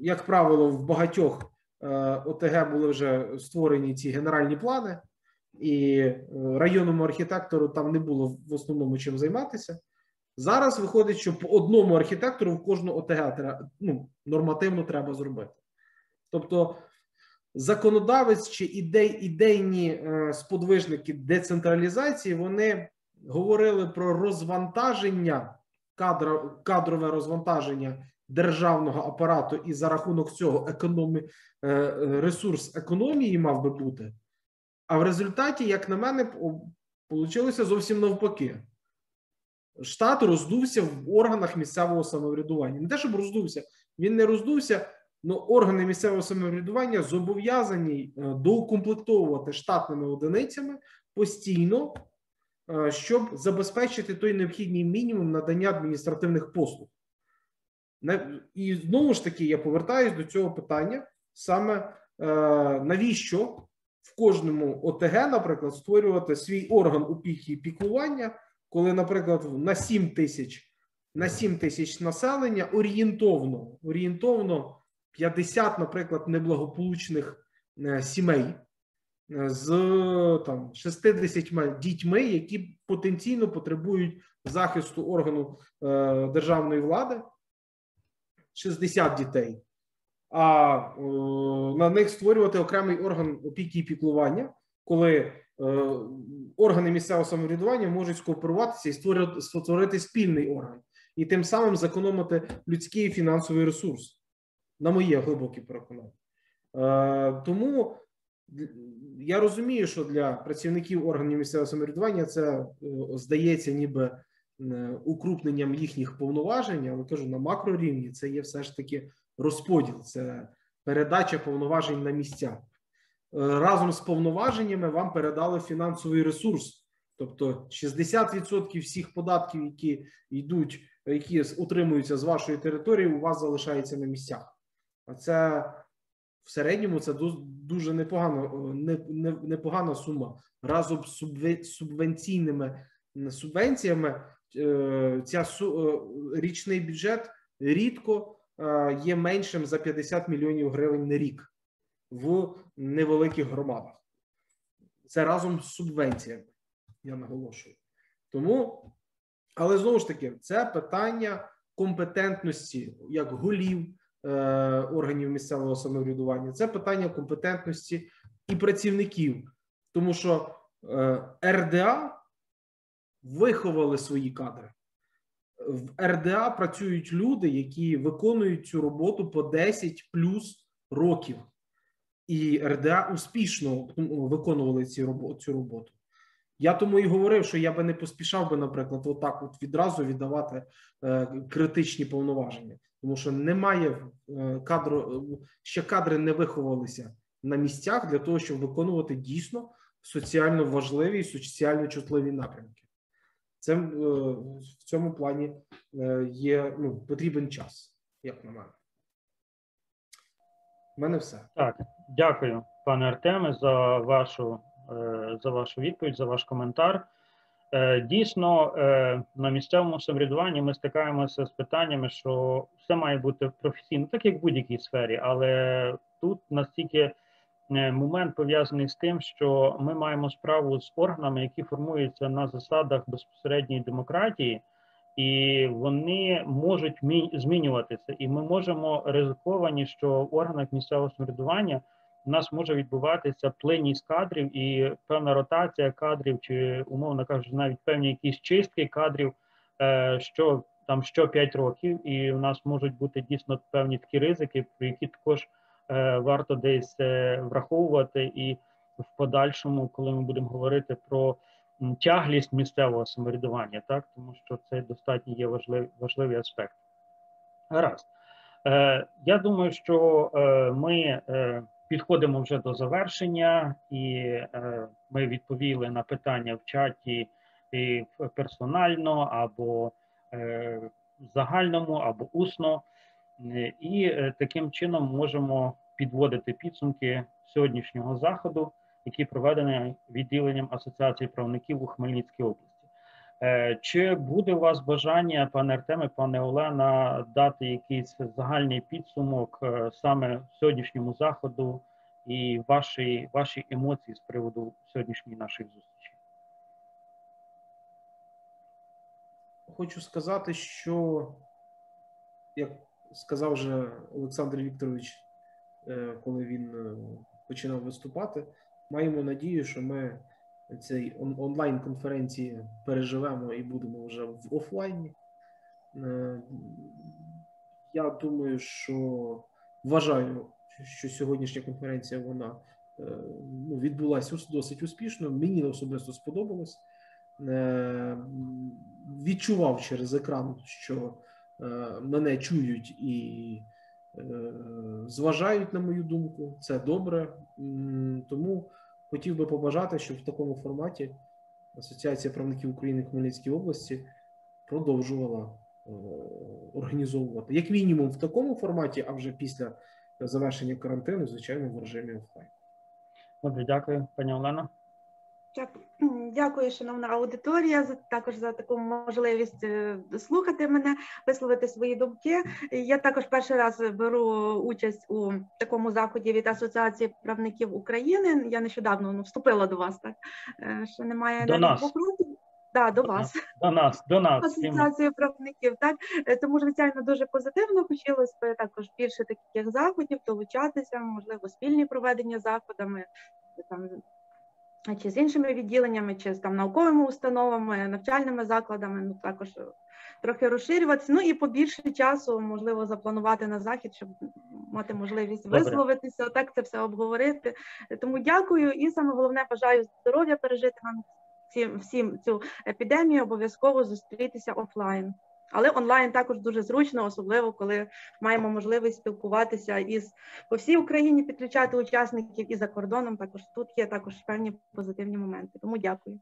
як правило, в багатьох е, ОТГ були вже створені ці генеральні плани, і районному архітектору там не було в основному чим займатися. Зараз виходить, що по одному архітектору в кожну ОТГ ну, нормативно треба зробити. Тобто, законодавець чи ідей, ідейні е, сподвижники децентралізації вони говорили про розвантаження, кадро, кадрове розвантаження державного апарату, і за рахунок цього економі, е, ресурс економії мав би бути. А в результаті, як на мене, вийшло зовсім навпаки. Штат роздувся в органах місцевого самоврядування. Не те, щоб роздувся, він не роздувся, але органи місцевого самоврядування зобов'язані е, доукомплектовувати штатними одиницями постійно, е, щоб забезпечити той необхідний мінімум надання адміністративних послуг. І знову ж таки, я повертаюся до цього питання: саме е, навіщо в кожному ОТГ, наприклад, створювати свій орган опіки і піклування коли, наприклад, на 7 тисяч на 7 тисяч населення орієнтовно орієнтовно 50, наприклад, неблагополучних е, сімей е, з там 60 дітьми, які потенційно потребують захисту органу е, державної влади, 60 дітей. А е, на них створювати окремий орган опіки і піклування, коли органи місцевого самоврядування можуть скооперуватися і створити, створити спільний орган, і тим самим зекономити людський і фінансовий ресурс, на моє глибоке переконання. Е, тому я розумію, що для працівників органів місцевого самоврядування це е, здається, ніби укрупненням їхніх повноважень, але кажу на макрорівні це є все ж таки розподіл, це передача повноважень на місця. Е, разом з повноваженнями вам передали фінансовий ресурс. Тобто 60% всіх податків, які йдуть, які утримуються з вашої території, у вас залишається на місцях. А це в середньому це дуже непогано, непогана сума. Разом з субвенційними субвенціями е, ця е, річний бюджет рідко є меншим за 50 мільйонів гривень на рік в невеликих громадах. Це разом з субвенціями, я наголошую. Тому, але знову ж таки, це питання компетентності як голів е, органів місцевого самоврядування, це питання компетентності і працівників, тому що е, РДА виховали свої кадри. В РДА працюють люди, які виконують цю роботу по 10 плюс років і РДА успішно ну, виконували ці робо, цю роботу. Я тому і говорив, що я би не поспішав би, наприклад, отак от відразу віддавати е, критичні повноваження, тому що немає е, кадру, ще кадри не виховалися на місцях для того, щоб виконувати дійсно соціально важливі і соціально чутливі напрямки. Це е, в цьому плані е, є ну, потрібен час, як на мене. Мене все. Так, дякую, пане Артеме, за вашу е, за вашу відповідь, за ваш коментар. Е, дійсно, е, на місцевому самоврядуванні ми стикаємося з питаннями, що все має бути професійно, так як в будь-якій сфері, але тут настільки момент пов'язаний з тим, що ми маємо справу з органами, які формуються на засадах безпосередньої демократії і вони можуть змінюватися. І ми можемо ризиковані, що в органах місцевого самоврядування у нас може відбуватися плинність кадрів і певна ротація кадрів, чи умовно кажучи, навіть певні якісь чистки кадрів, е, що там що 5 років, і у нас можуть бути дійсно певні такі ризики, про які також е, варто десь е, враховувати, і в подальшому, коли ми будемо говорити про тяглість місцевого самоврядування, так тому що це достатньо є важливий важливий аспект. Гаразд. Е, Я думаю, що е, ми е, підходимо вже до завершення, і е, ми відповіли на питання в чаті і персонально або е, загальному, або усно. І е, таким чином можемо підводити підсумки сьогоднішнього заходу, який проведений відділенням Асоціації правників у Хмельницькій області. Е, Чи буде у вас бажання, пане Артеме, пане Олена, дати якийсь загальний підсумок е, саме сьогоднішньому заходу і ваші, ваші емоції з приводу сьогоднішньої нашої зустрічі? Хочу сказати, що, як сказав вже Олександр Вікторович, е, коли він починав виступати, маємо надію, що ми цей онлайн-конференції переживемо і будемо вже в офлайні. Е, Я думаю, що вважаю, що сьогоднішня конференція вона е, ну, відбулася досить успішно. Мені особисто сподобалось. Е, Відчував через екран, що мене чують і зважають на мою думку. Це добре. Тому хотів би побажати, щоб в такому форматі Асоціація правників України Хмельницькій області продовжувала е, організовувати як мінімум в такому форматі, а вже після завершення карантину, звичайно, в режимі офлайн. Добре, дякую, пані Олена. Дякую. Шановна аудиторія, за також за таку можливість е, слухати мене, висловити свої думки. Я також перший раз беру участь у такому заході від Асоціації правників України. Я нещодавно ну, вступила до вас, так е, ще немає До нас. двох. Да, до вас. До нас, до нас. Асоціацію правників, так Е, тому звичайно дуже позитивно. Хотілося б також більше таких заходів долучатися, можливо, спільні проведення заходами там чи з іншими відділеннями, чи з там науковими установами, навчальними закладами. Ну також е, трохи розширюватися. Ну і побільше часу можливо запланувати на захід, щоб мати можливість Добре. висловитися, так це все обговорити. Тому дякую і саме головне бажаю здоров'я пережити нам всім, всім цю епідемію, обов'язково зустрітися офлайн. Але онлайн також дуже зручно, особливо коли маємо можливість спілкуватися із по всій Україні, підключати учасників і за кордоном. Також тут є також певні позитивні моменти. Тому дякую.